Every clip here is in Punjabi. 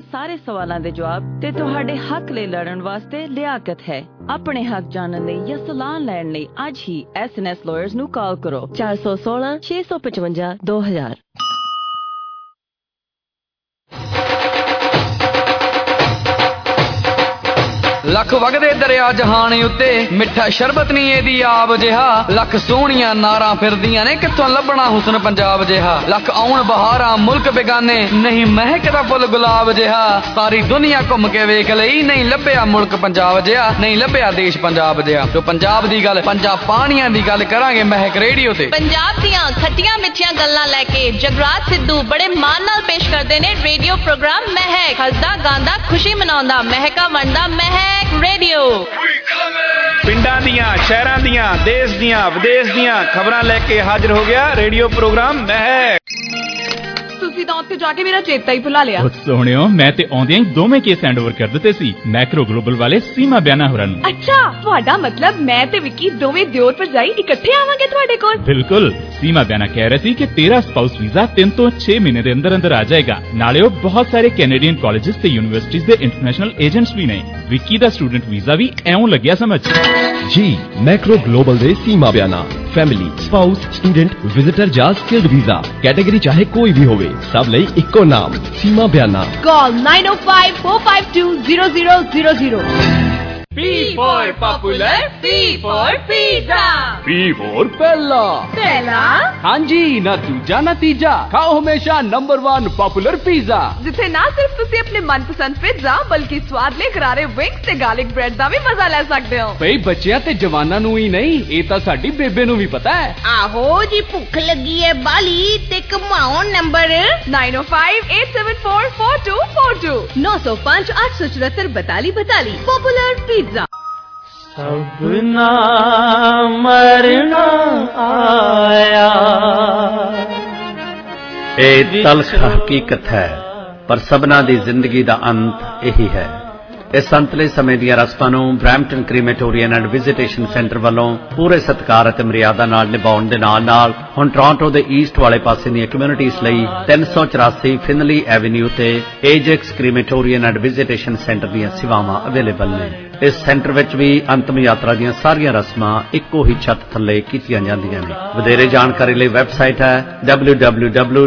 ਸਾਰੇ ਸਵਾਲਾਂ ਦੇ ਜਵਾਬ ਤੇ ਤੁਹਾਡੇ ਹੱਕ ਲਈ ਲੜਨ ਵਾਸਤੇ ਲਿਆਕਤ ਹੈ। ਆਪਣੇ ਹੱਕ ਜਾਣਨ ਲਈ ਜਾਂ ਸਲਾਹ ਲੈਣ ਲਈ ਅੱਜ ਹੀ ਐਸਐਨਐਸ ਲਾਇਰਸ ਨੂੰ ਕਾਲ ਕਰੋ। 416 655 2000 ਲੱਖ ਵਗਦੇ ਦਰਿਆ ਜਹਾਨ ਉੱਤੇ, ਮਿੱਠਾ ਸ਼ਰਬਤ ਨਹੀਂ ਇਹਦੀ ਆਬ ਜਿਹਾ। ਲੱਖ ਸੋਹਣੀਆਂ ਨਾਰਾਂ ਫਿਰਦੀਆਂ ਨੇ, ਕਿੱਥੋਂ ਲੱਭਣਾ ਹੁਸਨ ਪੰਜਾਬ ਜਿਹਾ? ਲੱਖ ਆਉਣ ਬਹਾਰਾਂ ਮੁਲਕ ਬੇਗਾਨੇ, ਨਹੀਂ ਮਹਿਕਦਾ ਫੁੱਲ ਗੁਲਾਬ ਜਿਹਾ। ਸਾਰੀ ਦੁਨੀਆ ਘੁੰਮ ਕੇ ਵੇਖ ਲਈ, ਨਹੀਂ ਲੱਭਿਆ ਮੁਲਕ ਪੰਜਾਬ ਜਿਹਾ, ਨਹੀਂ ਲੱਭਿਆ ਦੇਸ਼ ਪੰਜਾਬ ਜਿਹਾ। ਜੋ ਪੰਜਾਬ ਦੀ ਗੱਲ, ਪੰਜਾਬ ਪਾਣੀਆਂ ਦੀ ਗੱਲ ਕਰਾਂਗੇ ਮਹਿਕ ਰੇਡੀਓ ਤੇ। ਪੰਜਾਬ ਦੀਆਂ ਖੱਟੀਆਂ ਮਿੱਠੀਆਂ ਗੱਲਾਂ ਲੈ ਕੇ ਜਗਰਾਜ ਸਿੱਧੂ ਬੜੇ ਮਾਣ ਨਾਲ ਪੇਸ਼ ਕਰਦੇ ਨੇ ਰੇਡੀਓ ਪ੍ਰੋਗਰਾਮ ਮਹਿਕ। ਹੱਸਦਾ, ਗਾਉਂਦਾ, ਖੁਸ਼ੀ ਮਨਾਉਂਦਾ, ਮਹਿਕਾ ਵੰਡਦਾ ਮਹਿਕ। ਰੇਡੀਓ ਪਿੰਡਾਂ ਦੀਆਂ, ਸ਼ਹਿਰਾਂ ਦੀਆਂ, ਦੇਸ਼ ਦੀਆਂ, ਵਿਦੇਸ਼ ਦੀਆਂ ਖਬਰਾਂ ਲੈ ਕੇ ਹਾਜ਼ਰ ਹੋ ਗਿਆ ਰੇਡੀਓ ਪ੍ਰੋਗਰਾਮ ਮਹਿਕ। ਤੁਸੀਂ ਤਾਂ ਉੱਥੇ ਜਾ ਕੇ ਮੇਰਾ ਚੇਤਾ ਹੀ ਭੁਲਾ ਲਿਆ। ਉਹ ਸੋਹਣਿਓ ਮੈਂ ਤੇ ਆਉਂਦਿਆਂ ਹੀ ਦੋਵੇਂ ਕੇਸ ਹੈਂਡਓਵਰ ਕਰ ਦਿੱਤੇ ਸੀ। ਮੈਕਰੋ ਗਲੋਬਲ ਵਾਲੇ ਸੀਮਾ ਬਿਆਨਾ ਹੋਰਾਂ ਨੂੰ। ਅੱਛਾ ਤੁਹਾਡਾ ਮਤਲਬ ਮੈਂ ਤੇ ਵਿੱਕੀ ਦੋਵੇਂ ਦਿਓਰ ਭਰਜਾਈ ਇਕੱਠੇ ਆਵਾਂਗੇ ਤੁਹਾਡੇ ਕੋਲ? ਬਿਲਕੁਲ। ਸੀਮਾ ਬਿਆਨਾ ਕਹਿ ਰਹੀ ਸੀ ਕਿ ਤੇਰਾ ਸਪਾਊਸ ਵੀਜ਼ਾ 3 ਤੋਂ 6 ਮਹੀਨੇ ਦੇ ਅੰਦਰ ਅੰਦਰ ਆ ਜਾਏਗਾ। ਨਾਲੇ ਉਹ ਬਹੁਤ ਸਾਰੇ ਕੈਨੇਡੀਅਨ ਕਾਲਜਸ ਤੇ ਯੂਨੀਵਰਸਿਟੀਜ਼ ਦੇ ਇੰਟਰਨੈਸ਼ਨਲ ਏਜੰਟਸ ਵੀ ਨੇ। ਵਿੱਕੀ ਦਾ ਸਟੂਡੈਂਟ ਵੀਜ਼ਾ ਵੀ ਐਉਂ ਲੱਗਿਆ ਸਮਝ। ਜੀ ਮੈਕਰੋ ਗਲੋਬਲ ਦੇ Seema Bayana family spouse student visitor ਜਾਂ ਸਕਿਲਡ ਵੀਜ਼ਾ ਕੈਟਾਗਰੀ ਚਾਹੇ ਕੋਈ ਵੀ ਹੋਵੇ, ਸਭ ਲਈ ਇੱਕੋ ਨਾਮ, ਸੀਮਾ ਬਿਆਨਾ। ਕਾਲ 9054520000 P for popular, P for pizza. P for ਪਹਿਲਾ ਪਹਿਲਾ ਹਾਂਜੀ ਨਾ ਦੂਜਾ ਨਾ ਤੀਜਾ ਖਾਓ ਹਮੇਸ਼ਾ ਨੰਬਰ 1 ਪਪੂਲਰ ਪੀਜ਼ਾ ਜਿੱਥੇ ਨਾ ਸਿਰਫ ਤੁਸੀਂ ਆਪਣੇ ਮਨਪਸੰਦ ਪਿਜ਼ਾ ਬਲਕਿ ਸਵਾਦਲੇ ਕਰਾਰੇ ਵਿੰਗਸ ਤੇ ਗਾਰਲਿਕ ਬ੍ਰੈਡ ਦਾ ਵੀ ਮਜ਼ਾ ਲੈ ਸਕਦੇ ਹੋ ਭਈ ਬੱਚਿਆਂ ਤੇ ਜਵਾਨਾਂ ਨੂੰ ਹੀ ਨਹੀਂ ਇਹ ਤਾਂ ਸਾਡੀ ਬੇਬੇ ਨੂੰ ਵੀ ਪਤਾ ਹੈ ਆਹੋ ਜੀ ਭੁੱਖ ਲੱਗੀ ਹੈ ਬਾਲੀ ਤੇ ਕਮਾਓ ਨੰਬਰ 9058744242 905 874 42 42 ਪਪੂਲਰ ਪੀਜ਼ਾ ਸਭਨਾ ਮਰਨਾ ਆਇਆ। ਇਹ ਤਲਖ ਹਕੀਕਤ ਹੈ ਪਰ ਸਭਨਾ ਦੀ ਜ਼ਿੰਦਗੀ ਦਾ ਅੰਤ ਇਹੀ ਹੈ। ਇਸ ਸੰਤਲੇ ਸਮੇਂ ਦੀਆਂ ਰਸਮਾਂ ਨੂੰ Brampton crematorium and visitation centre ਵੱਲੋਂ ਪੂਰੇ ਸਤਿਕਾਰ ਅਤੇ ਮਰਿਆਦਾ ਨਾਲ ਨਿਭਾਉਣ ਦੇ ਨਾਲ-ਨਾਲ ਹੁਣ ਟੋਰਾਂਟੋ ਦੇ ਈਸਟ ਵਾਲੇ ਪਾਸੇ ਦੀਆਂ ਕਮਿਊਨਿਟੀਆਂ ਲਈ 384 ਫਿਨਲੀ ਐਵੇਨਿਊ ਤੇ Ajax crematorium and visitation centre ਦੀਆਂ ਸੇਵਾਵਾਂ ਅਵੇਲੇਬਲ ਨੇ। ਇਸ ਸੈਂਟਰ ਵਿੱਚ ਵੀ ਅੰਤਮ ਯਾਤਰਾ ਦੀਆਂ ਸਾਰੀਆਂ ਰਸਮਾਂ ਇੱਕੋ ਹੀ ਛੱਤ ਥੱਲੇ ਕੀਤੀਆਂ ਜਾਂਦੀਆਂ ਨੇ। ਵਧੇਰੇ ਜਾਣਕਾਰੀ ਲਈ ਵੈਬਸਾਈਟ ਹੈ www.acbc.info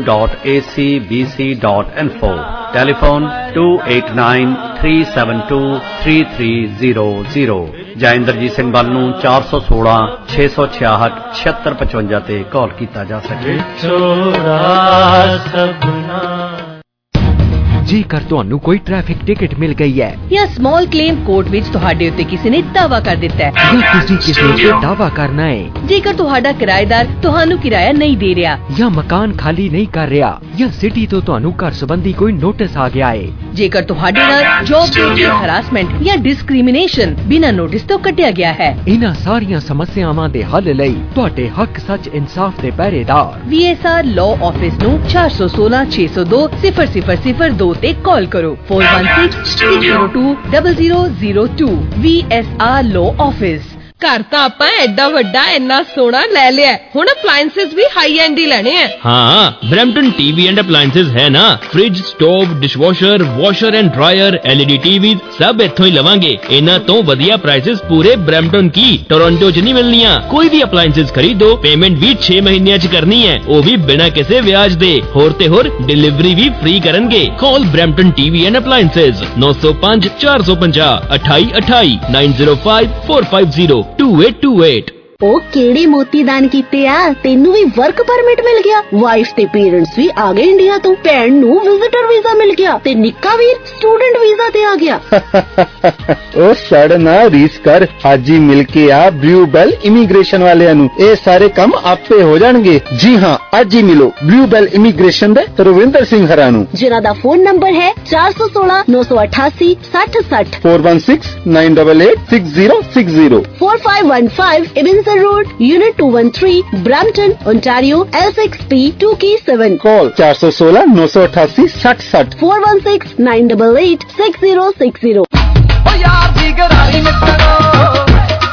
ਟੈਲੀਫੋਨ 2893723300 ਜਾਂ ਇੰਦਰਜੀਤ ਸਿੰਘ ਬੱਲ ਨੂੰ 416 666 7655 ਤੇ ਕਾਲ ਕੀਤਾ ਜਾ ਸਕੇ। ਛੋੜਾ ਸਭਨਾ। ਜੇਕਰ ਤੁਹਾਨੂੰ ਕੋਈ ਟ੍ਰੈਫਿਕ ਟਿਕਟ ਮਿਲ ਗਈ ਹੈ। ਜਾਂ ਸਮਾਲ ਕਲੇਮ ਕੋਰਟ ਵਿੱਚ ਤੁਹਾਡੇ ਉੱਤੇ ਕਿਸੇ ਨੇ ਦਾਵਾ ਕਰ ਦਿੱਤਾ ਹੈ। ਜਾਂ ਤੁਸੀਂ ਕਿਸੇ ਤੇ ਦਾਵਾ ਕਰਨਾ ਹੈ। ਜੇਕਰ ਤੁਹਾਡਾ ਕਿਰਾਏਦਾਰ ਤੁਹਾਨੂੰ ਕਿਰਾਇਆ ਨਹੀਂ ਦੇ ਰਿਹਾ। ਜਾਂ ਮਕਾਨ ਖਾਲੀ ਨਹੀਂ ਕਰ ਰਿਹਾ। ਜਾਂ ਸਿਟੀ ਤੋਂ ਤੁਹਾਨੂੰ ਘਰ ਸੰਬੰਧੀ ਕੋਈ ਨੋਟਿਸ ਆ ਗਿਆ ਹੈ। ਜੇਕਰ ਤੁਹਾਡੇ ਨਾਲ ਜੌਬ ਦੇ ਉੱਤੇ ਹਰਾਸਮੈਂਟ ਜਾਂ ਡਿਸਕ੍ਰਿਮੀਨੇਸ਼ਨ ਬਿਨਾਂ ਨੋਟਿਸ ਤੋਂ ਕੱਟਿਆ ਗਿਆ ਹੈ। ਇਹਨਾਂ ਸਾਰੀਆਂ ਸਮੱਸਿਆਵਾਂ ਦੇ ਹੱਲ ਲਈ ਤੁਹਾਡੇ ਹੱਕ ਸੱਚ ਇਨਸਾਫ ਦੇ ਪਹਿਰੇਦਾਰ। VSR ਲਾਅ ਆਫਿਸ ਨੂੰ 416 602 0002 ਤੇ ਕਾਲ ਕਰੋ 4166020002 VSR ਲਾਅ ਆਫਿਸ ਘਰ ਤਾਂ ਆਪਾਂ ਐਡਾ ਵੱਡਾ ਇੰਨਾ ਸੋਹਣਾ ਲੈ ਲਿਆ ਹੁਣ ਅਪਲਾਈਐਂਸਸ ਵੀ ਹਾਈ ਐਂਡ ਹੀ ਲੈਣੇ ਆ ਹਾਂ ਬ੍ਰੈਂਪਟਨ ਟੀਵੀ ਐਂਡ ਅਪਲਾਈਐਂਸਸ ਹੈ ਨਾ fridge stove dishwasher washer and dryer LED TV ਸਭ ਇੱਥੋਂ ਹੀ ਲਵਾਂਗੇ ਇਹਨਾਂ ਤੋਂ ਵਧੀਆ ਪ੍ਰਾਈਸਸ ਪੂਰੇ ਬ੍ਰੈਂਪਟਨ ਕੀ ਟੋਰਾਂਟੋ 'ਚ ਨਹੀਂ ਮਿਲਣੀਆਂ ਕੋਈ ਵੀ ਅਪਲਾਈਐਂਸਸ ਖਰੀਦੋ ਪੇਮੈਂਟ ਵੀ 6 ਮਹੀਨਿਆਂ 'ਚ ਕਰਨੀ ਹੈ ਉਹ ਵੀ ਬਿਨਾਂ ਕਿਸੇ ਵਿਆਜ ਦੇ ਹੋਰ ਤੇ ਹੋਰ ਡਿਲੀਵਰੀ ਵੀ ਫ੍ਰੀ ਕਰਨਗੇ call Brampton TV and appliances 905 450 2828 905 450 to wait to wait. ਉਹ ਕਿਹੜੇ ਮੋਤੀ ਦਾਨ ਕੀਤੇ ਆ? ਤੈਨੂੰ ਵੀ ਵਰਕ ਪਰਮਿਟ ਮਿਲ ਗਿਆ। ਵਾਈਫ ਤੇ ਪੇਰੈਂਟਸ ਵੀ ਆ ਗਏ ਇੰਡੀਆ ਤੋਂ। ਭੈਣ ਨੂੰ ਵਿਜ਼ਿਟਰ ਵੀਜ਼ਾ ਮਿਲ ਗਿਆ। ਤੇ ਨਿੱਕਾ ਵੀਰ ਸਟੂਡੈਂਟ ਵੀਜ਼ਾ ਤੇ ਆ ਗਿਆ। ਉਹ ਸੜ ਨਾ ਰੀਸ ਕਰ। ਅੱਜ ਹੀ ਮਿਲ ਕੇ ਆ ਬਲੂਬੈਲ ਇਮੀਗ੍ਰੇਸ਼ਨ ਵਾਲਿਆਂ ਨੂੰ। ਇਹ ਸਾਰੇ ਕੰਮ ਆਪੇ ਹੋ ਜਾਣਗੇ। ਜੀ ਹਾਂ ਅੱਜ ਹੀ ਮਿਲੋ ਬਲੂਬੈਲ ਇਮੀਗ੍ਰੇਸ਼ਨ ਦੇ ਰਵਿੰਦਰ ਸਿੰਘ ਹਰਾਂ ਨੂੰ। ਜਿਨ੍ਹਾਂ ਦਾ ਫੋਨ ਨੰਬਰ ਹੈ 416 988 6060 4169886060 4515 Ebenezer Road, Unit 213, Brampton, Ontario, L6P 2K7. Call 416 988 6060 416 988 6060. ਓ ਯਾਰ ਦੀ ਗਰਾਰੀ ਮਿੱਤਰੋ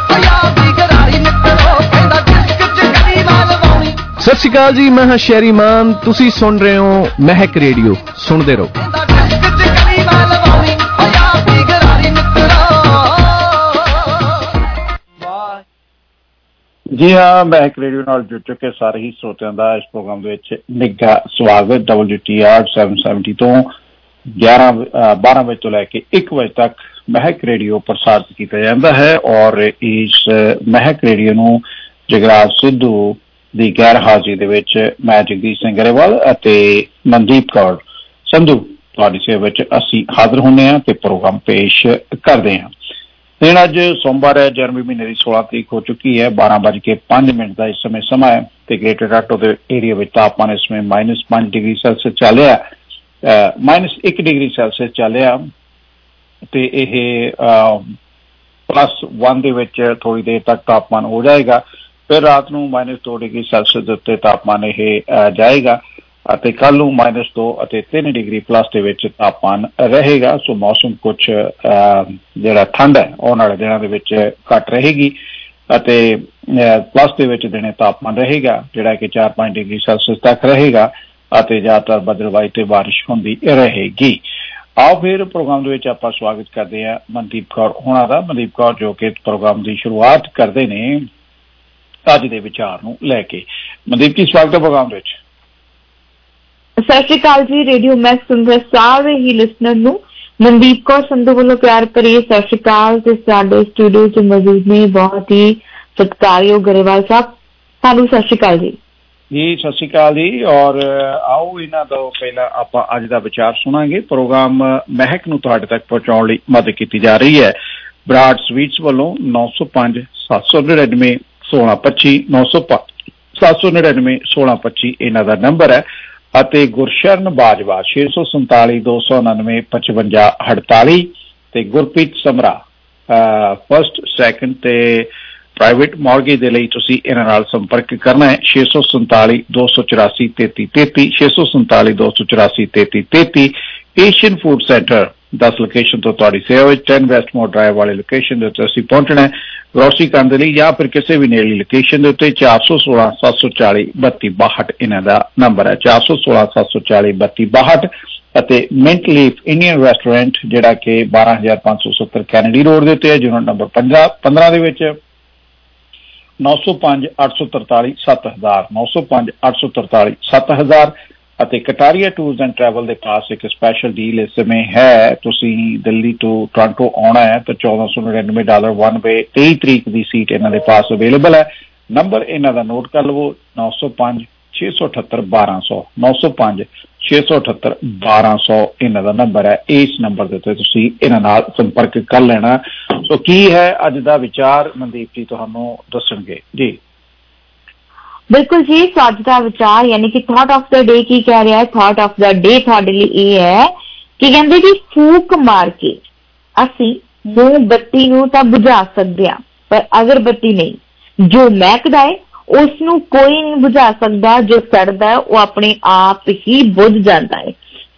ਓ ਯਾਰ ਦੀ ਗਰਾਰੀ ਮਿੱਤਰੋ ਕਹਿੰਦਾ ਡਿਸਕ ਚ ਕਦੀ ਨਾ ਲਵਾਉਣੀ ਸਤਿ ਸ਼੍ਰੀ ਅਕਾਲ ਜੀ ਮੈਂ ਹਾਂ ਸ਼ੈਰੀ ਮਾਨ ਤੁਸੀਂ ਸੁਣ ਰਹੇ ਹੋ ਮਹਿਕ ਰੇਡੀਓ ਸੁਣਦੇ ਰਹੋ ਜੀ ਹਾਂ ਮੈਂ ਇੱਕ ਰੇਡੀਓ ਨਾਲ ਜੁੜ ਚੁੱਕੇ ਸਾਰੇ ਹੀ ਸਰੋਤਿਆਂ ਦਾ ਇਸ ਪ੍ਰੋਗਰਾਮ ਦੇ ਵਿੱਚ ਨਿੱਘਾ ਸਵਾਗਤ WTR 770 ਤੋਂ 11 ਅ, 12 ਵਜੇ ਤੋਂ ਲੈ ਕੇ 1 ਵਜੇ ਤੱਕ ਮਹਿਕ ਰੇਡੀਓ ਪ੍ਰਸਾਰਿਤ ਕੀਤਾ ਜਾਂਦਾ ਹੈ ਔਰ ਇਸ ਮਹਿਕ ਰੇਡੀਓ ਨੂੰ ਜਗਰਾਜ ਸਿੱਧੂ ਦੀ ਗੈਰ ਹਾਜ਼ਰੀ ਦੇ ਵਿੱਚ ਮੈਂ ਜਗਦੀਸ਼ ਸਿੰਘ ਗਰੇਵਾਲ ਅਤੇ ਮਨਦੀਪ ਕੌਰ ਸੰਧੂ ਤੁਹਾਡੀ ਸੇਵਾ ਵਿੱਚ ਅਸੀਂ ਹਾਜ਼ਰ ਹੁੰਦੇ ਹਾਂ ਤੇ ਪ੍ਰੋਗਰਾਮ ਪੇਸ਼ ਕਰਦੇ ਹਾਂ। ਦਿਨ ਅੱਜ ਸੋਮਵਾਰ ਹੈ ਜਨਵਰੀ ਮਹੀਨੇ ਦੀ 16 ਤਰੀਕ ਹੋ ਚੁੱਕੀ ਹੈ 12:05 ਮਿੰਟ ਦਾ ਇਸ ਸਮੇਂ ਸਮਾਂ ਹੈ ਤੇ ਗ੍ਰੇਟਰ ਟੋਰਾਂਟੋ ਦੇ ਏਰੀਆ ਵਿੱਚ ਤਾਪਮਾਨ ਇਸ ਸਮੇਂ -5 ਡਿਗਰੀ ਸੈਲਸੀਅਸ ਚੱਲ ਰਿਹਾ ਹੈ। -1 ਡਿਗਰੀ ਸੈਲਸੀਅਸ ਚੱਲ ਰਿਹਾ ਤੇ ਇਹ ਪਲੱਸ 1 ਦੇ ਵਿੱਚ ਥੋੜੀ ਦੇਰ ਤੱਕ ਤਾਪਮਾਨ ਹੋ ਜਾਏਗਾ। ਫਿਰ ਰਾਤ ਨੂੰ -2 ਡਿਗਰੀ ਸੈਲਸੀਅਸ ਦੇ ਉੱਤੇ ਤਾਪਮਾਨ ਇਹ ਅਹ, ਜਾਏਗਾ। ਅਤੇ ਕੱਲ ਨੂੰ -2 ਅਤੇ 3 ਡਿਗਰੀ ਪਲੱਸ ਦੇ ਵਿੱਚ ਤਾਪਮਾਨ ਰਹੇਗਾ, ਸੋ ਮੌਸਮ ਕੁਝ ਜਿਹੜਾ ਠੰਡ ਹੈ, ਆਉਣ ਵਾਲੇ ਦਿਨਾਂ ਦੇ ਵਿੱਚ ਘਟ ਰਹੇਗੀ ਅਤੇ ਪਲੱਸ ਦੇ ਵਿੱਚ ਦਿਨੇ ਤਾਪਮਾਨ ਰਹੇਗਾ, ਜਿਹੜਾ ਕਿ 4-5 ਡਿਗਰੀ ਸੈਲਸੀਅਸ ਤੱਕ ਰਹੇਗਾ ਅਤੇ ਜ਼ਿਆਦਾਤਰ ਬੱਦਲਵਾਈ ਤੇ ਬਾਰਿਸ਼ ਹੁੰਦੀ ਰਹੇਗੀ। ਆਓ ਫਿਰ ਪ੍ਰੋਗਰਾਮ ਦੇ ਵਿੱਚ ਆਪਾਂ ਸਵਾਗਤ ਕਰਦੇ ਹਾਂ ਮਨਦੀਪ ਕੌਰ ਹੋਣਾ ਦਾ। ਮਨਦੀਪ ਕੌਰ, ਜੋ ਕਿ ਪ੍ਰੋਗਰਾਮ ਦੀ ਸ਼ੁਰੂਆਤ ਕਰਦੇ ਨੇ ਅੱਜ ਦੇ ਵਿਚਾਰ ਨੂੰ ਲੈ ਕੇ। ਮਨਦੀਪ ਜੀ, ਸਵਾਗਤ ਹੈ ਪ੍ਰੋਗਰਾਮ ਦੇ ਵਿੱਚ। ਸਤਿ ਸ਼੍ਰੀ ਅਕਾਲ ਜੀ, ਰੇਡੀਓ ਮੈਕਸ ਸੁਣ ਰਹੇ ਸਾਰੇ ਹੀ ਲਿਸਨਰ ਨੂੰ। ਮਨਦੀਪ ਕੌਰ ਸੰਧੂ ਵੱਲੋਂ ਪਿਆਰ ਭਰੀ ਸਤਿ ਸ਼੍ਰੀ ਅਕਾਲ ਤੇ ਸਾਡੇ ਸਟੂਡੀਓ 'ਚ ਮੌਜੂਦ ਨੇ ਬਹੁਤ ਹੀ ਸਤਿਕਾਰਯੋਗ ਗਰੇਵਾਲ ਸਾਹਿਬ। ਤੁਹਾਨੂੰ ਸਤਿ ਸ਼੍ਰੀ ਅਕਾਲ ਜੀ। ਜੀ, ਸਤਿ ਸ਼੍ਰੀ ਅਕਾਲ ਜੀ ਔਰ ਆਓ ਇਹਨਾਂ ਤੋਂ ਪਹਿਲਾਂ ਆਪਾਂ ਅੱਜ ਦਾ ਵਿਚਾਰ ਸੁਣਾਂਗੇ। ਪ੍ਰੋਗਰਾਮ ਮਹਿਕ ਨੂੰ ਤੁਹਾਡੇ ਤੱਕ ਪਹੁੰਚਾਉਣ ਲਈ ਮਦਦ ਕੀਤੀ ਜਾ ਰਹੀ ਹੈ। ਬਰਾਡ ਸਵੀਟਸ ਵੱਲੋਂ 905 799 1625 905 799 1625 ਇਹਨਾਂ ਦਾ ਨੰਬਰ ਹੈ। ਅਤੇ ਗੁਰਸ਼ਰਨ ਬਾਜਵਾ 647 299 55 48 ਤੇ ਗੁਰਪ੍ਰੀਤ ਸਮਰਾ ਫਰਸਟ ਸੈਕੰਡ ਤੇ ਪ੍ਰਾਈਵੇਟ ਮਾਰਗੇਜ ਦੇ ਲਈ ਤੁਸੀਂ ਇਹਨਾਂ ਨਾਲ ਸੰਪਰਕ ਕਰਨਾ ਹੈ। 647 284 3333 647 284 3333 ਏਸ਼ੀਅਨ ਫੂਡ ਸੈਂਟਰ 10 ਲੋਕੇਸ਼ਨ ਤੋਂ ਤੁਹਾਡੀ ਸੇਵਾ ਵਿੱਚ 10 ਵੈਸਟਮੋਰ ਡਰਾਈਵ ਵਾਲੀ ਲੋਕੇਸ਼ਨ ਦੇ ਉੱਤੇ ਅਸੀਂ ਪਹੁੰਚਣਾ ਹੈ। ਗ੍ਰੋਸਰੀ ਕਰਨ ਦੇ ਲਈ ਜਾਂ ਫਿਰ ਕਿਸੇ ਵੀ ਨੇੜਲੀ ਲੋਕੇਸ਼ਨ ਦੇ ਉੱਤੇ 416 740 3262 ਇਹਨਾਂ ਦਾ ਨੰਬਰ ਹੈ। 416 740 3262 ਅਤੇ ਮਿੰਟ ਲੀਫ ਇੰਡੀਅਨ ਰੈਸਟੋਰੈਂਟ ਜਿਹੜਾ ਕਿ 12570 ਕੈਨੇਡੀ ਰੋਡ ਦੇ ਉੱਤੇ ਹੈ, ਜਿਹਨਾਂ ਨੰਬਰ 15 15 ਦੇ ਵਿੱਚ 905 843 7000 905 843 7000 ਅਤੇ ਕਟਾਰੀਆ ਟੂਰਸ ਐਂਡ ਟਰੈਵਲ ਦੇ ਪਾਸ ਇੱਕ ਸਪੈਸ਼ਲ ਡੀਲ ਇਸ ਸਮੇਂ ਹੈ। ਤੁਸੀਂ ਦਿੱਲੀ ਤੋਂ ਟੋਰਾਂਟੋ ਆਉਣਾ ਹੈ ਤਾਂ 1499 ਡਾਲਰ ਵਨ ਵੇ 23 ਤਰੀਕ ਦੀ ਸੀਟ ਇਹਨਾਂ ਦੇ ਪਾਸ ਅਵੇਲੇਬਲ ਹੈ। ਨੰਬਰ ਇਹਨਾਂ ਦਾ ਨੋਟ ਕਰ ਲਵੋ 905 678 1200 905 678 1200 ਇਹਨਾਂ ਦਾ ਨੰਬਰ ਹੈ। ਇਸ ਨੰਬਰ ਦੇ ਉੱਤੇ ਤੁਸੀਂ ਇਹਨਾਂ ਨਾਲ ਸੰਪਰਕ ਕਰ ਲੈਣਾ। ਸੋ ਕੀ ਹੈ ਅੱਜ ਦਾ ਵਿਚਾਰ? ਮਨਦੀਪ ਜੀ ਤੁਹਾਨੂੰ ਦੱਸਣਗੇ। ਜੀ। ਬਿਲਕੁਲ ਜੀ ਸੋ ਅੱਜ ਦਾ ਵਿਚਾਰ ਯਾਨੀ ਕਿ ਥਾਟ ਆਫ ਦਾ ਡੇ ਕੀ ਕਹਿ ਰਿਹਾ ਹੈ? ਥਾਟ ਆਫ ਦਾ ਡੇ ਤੁਹਾਡੇ ਲਈ ਇਹ ਹੈ ਕਿ ਕਹਿੰਦੇ ਜੀ ਫੂਕ ਮਾਰ ਕੇ ਅਸੀਂ ਮੂੰਹ ਬੱਤੀ ਨੂੰ ਤਾਂ ਬੁਝਾ ਸਕਦੇ ਹਾਂ, ਪਰ ਅਗਰ ਬੱਤੀ ਨਹੀਂ, ਜੋ ਮਹਿਕਦਾ ਹੈ ਉਸ ਨੂੰ ਕੋਈ ਨਹੀਂ ਬੁਝਾ ਸਕਦਾ, ਜੋ ਸੜਦਾ ਹੈ, ਉਹ ਆਪਣੇ ਆਪ ਹੀ ਬੁਝ ਜਾਂਦਾ ਹੈ।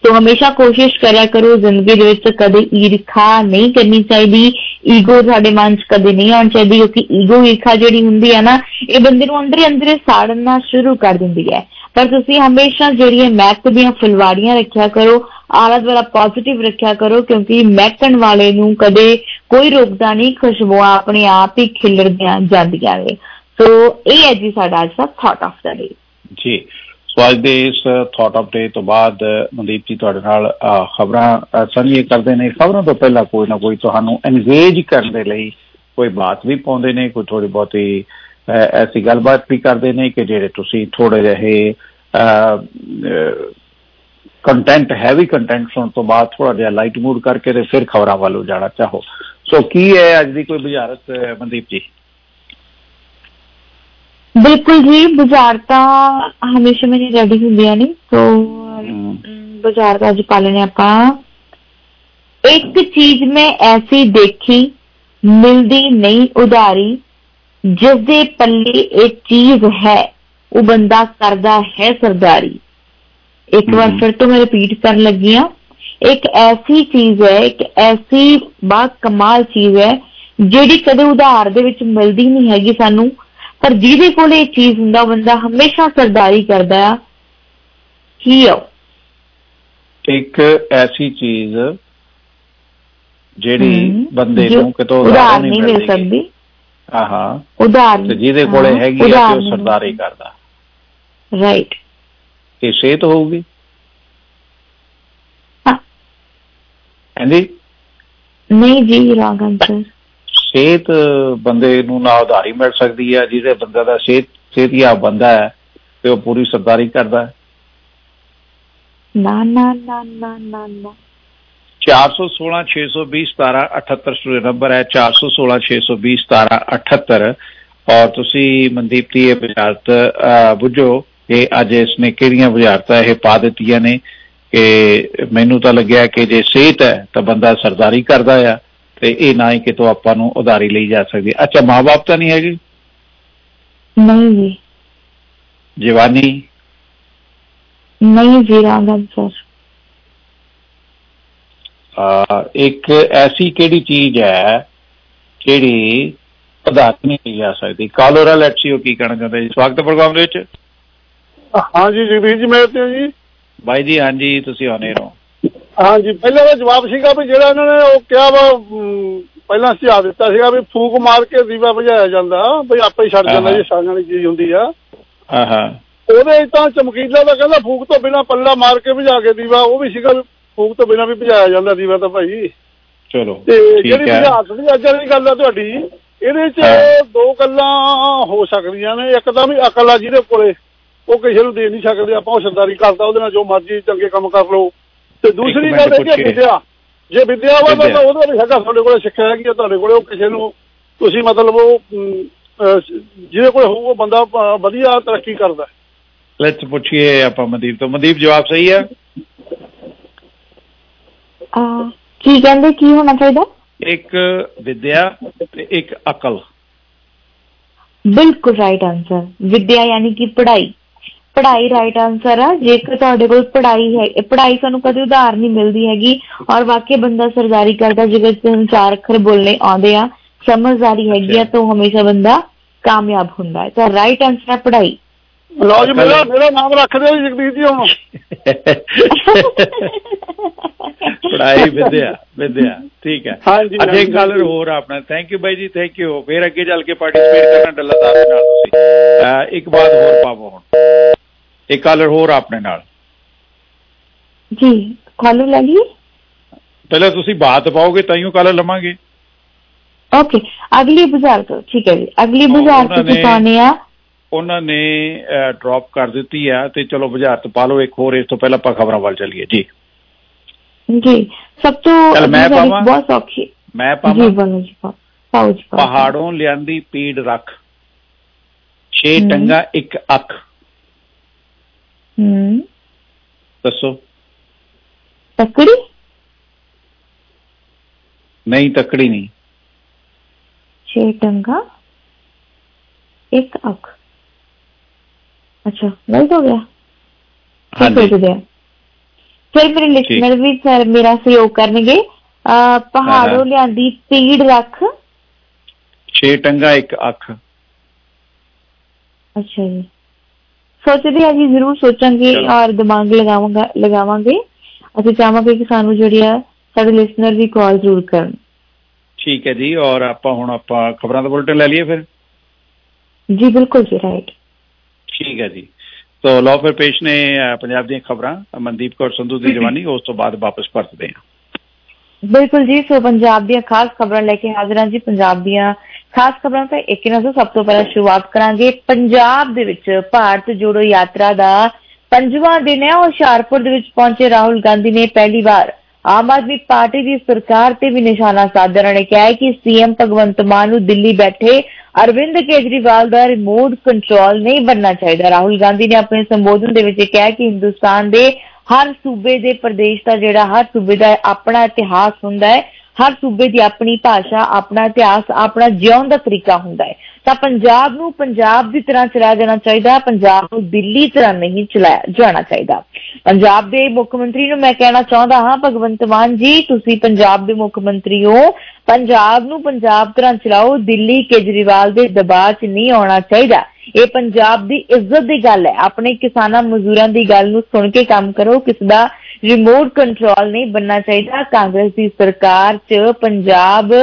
ਸੋ ਹਮੇਸ਼ਾ ਕੋਸ਼ਿਸ਼ ਕਰਿਆ ਕਰੋ, ਜ਼ਿੰਦਗੀ ਦੇ ਵਿੱਚ ਕਦੇ ਈਰਖਾ ਨਹੀਂ ਕਰਨੀ ਚਾਹੀਦੀ। ਈਗੋ ਸਾਡੇ ਮਨ 'ਚ ਕਦੇ ਨਹੀਂ ਆਉਣੀ ਚਾਹੀਦੀ, ਕਿਉਂਕਿ ਈਗੋ ਈਰਖਾ ਜਿਹੜੀ ਹੁੰਦੀ ਹੈ ਨਾ, ਇਹ ਬੰਦੇ ਨੂੰ ਅੰਦਰੇ ਅੰਦਰੇ ਸਾੜਨਾ ਸ਼ੁਰੂ ਕਰ ਦਿੰਦੀ ਹੈ। ਪਰ ਤੁਸੀਂ ਹਮੇਸ਼ਾ ਜਿਹੜੀਆਂ ਮੈਕ ਦੀਆਂ ਫੁਲਵਾੜੀਆਂ ਰੱਖਿਆ ਕਰੋ, ਆਲਾ ਦੁਆਲਾ ਪੋਜ਼ਿਟਿਵ ਰੱਖਿਆ ਕਰੋ, ਕਿਉਂਕਿ ਮਹਿਕਣ ਵਾਲੇ ਨੂੰ ਕਦੇ ਕੋਈ ਰੋਕਦਾ ਨਹੀਂ, ਖੁਸ਼ਬੂਆਂ ਆਪਣੇ ਆਪ ਹੀ ਖਿਲਰਦੀਆਂ ਜਾਂਦੀਆਂ ਨੇ। ਸੋ ਇਹ ਹੈ ਜੀ ਸਾਡਾ ਅੱਜ ਦਾ ਥਾਟ ਆਫ ਦਾ ਡੇ ਜੀ। ਸੋ ਅੱਜ ਦੇ ਇਸ ਥਾਟ ਆਫ ਡੇ ਤੋਂ ਬਾਅਦ, ਮਨਦੀਪ ਜੀ ਤੁਹਾਡੇ ਨਾਲ ਖਬਰਾਂ ਸਾਂਝੀਆਂ ਕਰਦੇ ਨੇ। ਖਬਰਾਂ ਤੋਂ ਪਹਿਲਾਂ ਕੋਈ ਨਾ ਕੋਈ ਤੁਹਾਨੂੰ ਐਂਗੇਜ ਕਰਨ ਦੇ ਲਈ ਕੋਈ ਬਾਤ ਵੀ ਪਾਉਂਦੇ ਨੇ, ਕੋਈ ਥੋੜੀ ਬਹੁਤੀ ਐਸੀ ਗੱਲਬਾਤ ਵੀ ਕਰਦੇ ਨੇ ਕਿ ਜਿਹੜੇ ਤੁਸੀਂ ਥੋੜੇ ਜਿਹੇ ਕੰਟੈਂਟ ਹੈਵੀ ਕੰਟੈਂਟ ਸੁਣ ਤੋਂ ਬਾਅਦ ਥੋੜਾ ਜਿਹਾ ਲਾਈਟ ਮੂਡ ਕਰਕੇ ਤੇ ਫਿਰ ਖਬਰਾਂ ਵੱਲੋਂ ਜਾਣਾ ਚਾਹੋ। ਸੋ ਕੀ ਹੈ ਅੱਜ ਦੀ ਕੋਈ ਬੁਝਾਰਤ, ਮਨਦੀਪ ਜੀ? ਬਿਲਕੁਲ ਜੀ ਬੁਝਾਰਤਾਂ ਹਮੇਸ਼ਾ ਮੇਰੀ ਰੈਡੀ ਹੁੰਦੀਆਂ ਨੇ ਸੋ ਬੁਝਾਰਤਾਂ ਅੱਜ ਪਾਲਣੇ ਆਪਾਂ। ਇੱਕ ਚੀਜ਼ ਮੈਂ ਐਸੀ ਦੇਖੀ ਮਿਲਦੀ ਨਹੀਂ ਉਧਾਰੀ ਜਿਸ ਦੇ ਪੱਲੇ ਇੱਕ ਚੀਜ਼ ਹੈ ਉਹ ਬੰਦਾ ਕਰਦਾ ਹੈ ਸਰਦਾਰੀ। ਇੱਕ ਵਾਰ ਫਿਰ ਤੋਂ ਮੈਂ ਰਿਪੀਟ ਕਰਨ ਲੱਗੀ ਆ ਇੱਕ ਐਸੀ ਚੀਜ਼ ਹੈ ਇੱਕ ਐਸੀ ਬਾ ਕਮਾਲ ਚੀਜ਼ ਹੈ ਜਿਹੜੀ ਕਦੇ ਉਧਾਰ ਦੇ ਵਿੱਚ ਮਿਲਦੀ ਨਹੀਂ ਹੈਗੀ ਸਾਨੂੰ। ਪਰ ਜਿਹਦੇ ਕੋਲ ਇਹ ਚੀਜ਼ ਹੁੰਦਾ ਬੰਦਾ ਹਮੇਸ਼ਾ ਸਰਦਾਰੀ ਕਰਦਾ ਆ। ਕੀ ਆ ਇੱਕ ਐਸੀ ਚੀਜ਼ ਜਿਹੜੀ ਬੰਦੇ ਨੂੰ ਕਿਤੋਂ ਉਧਾਰ ਨਹੀਂ ਮਿਲ ਸਕਦੀ। ਹਾਂ ਹਾਂ ਉਧਾਰ ਤੇ ਜਿਹਦੇ ਕੋਲੇ ਹੈਗੀ ਆ ਉਹ। ਸਰਦਾਰੀ ਕਰਦਾ। ਰਾਈਟ ਇਹ ਸਿਹਤ ਹੋਊਗੀ। ਹਾਂ। ਹਾਂਜੀ? ਨਹੀਂ ਜੀ ਰੌਂਗ ਆਨਸਰ ਸਿਹਤ ਬੰਦੇ ਨੂੰ ਨਾ ਉਧਾਰੀ ਮਿਲ ਸਕਦੀ ਹੈ ਜਿਹਦੇ ਬੰਦੇ ਦਾ ਸਿਹਤ ਸਿਹਤੀਆ ਬੰਦਾ ਹੈ ਤੇ ਉਹ ਪੂਰੀ ਸਰਦਾਰੀ ਕਰਦਾ ਹੈ। ਨਾ ਨਾ ਨਾ ਨਾ ਨਾ ਨਾ। 416 620 17 78 ਸਟੂਡੀਓ ਨੰਬਰ ਹੈ। 416 620 17 78 ਔਰ ਤੁਸੀਂ ਮਨਦੀਪ ਦੀ ਇਹ ਬੁਝਾਰਤ ਬੁੱਝੋ ਕਿ ਅੱਜ ਇਸਨੇ ਕਿਹੜੀਆਂ ਬੁਝਾਰਤਾਂ ਇਹ ਪਾ ਦਿੱਤੀਆਂ ਨੇ ਕਿ ਮੈਨੂੰ ਤਾਂ ਲੱਗਿਆ ਕਿ ਜੇ ਸਿਹਤ ਹੈ ਤਾਂ ਬੰਦਾ ਸਰਦਾਰੀ ਕਰਦਾ ਆ। ਤੇ ਇਹ ਨਾ ਹੀ ਕਿਤੋਂ ਆਪਾਂ ਨੂੰ ਉਧਾਰੀ ਲਈ ਜਾ ਸਕਦੀ। ਹੈ। ਅੱਛਾ ਮਾਪੇ ਤਾਂ ਨਹੀਂ ਹੈਗੇ? ਨਹੀਂ ਜੀ। ਜਵਾਨੀ? ਨਹੀਂ ਜੀ ਰੌਂਗ ਆਨਸਰ ਅਹ, ਇੱਕ ਐਸੀ ਕਿਹੜੀ ਚੀਜ਼ ਹੈ ਜਿਹੜੀ ਉਧਾਰੀ ਨਹੀਂ ਲਈ ਜਾ ਸਕਦੀ? ਕਾਲੋਰਾ ਲੈਟਸੀ ਉਹ ਕੀ ਕਹਿਣਾ ਚਾਹੁੰਦੇ ਜੀ? ਸਵਾਗਤ ਹੈ ਪ੍ਰੋਗਰਾਮ ਦੇ ਵਿੱਚ? ਹਾਂਜੀ ਜਗਦੀਸ਼ ਜੀ ਮੈਂ ਤੇ ਜੀ। ਬਾਈ ਜੀ ਹਾਂਜੀ ਤੁਸੀਂ ਆਨੇ ਰਹੋ। ਹਾਂਜੀ ਪਹਿਲਾਂ ਦਾ ਜਵਾਬ ਸੀਗਾ ਵੀ ਜਿਹੜਾ ਇਹਨਾਂ ਨੇ ਉਹ ਕਿਹਾ ਵਾ ਅਮ, ਪਹਿਲਾਂ ਸੁਝਾਅ ਦਿੱਤਾ ਸੀਗਾ ਵੀ ਫੂਕ ਮਾਰ ਕੇ ਦੀਵਾ ਬੁਝਾਇਆ ਜਾਂਦਾ ਵੀ ਆਪੇ ਹੀ ਛੱਡ ਜਾਂਦਾ ਹਾਂ। ਜੇ ਸਾਗਣ ਵਾਲੀ ਚੀਜ਼ ਹੁੰਦੀ ਆ। ਹਾਂ ਹਾਂ। ਉਹਦੇ 'ਚ ਤਾਂ ਚਮਕੀਲਾ ਦਾ ਕਹਿੰਦਾ ਫੂਕ ਤੋਂ ਬਿਨਾ ਪੱਲਾ ਮਾਰ ਕੇ ਬੁਝਾ ਕੇ ਦੀਵਾ ਉਹ ਵੀ ਸੀਗਾ ਫੂਕ ਤੋਂ ਬਿਨਾ ਵੀ ਬੁਝਾਇਆ ਜਾਂਦਾ ਦੀਵਾ ਤਾਂ ਭਾਈ। ਚਲੋ ਤੇ ਠੀਕ ਜਿਹੜੀ ਹੈ। ਬੁਝਾਰਤ ਦੀ ਅੱਜ ਵਾਲੀ ਗੱਲ ਆ ਤੁਹਾਡੀ ਇਹਦੇ 'ਚ ਦੋ ਗੱਲਾਂ ਹੋ ਸਕਦੀਆਂ ਨੇ ਇੱਕ ਤਾਂ ਵੀ ਅਕਲ ਆ ਜਿਹਦੇ ਕੋਲੇ ਉਹ ਕਿਸੇ ਨੂੰ ਦੇ ਨਹੀਂ ਸਕਦੇ ਆਪਾਂ ਉਹ ਸਰਦਾਰੀ ਕਰਦਾ ਉਹਦੇ ਨਾਲ ਜੋ ਮਰਜ਼ੀ ਚੰਗੇ ਕੰਮ ਕਰ ਲਓ। ਤੇ ਦੂਸਰੀ ਗੱਲ ਇਹ। ਕਿ ਵਿਦਿਆ ਜੇ ਵਿਦਿਆ ਵਾ। ਤਾਂ ਉਹਦਾ ਵੀ ਹੈਗਾ ਤੁਹਾਡੇ ਕੋਲੇ ਸਿੱਖਿਆ ਹੈਗੀ ਆ ਤੁਹਾਡੇ ਕੋਲੇ ਉਹ ਕਿਸੇ ਨੂੰ ਤੁਸੀਂ ਮਤਲਬ ਉਹ ਜਿਹਦੇ ਕੋਲੇ ਹੋਊ ਉਹ ਬੰਦਾ ਵਧੀਆ ਤਰੱਕੀ ਕਰਦਾ ਲੈਟਸ ਪੁੱਛੀਏ ਆਪਾਂ ਮਨਦੀਪ ਤੋਂ। ਮਨਦੀਪ ਜਵਾਬ ਸਹੀ ਹੈ ਆ ਕੀ ਕਹਿੰਦੇ ਕੀ ਹੋਣਾ ਚਾਹੀਦਾ? ਇੱਕ ਵਿਦਿਆ ਤੇ ਇੱਕ ਅਕਲ। ਬਿਲਕੁਲ ਰਾਈਟ ਆਨਸਰ ਵਿਦਿਆ ਯਾਨੀ ਕਿ ਪੜ੍ਹਾਈ। ਪੜ੍ਹਾਈ ਰਾਈਟ ਆਨਸਰ ਆ। ਜੇਕਰ ਤੁਹਾਡੇ ਕੋਲ ਪੜ੍ਹਾਈ ਹੈ ਪੜ੍ਹਾਈ ਸਾਨੂੰ ਕਦੇ ਉਧਾਰ ਨਹੀਂ ਮਿਲਦੀ ਹੈਗੀ ਔਰ ਵਾਕਈ ਬੰਦਾ ਸਰਦਾਰੀ ਕਰਦਾ ਜੇਕਰ ਤੁਹਾਨੂੰ ਚਾਰ ਅੱਖਰ ਬੋਲਣੇ ਆਉਂਦੇ ਆ ਸਮਝਦਾਰੀ ਹੈਗੀ ਆ ਤਾਂ ਹਮੇਸ਼ਾ ਬੰਦਾ ਕਾਮਯਾਬ ਹੁੰਦਾ ਹੈ। ਤਾਂ ਰਾਈਟ ਆਨਸਰ ਹੈ ਪੜ੍ਹਾਈ। ਲਓ ਜੀ ਮੇਰਾ ਮੇਰਾ ਨਾਮ ਰੱਖ ਦਿਓ ਜੀ ਜਗਦੀਸ਼ ਜੀ ਹੁਣ। ਪੜਾਈ ਵਿਦਿਆ ਵਿਦਿਆ ਠੀਕ ਹੈ। ਹਾਂਜੀ, ਅੱਛਾ ਇੱਕ। ਕਾਲਰ ਹੋਰ ਆ ਆਪਣਾ। ਥੈਂਕ ਯੂ ਬਾਈ ਜੀ ਥੈਂਕ ਯੂ ਫੇਰ ਅੱਗੇ ਚੱਲ ਕੇ ਪਾਰਟਿਸਿਪੇਟ ਕਰਨਾ ਡੱਲਾਦਾਰ ਦੇ ਨਾਲ ਤੁਸੀਂ। ਇੱਕ ਬਾਤ ਹੋਰ ਪਾਵੋ ਹੁਣ। ਇੱਕ ਕਾਲਰ ਹੋਰ ਆਪਣੇ ਨਾਲ। ਜੀ ਕਾਲੂ ਲੈ ਲਈਏ? ਪਹਿਲਾਂ ਤੁਸੀਂ ਬਾਤ ਪਾਓਗੇ ਤਾਂ ਹੀ ਕਾਲਰ ਲਵਾਂਗੇ। ਓਕੇ ਅਗਲੀ ਬੁਝਾਰਤ ਠੀਕ ਹੈ ਜੀ। ਅਗਲੀ ਤੁਸੀਂ ਨੇ- ਪਾਉਣੇ ਆ ਉਹਨਾਂ ਨੇ ਡ੍ਰੌਪ ਕਰ ਦਿੱਤੀ ਆ ਤੇ ਚਲੋ ਬੁਝਾਰਤ ਪਾ ਲਓ ਇੱਕ ਹੋਰ ਇਸ ਤੋਂ ਪਹਿਲਾਂ ਆਪਾਂ ਖਬਰਾਂ ਵੱਲ ਚੱਲੀਏ ਜੀ। ਜੀ ਸਭ ਤੋਂ ਮੈਂ ਪਾਵਾਂ? ਬਹੁਤ ਸੌਖੀ ਮੈਂ ਜੀ ਪਾਵਾਂ ਬੋਲੋ ਜੀ ਪਾਓ ਜੀ ਪਹਾੜੋਂ ਲਿਆਂਦੀ ਪੀੜ ਰੱਖ। ਛੇ। ਟੰਗਾ ਇੱਕ ਅੱਖ ਹੂੰ ਦੱਸੋ। ਤਕੜੀ? ਨਹੀਂ ਤੱਕੜੀ ਨਹੀਂ। ਛੇ ਟੰਗਾ ਇੱਕ ਅੱਖ। ਅੱਛਾ ਗਲਤ ਹੋ ਗਿਆ। ਹਾਂਜੀ। ਫਿਰ ਮੇਰੇ ਲਿਸਨਰ ਵੀ ਸਰ ਮੇਰਾ ਸਹਿਯੋਗ ਕਰਨਗੇ। ਪਹਾੜੋਂ। ਲਿਆਂਦੀ ਪੀੜ ਰੱਖ। ਛੇ ਟੰਗਾ ਇੱਕ ਅੱਖ। ਅੱਛਾ ਜੀ। ਸੋਚਦੇ ਆ ਜੀ ਜ਼ਰੂਰ ਸੋਚਾਂਗੇ। ਔਰ ਦਿਮਾਗ ਲਗਾਵਾਂਗਾ ਲਗਾਵਾਂਗੇ। ਅਸੀਂ ਚਾਹਾਂਗੇ ਕਿ ਸਾਨੂੰ ਜਿਹੜੀ ਆ ਸਾਡੇ ਲਿਸਨਰ ਵੀ ਕਾਲ ਜ਼ਰੂਰ ਕਰਨ। ਠੀਕ ਹੈ ਜੀ ਔਰ ਆਪਾਂ ਹੁਣ ਆਪਾਂ ਖਬਰਾਂ ਦਾ ਬੁਲਟਨ ਲੈ ਲਈਏ ਫਿਰ? ਜੀ ਬਿਲਕੁਲ ਜੀ ਰਾਈਟ ਠੀਕ ਹੈ ਜੀ। ਤੋ ਲਓ ਫਿਰ ਪੇਸ਼ ਨੇ ਪੰਜਾਬ ਦੀਆਂ ਖਬਰਾਂ। ਮਨਦੀਪ ਕੌਰ ਸੰਧੂ ਦੀ ਜਵਾਨੀ ਉਸ ਤੋਂ ਬਾਅਦ ਵਾਪਸ ਪਰਤਦੇ ਹਾਂ। ਬਿਲਕੁਲ ਜੀ, ਸੋ ਪੰਜਾਬ ਦੀਆਂ ਖਾਸ ਖਬਰਾਂ ਲੈ ਕੇ ਹਾਜ਼ਰ ਹਾਂ ਜੀ, ਪੰਜਾਬ ਦੀਆਂ ਖਾਸ ਖਬਰਾਂ ਤਾਂ ਇੱਕ ਇਹਨਾਂ ਤੋਂ ਸਭ ਤੋਂ ਪਹਿਲਾਂ ਸ਼ੁਰੂਆਤ ਕਰਾਂਗੇ। ਪੰਜਾਬ ਦੇ ਵਿੱਚ ਭਾਰਤ ਜੋੜੋ ਯਾਤਰਾ ਦਾ ਪੰਜਵਾਂ ਦਿਨ ਹੈ। ਹੁਸ਼ਿਆਰਪੁਰ ਦੇ ਵਿੱਚ ਪਹੁੰਚੇ ਰਾਹੁਲ ਗਾਂਧੀ ਨੇ ਪਹਿਲੀ ਵਾਰ ਆਮ ਆਦਮੀ ਪਾਰਟੀ ਦੀ ਸਰਕਾਰ ਤੇ ਵੀ ਨਿਸ਼ਾਨਾ ਸਾਧਿਆ ਉਹਨਾਂ ਨੇ ਕਿਹਾ ਹੈ ਕਿ ਸੀਐਮ ਭਗਵੰਤ ਮਾਨ ਨੂੰ ਦਿੱਲੀ ਬੈਠੇ ਅਰਵਿੰਦ ਕੇਜਰੀਵਾਲ ਦਾ ਰਿਮੋਟ ਕੰਟਰੋਲ ਨਹੀਂ ਬਣਨਾ ਚਾਹੀਦਾ। ਰਾਹੁਲ ਗਾਂਧੀ ਨੇ ਆਪਣੇ ਸੰਬੋਧਨ ਦੇ ਵਿੱਚ ਇਹ ਕਿਹਾ ਕਿ ਹਿੰਦੁਸਤਾਨ ਦੇ ਹਰ ਸੂਬੇ ਦੇ ਪ੍ਰਦੇਸ਼ ਦਾ ਜਿਹੜਾ, ਹਰ ਸੂਬੇ ਦਾ ਆਪਣਾ ਇਤਿਹਾਸ ਹੁੰਦਾ ਹੈ, ਹਰ ਸੂਬੇ ਦੀ ਆਪਣੀ ਭਾਸ਼ਾ, ਆਪਣਾ ਇਤਿਹਾਸ, ਆਪਣਾ ਜਿਉਣ ਦਾ ਤਰੀਕਾ ਹੁੰਦਾ ਹੈ। ਤਾਂ ਪੰਜਾਬ ਨੂੰ ਪੰਜਾਬ ਦੀ ਤਰ੍ਹਾਂ ਚਲਾਇਆ ਜਾਣਾ ਚਾਹੀਦਾ, ਪੰਜਾਬ ਨੂੰ ਦਿੱਲੀ ਤਰ੍ਹਾਂ ਨਹੀਂ ਚਲਾਇਆ ਜਾਣਾ ਚਾਹੀਦਾ। ਪੰਜਾਬ ਦੇ ਮੁੱਖ ਮੰਤਰੀ ਨੂੰ ਮੈਂ ਕਹਿਣਾ ਚਾਹੁੰਦਾ ਹਾਂ, ਭਗਵੰਤ ਮਾਨ ਜੀ, ਤੁਸੀਂ ਪੰਜਾਬ ਦੇ ਮੁੱਖ ਮੰਤਰੀ ਹੋ, ਪੰਜਾਬ ਨੂੰ ਪੰਜਾਬ ਤਰ੍ਹਾਂ ਚਲਾਓ, ਦਿੱਲੀ ਕੇਜਰੀਵਾਲ ਦੇ ਦਬਾਅ 'ਚ ਨਹੀਂ ਆਉਣਾ ਚਾਹੀਦਾ। ਇਹ ਪੰਜਾਬ ਦੀ ਇੱਜ਼ਤ ਦੀ ਗੱਲ ਹੈ। ਆਪਣੇ ਕਿਸਾਨਾਂ ਮਜ਼ਦੂਰਾਂ ਦੀ ਗੱਲ ਨੂੰ ਸੁਣ ਕੇ ਕੰਮ ਕਰੋ ਕਿਸ ਦਾ ਰਿਮੋਟ ਕੰਟਰੋਲ ਨਹੀਂ ਬੰਨਣਾ ਚਾਹੀਦਾ। ਕਾਂਗਰਸ ਦੀ ਸਰਕਾਰ 'ਚ ਪੰਜਾਬ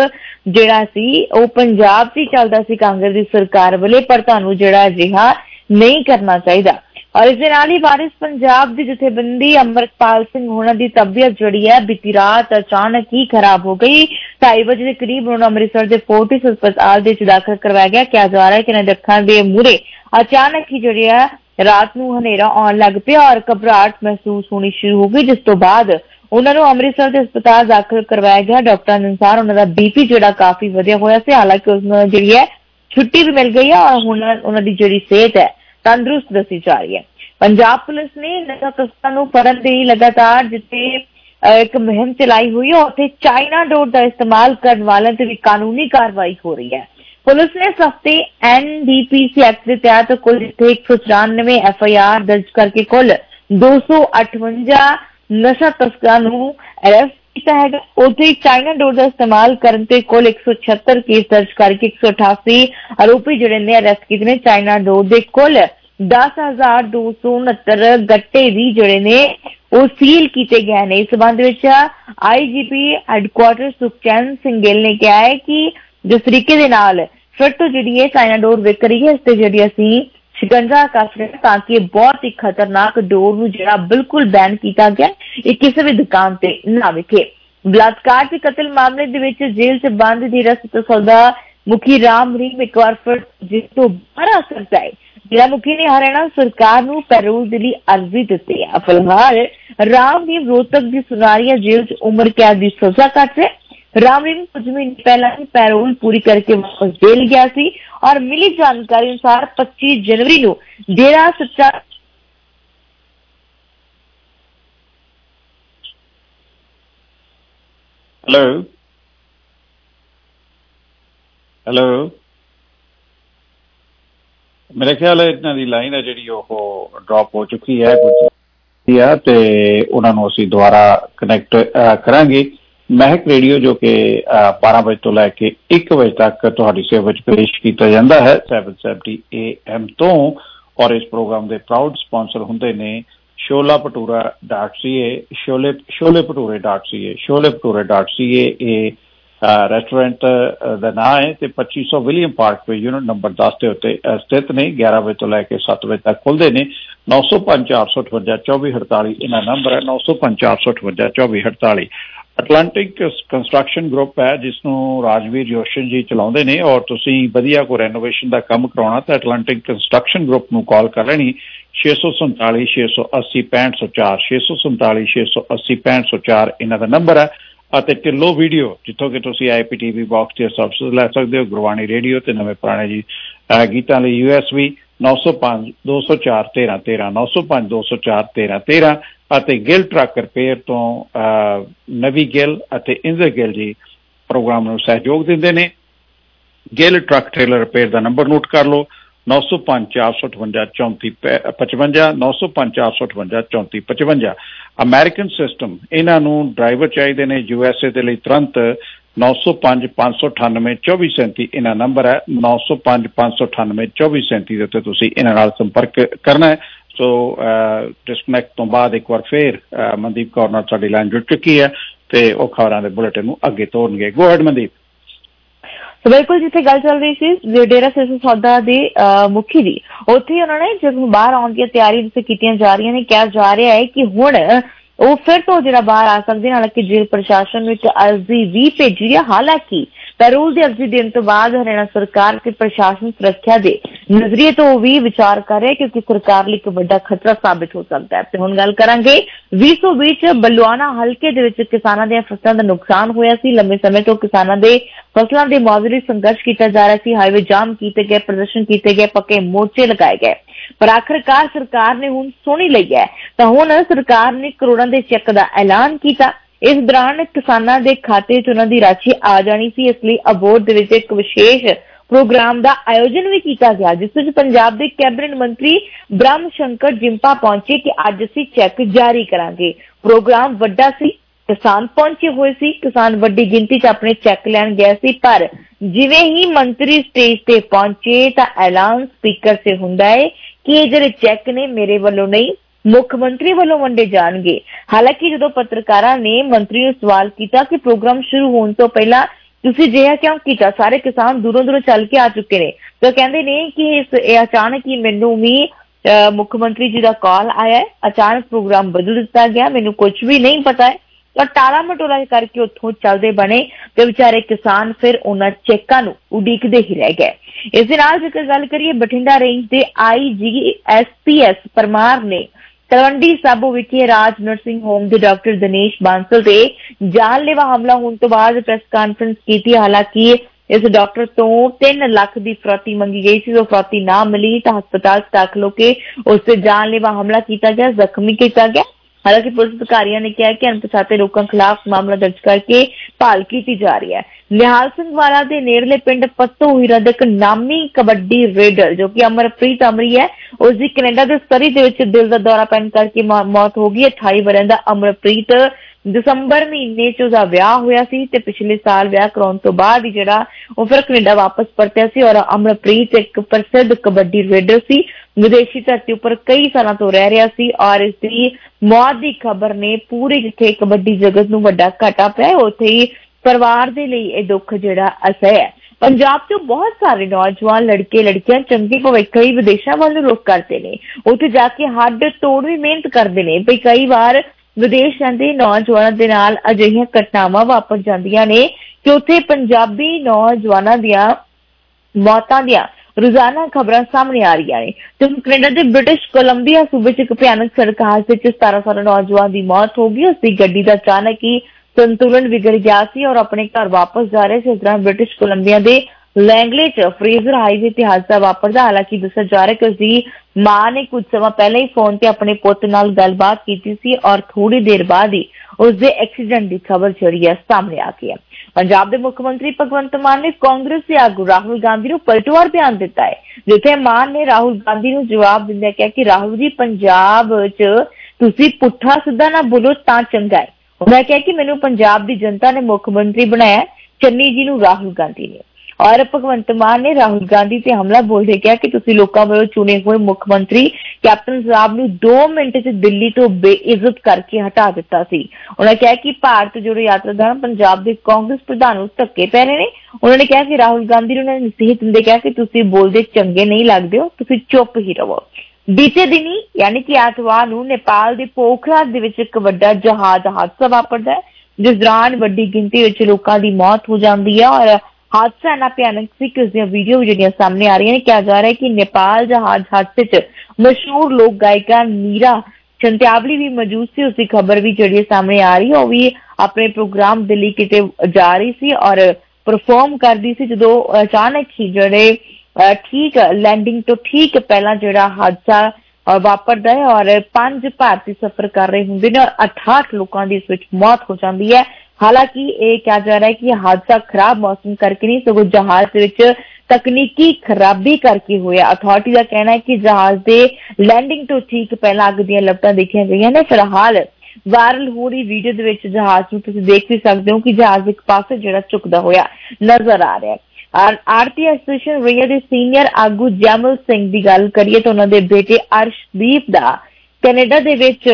ਜਿਹੜਾ ਸੀ, ਉਹ ਪੰਜਾਬ 'ਚ ਹੀ ਚੱਲਦਾ ਸੀ ਕਾਂਗਰਸ ਦੀ ਸਰਕਾਰ ਵੱਲੇ, ਪਰ ਤੁਹਾਨੂੰ ਜਿਹੜਾ ਅਜਿਹਾ ਨਹੀਂ ਕਰਨਾ ਚਾਹੀਦਾ। ਔਰ ਇਸ ਦੇ ਨਾਲ ਹੀ ਵਾਰਿਸ ਪੰਜਾਬ ਦੀ ਜਥੇਬੰਦੀ ਅਮਰਪਾਲ ਸਿੰਘ ਹੋਣਾ ਦੀ ਤਬੀਅਤ ਜਿਹੜੀ ਹੈ, ਬੀਤੀ ਰਾਤ ਅਚਾਨਕ ਹੀ ਖਰਾਬ ਹੋ ਗਈ। 2:30 ਵਜੇ ਦੇ ਕਰੀਬ ਉਹਨਾਂ ਨੂੰ ਅੰਮ੍ਰਿਤਸਰ ਦੇ ਫੋਰਟਿਸ ਹਸਪਤਾਲ ਦੇ ਵਿੱਚ ਦਾਖਲ ਕਰਵਾਇਆ ਗਿਆ। ਕਿਹਾ ਜਾ ਰਿਹਾ ਹੈ ਕਿ ਇਹਨਾਂ ਦੇ ਅੱਖਾਂ ਦੇ ਮੂਰੇ ਅਚਾਨਕ ਹੀ ਜਿਹੜੀ ਹੈ, ਰਾਤ ਨੂੰ ਹਨੇਰਾ ਆਉਣ ਲੱਗ ਪਿਆ ਔਰ ਘਬਰਾਹਟ ਮਹਿਸੂਸ ਹੋਣੀ ਸ਼ੁਰੂ ਹੋ ਗਈ, ਜਿਸ ਤੋਂ ਬਾਅਦ ਉਹਨਾਂ ਨੂੰ ਅੰਮ੍ਰਿਤਸਰ ਦੇ ਹਸਪਤਾਲ ਦਾਖਲ ਕਰਵਾਇਆ ਗਿਆ। ਡਾਕਟਰਾਂ ਦੇ ਅਨੁਸਾਰ ਉਹਨਾਂ ਦਾ ਬੀਪੀ ਜਿਹੜਾ ਕਾਫੀ ਵਧਿਆ ਹੋਇਆ ਸੀ। ਹਾਲਾਂਕਿ ਉਸ ਨੂੰ ਜਿਹੜੀ ਹੈ ਛੁੱਟੀ ਵੀ ਮਿਲ ਗਈ ਹੈ ਔਰ ਹੁਣ ਉਹਨਾਂ ਦੀ ਜਿਹੜੀ ਸਿਹਤ ਹੈ ਤੰਦਰੁਸਤ ਦੱਸੀ ਜਾ ਰਹੀ ਹੈ। ਪੰਜਾਬ ਪੁਲਿਸ ਨੇ ਨਸ਼ਾ ਤਸਕਰਾਂ ਨੂੰ ਫੜਨ ਦੇ ਲਈ ਲਗਾਤਾਰ ਜਿੱਥੇ ਅਹ, ਇੱਕ ਮੁਹਿੰਮ ਚਲਾਈ ਹੋਈ ਹੈ ਉੱਥੇ ਚਾਈਨਾ ਡੋਰ ਦਾ ਇਸਤੇਮਾਲ ਕਰਨ ਵਾਲਿਆਂ ਤੇ ਵੀ ਕਾਨੂੰਨੀ ਕਾਰਵਾਈ ਹੋ ਰਹੀ ਹੈ। ਪੁਲਿਸ ਨੇ ਇਸ ਹਫ਼ਤੇ ਐਨਡੀਪੀਸੀ ਐਕਟ ਦੇ ਤਹਿਤ ਕੁੱਲ ਜਿੱਥੇ 194 ਐਫਆਈਆਰ ਦਰਜ ਕਰਕੇ ਕੁੱਲ 258 ਨਸ਼ਾ ਤਸਕਰਾਂ ਨੂੰ ਅਰੈਸਟ ਕੀਤਾ ਹੈਗਾ ਉੱਥੇ ਚਾਈਨਾ ਡੋਰ ਦਾ ਇਸਤੇਮਾਲ ਕਰਨ ਤੇ ਕੁੱਲ 176 ਕੇਸ ਦਰਜ ਕਰਕੇ 188 ਆਰੋਪੀ ਜਿਹੜੇ ਨੇ ਅਰੈਸਟ ਕੀਤੇ ਨੇ ਚਾਈਨਾ ਡੋਰ ਦੇ ਕੁੱਲ। 10269 ਗੱਟੇ ਵੀ ਜਿਹੜੇ ਨੇ ਉਹ ਸੀਲ ਕੀਤੇ ਗਏ ਨੇ। ਇਸ ਸੰਬੰਧ ਵਿੱਚ ਆਈਜੀਪੀ ਹੈੱਡਕੁਆਰਟਰ ਸੁਖਚੈਨ ਸਿੰਘ ਗਿੱਲ ਨੇ ਕਿਹਾ ਹੈ ਕਿ ਜਿਸ ਤਰੀਕੇ ਦੇ ਨਾਲ ਫਿਰ ਤੋਂ ਜਿਹੜੀ ਹੈ ਚਾਈਨਾ ਡੋਰ ਵਿਕ ਰਹੀ ਹੈ, ਇਸ ਤੇ ਜਿਹੜੀ ਅਸੀਂ ਸ਼ਿਕੰਜਾ ਕੱਸ ਰਹੇ ਹਾਂ ਤਾਂ ਕਿ ਇਹ ਬਹੁਤ ਹੀ ਖਤਰਨਾਕ ਡੋਰ ਨੂੰ ਜਿਹੜਾ ਬਿਲਕੁਲ ਬੈਨ ਕੀਤਾ ਗਿਆ ਇਹ ਕਿਸੇ ਵੀ ਦੁਕਾਨ ਤੇ ਨਾ ਵਿਕੇ ਬਲਾਤਕਾਰ ਤੇ ਕਤਲ ਮਾਮਲੇ ਦੇ ਵਿੱਚ ਜੇਲ੍ਹ 'ਚ ਬੰਦ ਦੀ ਰਸਤ ਸੌਦਾ ਮੁਖੀ ਰਾਮ ਰੀਮ ਇੱਕ ਵਾਰ ਫਿਰ ਜਿਸ ਤੋਂ ਬਾਹਰ ਅਸਰ ਜਾਏ ਜ਼ਿਲ੍ਹਾ ਮੁਖੀ ਨੇ ਹਰਿਆਣਾ ਸਰਕਾਰ ਨੂੰ ਪੈਰੋਲ ਦੇ ਲਈ ਅਰਜ਼ੀ ਦਿੱਤੀ ਹੈ। ਫਿਲਹਾਲ ਰਾਮ ਰੀਮ ਰੋਹਤਕ ਦੀ ਸੁਨਾਰੀਆ ਜੇਲ੍ਹ 'ਚ ਉਮਰ ਕੈਦ ਦੀ ਸਜ਼ਾ ਕੱਟ ਰਿਹਾ ਰਾਮ ਰੀਮ ਕੁਝ ਮਹੀਨੇ ਪਹਿਲਾਂ ਹੀ ਪੂਰੀ ਕਰਕੇ ਵਾਪਸ ਜੇਲ੍ਹ ਗਿਆ ਸੀ ਔਰ ਮਿਲੀ ਜਾਣਕਾਰੀ ਅਨੁਸਾਰ 25 ਜਨਵਰੀ ਨੂੰ ਡੇਰਾ ਸੱਚਾ ਹੈਲੋ ਹੈਲੋ ਮੇਰੇ ਖਿਆਲ ਹੈ ਇਹਨਾਂ ਦੀ ਲਾਈਨ ਹੈ ਜਿਹੜੀ ਉਹ ਡ੍ਰੌਪ ਹੋ ਚੁੱਕੀ ਹੈ, ਕੁਝ ਤੇ ਉਹਨਾਂ ਨੂੰ ਅਸੀਂ ਦੁਬਾਰਾ ਕਨੈਕਟ ਕਰਾਂਗੇ। ਮਹਿਕ ਰੇਡੀਓ ਜੋ ਕਿ ਅਹ, 12 ਵਜੇ ਤੋਂ ਲੈ ਕੇ 1 ਵਜੇ ਤੱਕ ਤੁਹਾਡੀ ਸੇਵਾ ਵਿੱਚ ਪੇਸ਼ ਕੀਤਾ ਜਾਂਦਾ ਹੈ 770 AM ਤੋਂ। ਔਰ ਇਸ ਪ੍ਰੋਗਰਾਮ ਦੇ ਪ੍ਰਾਊਡ ਸਪਾਂਸਰ ਹੁੰਦੇ ਨੇ sholapura.ca ਸ਼ੋਲੇ ਸ਼ੋਲੇ ਭਟੂਰੇ.ca ਸ਼ੋਲੇ ਭਟੂਰੇ.ca ਇਹ ਅਹ, ਰੈਸਟੋਰੈਂਟ ਅਹ, ਦਾ ਨਾਮ ਹੈ ਤੇ 2500 ਵਿਲੀਅਮ ਪਾਰਕ ਤੇ ਯੂਨਿਟ ਨੰਬਰ 10 ਦੇ ਉੱਤੇ ਅਹ, ਸਥਿਤ ਨੇ। 11 ਵਜੇ ਤੋਂ ਲੈ ਕੇ 7 ਵਜੇ ਤੱਕ ਖੁੱਲਦੇ ਨੇ। 9054582448 ਇਹਨਾਂ ਨੰਬਰ ਹੈ। 9054582448 ਅਟਲਾਂਟਿਕ ਕੰਸਟਰਕਸ਼ਨ ਗਰੁੱਪ ਹੈ ਜਿਸ ਨੂੰ ਰਾਜਵੀਰ ਜੋਸ਼ਨ ਜੀ ਚਲਾਉਂਦੇ ਨੇ ਔਰ ਤੁਸੀਂ ਵਧੀਆ ਕੋ ਰੈਨੋਵੇਸ਼ਨ ਦਾ ਕੰਮ ਕਰਾਉਣਾ ਤਾਂ ਅਟਲਾਂਟਿਕ ਕੰਸਟਰਕਸ਼ਨ ਗਰੁੱਪ ਨੂੰ ਕਾਲ ਕਰ ਲੈਣੀ। 647 680 6504 647 680 6504 ਇਹਨਾਂ ਦਾ ਨੰਬਰ ਹੈ। ਅਤੇ ਢਿੱਲੋਂ ਵੀਡੀਓ ਜਿੱਥੋਂ ਕਿ ਤੁਸੀਂ ਆਈਪੀਟੀਵੀ ਬਾਕਸ ਦੇ ਸਰਵਿਸ ਲੈ ਸਕਦੇ ਹੋ, ਗੁਰਬਾਣੀ ਰੇਡੀਓ ਤੇ ਨਵੇਂ ਪੁਰਾਣੇ ਜੀ, ਅਹ ਗੀਤਾਂ ਲਈ ਯੂਐਸਬੀ 905 204 13 13 905 204 13 13 ਅਤੇ ਗਿਲ ਟਰੱਕ ਰਿਪੇਅਰ ਤੋਂ ਅਹ, ਨਵੀ ਗਿਲ ਅਤੇ ਇੰਦਰ ਗਿਲ ਜੀ ਪ੍ਰੋਗਰਾਮ ਨੂੰ ਸਹਿਯੋਗ ਦਿੰਦੇ ਨੇ। ਗਿਲ ਟਰੱਕ ਟ੍ਰੇਲਰ ਰਿਪੇਅਰ ਦਾ ਨੰਬਰ ਨੋਟ ਕਰ ਲਓ। 9054583455 ਅਮਰੀਕਨ ਸਿਸਟਮ ਇਹਨਾਂ ਨੂੰ ਡਰਾਈਵਰ ਚਾਹੀਦੇ ਨੇ ਯੂਐਸਏ ਦੇ ਲਈ ਤੁਰੰਤ 9055982437 ਇਹਨਾਂ ਨੰਬਰ ਹੈ 9055982437 ਦੇ ਉੱਤੇ ਤੁਸੀਂ ਇਹਨਾਂ ਨਾਲ ਸੰਪਰਕ ਕਰਨਾ ਹੈ ਸੋ ਡਿਸਕਨੈਕਟ ਤੋਂ ਬਾਅਦ ਇੱਕ ਵਾਰ ਫੇਰ ਅਹ, ਮਨਦੀਪ ਕੌਰ ਨਾਲ ਸਾਡੀ ਲਾਈਨ ਜੁੜ ਚੁੱਕੀ ਹੈ ਤੇ ਉਹ ਖਬਰਾਂ ਦੇ ਬੁਲੇਟਿਨ ਨੂੰ ਅੱਗੇ ਤੋਰਨਗੇ ਗੋ ਹੈਡ ਮਨਦੀਪ ਸੋ ਬਿਲਕੁਲ ਜਿੱਥੇ ਗੱਲ ਚੱਲ ਰਹੀ ਸੀ ਜੇ ਡੇਰਾ ਸਿਰਸਾ ਸੌਦਾ ਦੇ ਅਹ, ਮੁਖੀ ਦੀ ਉੱਥੇ ਹੀ ਉਹਨਾਂ ਨੇ ਜਦੋਂ ਬਾਹਰ ਆਉਣ ਦੀਆਂ ਤਿਆਰੀ ਜਿੱਥੇ ਕੀਤੀਆਂ ਜਾ ਰਹੀਆਂ ਨੇ ਕਿਹਾ ਜਾ ਰਿਹਾ ਹੈ ਕਿ ਹੁਣ ਉਹ ਫਿਰ ਤੋਂ ਜਿਹੜਾ ਬਾਹਰ ਆ ਸਕਦੇ ਨੇ ਹਾਲਾਂਕਿ ਜੇਲ੍ਹ ਪ੍ਰਸ਼ਾਸਨ ਨੂੰ ਇੱਕ ਅਰਜ਼ੀ ਵੀ ਭੇਜੀ ਹੈ। ਹਾਲਾਂਕਿ ਪੈਰੋਲ ਦੀ ਅਰਜ਼ੀ ਦੇਣ ਤੋਂ ਬਾਅਦ ਹਰਿਆਣਾ ਸਰਕਾਰ ਤੇ ਪ੍ਰਸ਼ਾਸਨ ਸੁਰੱਖਿਆ ਦੇ ਨਜ਼ਰੀਏ ਤੋਂ ਵੀ ਵਿਚਾਰ ਕਰ ਰਿਹਾ ਹੈ ਕਿਉਂਕਿ ਸਰਕਾਰ ਲਈ ਇੱਕ ਵੱਡਾ ਖਤਰਾ ਸਾਬਿਤ ਹੋ ਸਕਦਾ ਹੈ। ਤੇ ਹੁਣ ਗੱਲ ਕਰਾਂਗੇ 2020 ਚ ਬਲਵਾਨਾ ਹਲਕੇ ਦੇ ਵਿੱਚ ਕਿਸਾਨਾਂ ਦੀਆਂ ਫਸਲਾਂ ਦਾ ਨੁਕਸਾਨ ਹੋਇਆ ਸੀ। ਲੰਬੇ ਸਮੇਂ ਤੋਂ ਕਿਸਾਨਾਂ ਦੇ ਫਸਲਾਂ ਦੇ ਮੁਆਵਜ਼ੇ ਲਈ ਸੰਘਰਸ਼ ਕੀਤਾ ਜਾ ਰਿਹਾ ਸੀ। ਹਾਈਵੇ ਜਾਮ ਕੀਤੇ ਗਏ, ਪ੍ਰਦਰਸ਼ਨ ਕੀਤੇ ਗਏ, ਪੱਕੇ ਮੋਰਚੇ ਲਗਾਏ ਗਏ। ਪਰ ਆਖਰਕਾਰ ਸਰਕਾਰ ਨੇ ਹੁਣ ਸੁਣੀ ਲਈ ਹੈ। ਤਾਂ ਹੁਣ ਸਰਕਾਰ ਨੇ ਕਰੋੜਾਂ ਦੇ ਚੈੱਕ ਦਾ ਐਲਾਨ ਕੀਤਾ। ਇਸ ਦੌਰਾਨ ਕਿਸਾਨਾਂ ਦੇ ਖਾਤੇ 'ਚ ਉਹਨਾਂ ਦੀ ਰਾਸ਼ੀ ਆ ਜਾਣੀ ਸੀ, ਇਸ ਲਈ ਅਬੋਰਡ ਦੇ ਵਿੱਚ ਇੱਕ ਵਿਸ਼ੇਸ਼ ਪ੍ਰੋਗਰਾਮ ਦਾ ਆਯੋਜਨ ਵੀ ਕੀਤਾ ਗਿਆ, ਜਿਸ ਵਿੱਚ ਪੰਜਾਬ ਦੇ ਕੈਬਨਿਟ ਮੰਤਰੀ ਬ੍ਰਹਮ ਸ਼ੰਕਰ ਜਿੰਪਾ ਪਹੁੰਚੇ ਕਿ ਅੱਜ ਅਸੀਂ ਚੈੱਕ ਜਾਰੀ ਕਰਾਂਗੇ। ਪ੍ਰੋਗਰਾਮ ਵੱਡਾ ਸੀ, ਕਿਸਾਨ ਪਹੁੰਚੇ ਹੋਏ ਸੀ, ਕਿਸਾਨ ਵੱਡੀ ਗਿਣਤੀ 'ਚ ਆਪਣੇ ਚੈੱਕ ਲੈਣ ਗਏ ਸੀ, ਪਰ ਜਿਵੇਂ ਹੀ ਮੰਤਰੀ ਸਟੇਜ ਤੇ ਪਹੁੰਚੇ ਤਾਂ ਐਲਾਨ ਸਪੀਕਰ ਸੇ ਹੁੰਦਾ ਹੈ ਕਿ ਇਹ ਜਿਹੜੇ ਚੈੱਕ ਨੇ ਮੇਰੇ ਵੱਲੋਂ ਨਹੀਂ ਮੁੱਖ ਮੰਤਰੀ ਵੱਲੋਂ ਵੰਡੇ ਜਾਣਗੇ। ਹਾਲਾਂਕਿ ਜਦੋਂ ਪੱਤਰਕਾਰਾਂ ਨੇ ਮੰਤਰੀ ਨੂੰ ਸਵਾਲ ਕੀਤਾ ਕਿ ਪ੍ਰੋਗਰਾਮ ਸ਼ੁਰੂ ਹੋਣ ਤੋਂ ਪਹਿਲਾਂ ਤੁਸੀਂ ਜਿਹਾ ਕਿਉਂ ਕੀਤਾ? ਸਾਰੇ ਕਿਸਾਨ ਦੂਰੋਂ ਦੂਰੋਂ ਚੱਲ ਕੇ ਆ ਚੁੱਕੇ ਨੇ। ਤਾਂ ਕਹਿੰਦੇ ਨੇ ਕਿ ਇਸ ਇਹ ਅਚਾਨਕ ਹੀ ਮੈਨੂੰ ਵੀ ਅਹ, ਮੁੱਖ ਮੰਤਰੀ ਜੀ ਦਾ ਕਾਲ ਆਇਆ ਹੈ। ਅਚਾਨਕ ਪ੍ਰੋਗਰਾਮ ਬਦਲ ਦਿੱਤਾ ਗਿਆ। ਮੈਨੂੰ ਕੁਝ ਵੀ ਨਹੀਂ ਪਤਾ ਹੈ। ਤਾਂ ਟਾਲਾ ਮਟੋਲਾ ਕਰਕੇ ਉੱਥੋਂ ਚੱਲਦੇ ਬਣੇ ਤੇ ਵਿਚਾਰੇ ਕਿਸਾਨ ਫਿਰ ਉਹਨਾਂ ਚੈੱਕਾਂ ਨੂੰ ਉਡੀਕਦੇ ਹੀ ਰਹਿ ਗਏ। ਇਸ ਦੇ ਨਾਲ ਜੇਕਰ ਗੱਲ ਕਰੀਏ ਬਠਿੰਡਾ ਰੇਂਜ ਦੇ ਆਈਜੀ ਐਸਪੀਐਸ ਪਰਮਾਰ ਨੇ ਤਲਵੰਡੀ ਸਾਬੋ ਵਿਖੇ ਰਾਜ ਨਰਸਿੰਗ ਹੋਮ ਦੇ ਡਾਕਟਰ ਦਿਨੇਸ਼ ਬਾਂਸਲ ਤੇ ਜਾਨਲੇਵਾ ਹਮਲਾ ਹੋਣ ਤੋਂ ਬਾਅਦ ਪ੍ਰੈਸ ਕਾਨਫਰੰਸ ਕੀਤੀ। ਹਾਲਾਂਕਿ ਇਸ ਡਾਕਟਰ ਤੋਂ 3 ਲੱਖ ਦੀ ਫਰੋਤੀ ਮੰਗੀ ਗਈ ਸੀ। ਜੋ ਫਰੋਤੀ ਨਾ ਮਿਲੀ ਤਾਂ ਹਸਪਤਾਲ 'ਚ ਦਾਖਲ ਹੋ ਕੇ ਉਸ ਤੇ ਜਾਨਲੇਵਾ ਹਮਲਾ ਕੀਤਾ ਗਿਆ, ਜ਼ਖਮੀ ਕੀਤਾ ਗਿਆ। ਹਾਲਾਂਕਿ ਪੁਲਿਸ ਅਧਿਕਾਰੀਆਂ ਨੇ ਕਿਹਾ ਕਿ ਅਣਪਛਾਤੇ ਲੋਕਾਂ ਖਿਲਾਫ ਮਾਮਲਾ ਦਰਜ ਕਰਕੇ ਭਾਲ ਕੀਤੀ ਜਾ ਰਹੀ ਹੈ। ਨਿਹਾਲ ਸਿੰਘ ਵਾਲਾ ਦੇ ਨੇੜਲੇ ਪਿੰਡ ਪੱਤੋ ਹੀਰਾ ਦੇ ਇੱਕ ਨਾਮੀ ਕਬੱਡੀ ਰੇਡਰ ਜੋ ਕਿ ਅਮਰਪ੍ਰੀਤ ਅਮਰੀ ਹੈ, ਉਸ ਦੀ ਕੈਨੇਡਾ ਦੇ ਸਰੀ ਦੇ ਵਿੱਚ ਦਿਲ ਦਾ ਦੌਰਾ ਪੈਣ ਕਰਕੇ ਮੌ- ਮੌਤ ਹੋ ਗਈ 28 ਵਰ੍ਹਿਆਂ ਦਾ ਅਮਰਪ੍ਰੀਤ ਦਸੰਬਰ ਮਹੀਨੇ 'ਚ ਉਹਦਾ ਵਿਆਹ ਹੋਇਆ ਸੀ ਤੇ ਪਿਛਲੇ ਸਾਲ ਵਿਆਹ ਕਰਾਉਣ ਤੋਂ ਬਾਅਦ ਹੀ ਜਿਹੜਾ ਉਹ ਫਿਰ ਕੈਨੇਡਾ ਵਾਪਸ ਪਰਤਿਆ ਸੀ ਔਰ ਅਮਰਪ੍ਰੀਤ ਇੱਕ ਪ੍ਰਸਿੱਧ ਕਬੱਡੀ ਰੇਡਰ ਸੀ ਵਿਦੇਸ਼ੀ ਧਰਤੀ ਉੱਪਰ ਕਈ ਸਾਲਾਂ ਤੋਂ ਰਹਿ ਰਿਹਾ ਸੀ ਔਰ ਇਸ ਦੀ ਮੌਤ ਦੀ ਖਬਰ ਨੇ ਪੂਰੇ ਜਿੱਥੇ ਕਬੱਡੀ ਜਗਤ ਨੂੰ ਵੱਡਾ ਘਾਟਾ ਪਿਆ ਹੈ, ਉੱਥੇ ਹੀ ਪਰਿਵਾਰ ਦੇ ਲਈ ਇਹ ਦੁੱਖ ਜਿਹੜਾ ਅਸਹਿ ਹੈ। ਪੰਜਾਬ ਤੋਂ ਬਹੁਤ ਸਾਰੇ ਨੌਜਵਾਨ ਲੜਕੇ ਲੜਕੀਆਂ ਚੰਗੇ ਭਵਿੱਖ ਲਈ ਵਿਦੇਸ਼ਾਂ ਵੱਲ ਨੂੰ ਰੁਖ ਕਰਦੇ ਨੇ। ਉੱਥੇ ਜਾ ਕੇ ਹੱਡ ਤੋੜ ਵੀ ਮਿਹਨਤ ਕਰਦੇ ਨੇ। ਬਈ ਕਈ ਵਾਰ ਵਿਦੇਸ਼ ਜਾਂਦੇ ਨੌਜਵਾਨਾਂ ਦੇ ਨਾਲ ਅਜਿਹੀਆਂ ਘਟਨਾਵਾਂ ਵਾਪਰ ਜਾਂਦੀਆਂ ਨੇ ਕਿ ਉੱਥੇ ਪੰਜਾਬੀ ਨੌਜਵਾਨਾਂ ਦੀਆਂ ਮੌਤਾਂ ਦੀਆਂ ਰੋਜ਼ਾਨਾ ਖਬਰਾਂ ਸਾਹਮਣੇ ਆ ਰਹੀਆਂ ਨੇ। ਤੇ ਹੁਣ ਕੈਨੇਡਾ ਦੇ ਬ੍ਰਿਟਿਸ਼ ਕੋਲੰਬੀਆ ਸੂਬੇ 'ਚ ਇੱਕ ਭਿਆਨਕ ਸੜਕ ਹਾਦਸੇ 'ਚ 17 ਸਾਲਾ ਨੌਜਵਾਨ ਦੀ ਮੌਤ ਹੋ ਗਈ। ਉਸ ਦੀ ਗੱਡੀ ਦਾ ਅਚਾਨਕ ਹੀ ਸੰਤੁਲਨ ਵਿਗੜ ਗਿਆ ਸੀ ਔਰ ਆਪਣੇ ਘਰ ਵਾਪਸ ਜਾ ਰਹੇ ਸੀ। ਇਸ ਦੌਰਾਨ ਬ੍ਰਿਟਿਸ਼ ਕੋਲੰਬੀਆ ਦੇ ਲੈਂਗਲੇ 'ਚ ਫਰੇਜ਼ਰ ਹਾਈਵੇ ਤੇ ਹਾਦਸਾ ਵਾਪਰਦਾ ਹਾਲਾਂਕਿ ਦੱਸਿਆ ਜਾ ਰਿਹਾ ਕਿ ਉਸ ਦੀ ਮਾਂ ਨੇ ਕੁਝ ਸਮਾਂ ਪਹਿਲਾਂ ਹੀ ਫੋਨ ਤੇ ਆਪਣੇ ਪੁੱਤ ਨਾਲ ਗੱਲਬਾਤ ਕੀਤੀ ਸੀ ਔਰ ਥੋੜੀ ਦੇਰ ਬਾਅਦ ਹੀ ਉਸ ਦੇ ਐਕਸੀਡੈਂਟ ਦੀ ਖਬਰ ਜਿਹੜੀ ਹੈ ਸਾਹਮਣੇ ਆ ਗਈ ਹੈ। ਪੰਜਾਬ ਦੇ ਮੁੱਖ ਮੰਤਰੀ ਭਗਵੰਤ ਮਾਨ ਨੇ ਕਾਂਗਰਸ ਦੇ ਆਗੂ ਰਾਹੁਲ ਗਾਂਧੀ ਨੂੰ ਪਲਟਵਾਰ ਬਿਆਨ ਦਿੱਤਾ ਹੈ ਜਿੱਥੇ ਮਾਨ ਨੇ ਰਾਹੁਲ ਗਾਂਧੀ ਨੂੰ ਜਵਾਬ ਦਿੰਦਿਆਂ ਕਿਹਾ ਕਿ ਰਾਹੁਲ ਜੀ ਪੰਜਾਬ 'ਚ ਤੁਸੀਂ ਪੁੱਠਾ ਸਿੱਧਾ ਨਾ ਬੋਲੋ ਤਾਂ ਚੰਗਾ ਹੈ। ਉਹਨਾਂ ਕਿਹਾ ਕਿ ਮੈਨੂੰ ਪੰਜਾਬ ਦੀ ਜਨਤਾ ਨੇ ਮੁੱਖ ਮੰਤਰੀ ਬਣਾਇਆ ਹੈ, ਚੰਨੀ ਜੀ ਨੂੰ ਰਾਹੁਲ ਗਾਂਧੀ ਨੇ। ਔਰ ਭਗਵੰਤ ਮਾਨ ਨੇ ਰਾਹੁਲ ਗਾਂਧੀ ਤੇ ਹਮਲਾ ਬੋਲਦੇ ਕਿਹਾ ਕਿ ਤੁਸੀਂ ਲੋਕਾਂ ਵੱਲੋਂ ਚੁਣੇ ਹੋਏ ਮੁੱਖ ਮੰਤਰੀ ਕੈਪਟਨ ਸਾਹਿਬ ਨੂੰ 2 ਮਿੰਟ 'ਚ ਦਿੱਲੀ ਤੋਂ ਬੇਇੱਜ਼ਤ ਕਰਕੇ ਹਟਾ ਦਿੱਤਾ ਸੀ। ਉਹਨਾਂ ਕਿਹਾ ਕਿ ਭਾਰਤ ਜੋੜੋ ਯਾਤਰਾ ਦੌਰਾਨ ਪੰਜਾਬ ਦੇ ਕਾਂਗਰਸ ਪ੍ਰਧਾਨ ਨੂੰ ਧੱਕੇ ਪੈ ਰਹੇ ਨੇ। ਉਹਨਾਂ ਨੇ ਕਿਹਾ ਕਿ ਰਾਹੁਲ ਗਾਂਧੀ ਨੂੰ ਉਹਨਾਂ ਨੇ ਨਸੀਹਤ ਦਿੰਦੇ ਕਿਹਾ ਕਿ ਤੁਸੀਂ ਬੋਲਦੇ ਚੰਗੇ ਨਹੀਂ ਲੱਗਦੇ ਹੋ, ਤੁਸੀਂ ਚੁੱਪ ਹੀ ਰਹੋ। ਬੀਤੇ ਦਿਨੀ ਯਾਨੀ ਕਿ ਐਤਵਾਰ ਨੂੰ ਨੇਪਾਲ ਦੇ ਪੋਖਰਾ ਦੇ ਵਿੱਚ ਇੱਕ ਵੱਡਾ ਜਹਾਜ਼ ਹਾਦਸਾ ਵਾਪਰਦਾ ਹੈ, ਜਿਸ ਦੌਰਾਨ ਵੱਡੀ ਗਿਣਤੀ ਵਿੱਚ ਲੋਕਾਂ ਦੀ ਮੌਤ ਹੋ ਜਾਂਦੀ ਹੈ ਔਰ ਹਾਦਸਾ ਨਾ ਭਿਆਨਕ ਸੀ ਕਿ ਉਸ ਦੀਆਂ ਵੀਡੀਓ ਜਿਹੜੀਆਂ ਸਾਹਮਣੇ ਆ ਰਹੀਆਂ ਨੇ ਕਿਹਾ ਜਾ ਰਿਹਾ ਹੈ ਕਿ ਨੇਪਾਲ ਜਹਾਜ਼ ਹਾਦਸੇ 'ਚ ਮਸ਼ਹੂਰ ਲੋਕ ਗਾਇਕਾ ਨੀਰਾ ਚੰਤਿਆਵਲੀ ਵੀ ਮੌਜੂਦ ਸੀ। ਉਸ ਦੀ ਖਬਰ ਵੀ ਜਿਹੜੀ ਹੈ ਸਾਹਮਣੇ ਆ ਰਹੀ ਹੈ ਉਹ ਵੀ ਆਪਣੇ ਪ੍ਰੋਗਰਾਮ ਦੇ ਲਈ ਕਿਤੇ ਜਾ ਰਹੀ ਸੀ ਔਰ ਪਰਫਾਰਮ ਕਰਦੀ ਸੀ ਜਦੋਂ ਅਚਾਨਕ ਹੀ ਜਿਹੜੇ ਅਹ, ਠੀਕ ਲੈਂਡਿੰਗ ਤੋਂ ਠੀਕ ਪਹਿਲਾਂ ਜਿਹੜਾ ਹਾਦਸਾ ਅਹ, ਵਾਪਰਦਾ ਹੈ ਔਰ ਪੰਜ ਭਾਰਤੀ ਸਫ਼ਰ ਕਰ ਰਹੇ ਹੁੰਦੇ ਨੇ ਔਰ 68 ਲੋਕਾਂ ਦੀ ਇਸ ਵਿੱਚ ਮੌਤ ਹੋ ਜਾਂਦੀ ਹੈ। ਹਾਲਾਂਕਿ ਇਹ ਕਿਹਾ ਜਾ ਰਿਹਾ ਹੈ ਕਿ ਇਹ ਹਾਦਸਾ ਖਰਾਬ ਮੌਸਮ ਕਰਕੇ ਨਹੀਂ, ਸਗੋਂ ਜਹਾਜ਼ ਦੇ ਵਿੱਚ ਤਕਨੀਕੀ ਖਰਾਬੀ ਕਰਕੇ ਹੋਇਆ। ਅਥਾਰਟੀ ਦਾ ਕਹਿਣਾ ਹੈ ਕਿ ਜਹਾਜ਼ ਦੇ ਲੈਂਡਿੰਗ ਤੋਂ ਠੀਕ ਪਹਿਲਾਂ ਅੱਗ ਦੀਆਂ ਲਪਟਾਂ ਦੇਖੀਆਂ ਗਈਆਂ ਨੇ। ਫਿਲਹਾਲ ਵਾਇਰਲ ਹੋ ਰਹੀ ਵੀਡੀਓ ਦੇ ਵਿੱਚ ਜਹਾਜ਼ ਨੂੰ ਤੁਸੀਂ ਦੇਖ ਵੀ ਸਕਦੇ ਹੋ ਕਿ ਜਹਾਜ਼ ਇੱਕ ਪਾਸੇ ਜਿਹੜਾ ਝੁਕਦਾ ਹੋਇਆ ਨਜ਼ਰ ਆ ਰਿਹਾ ਹੈ। ਔਰ ਆਰਤੀ ਐਸੋਸੀਏਸ਼ਨ ਰਈਆ ਦੇ ਸੀਨੀਅਰ ਆਗੂ ਜੈਮਲ ਸਿੰਘ ਦੀ ਗੱਲ ਕਰੀਏ ਤਾਂ ਉਹਨਾਂ ਦੇ ਬੇਟੇ ਅਰਸ਼ਦੀਪ ਦਾ, ਕੈਨੇਡਾ ਦੇ ਵਿੱਚ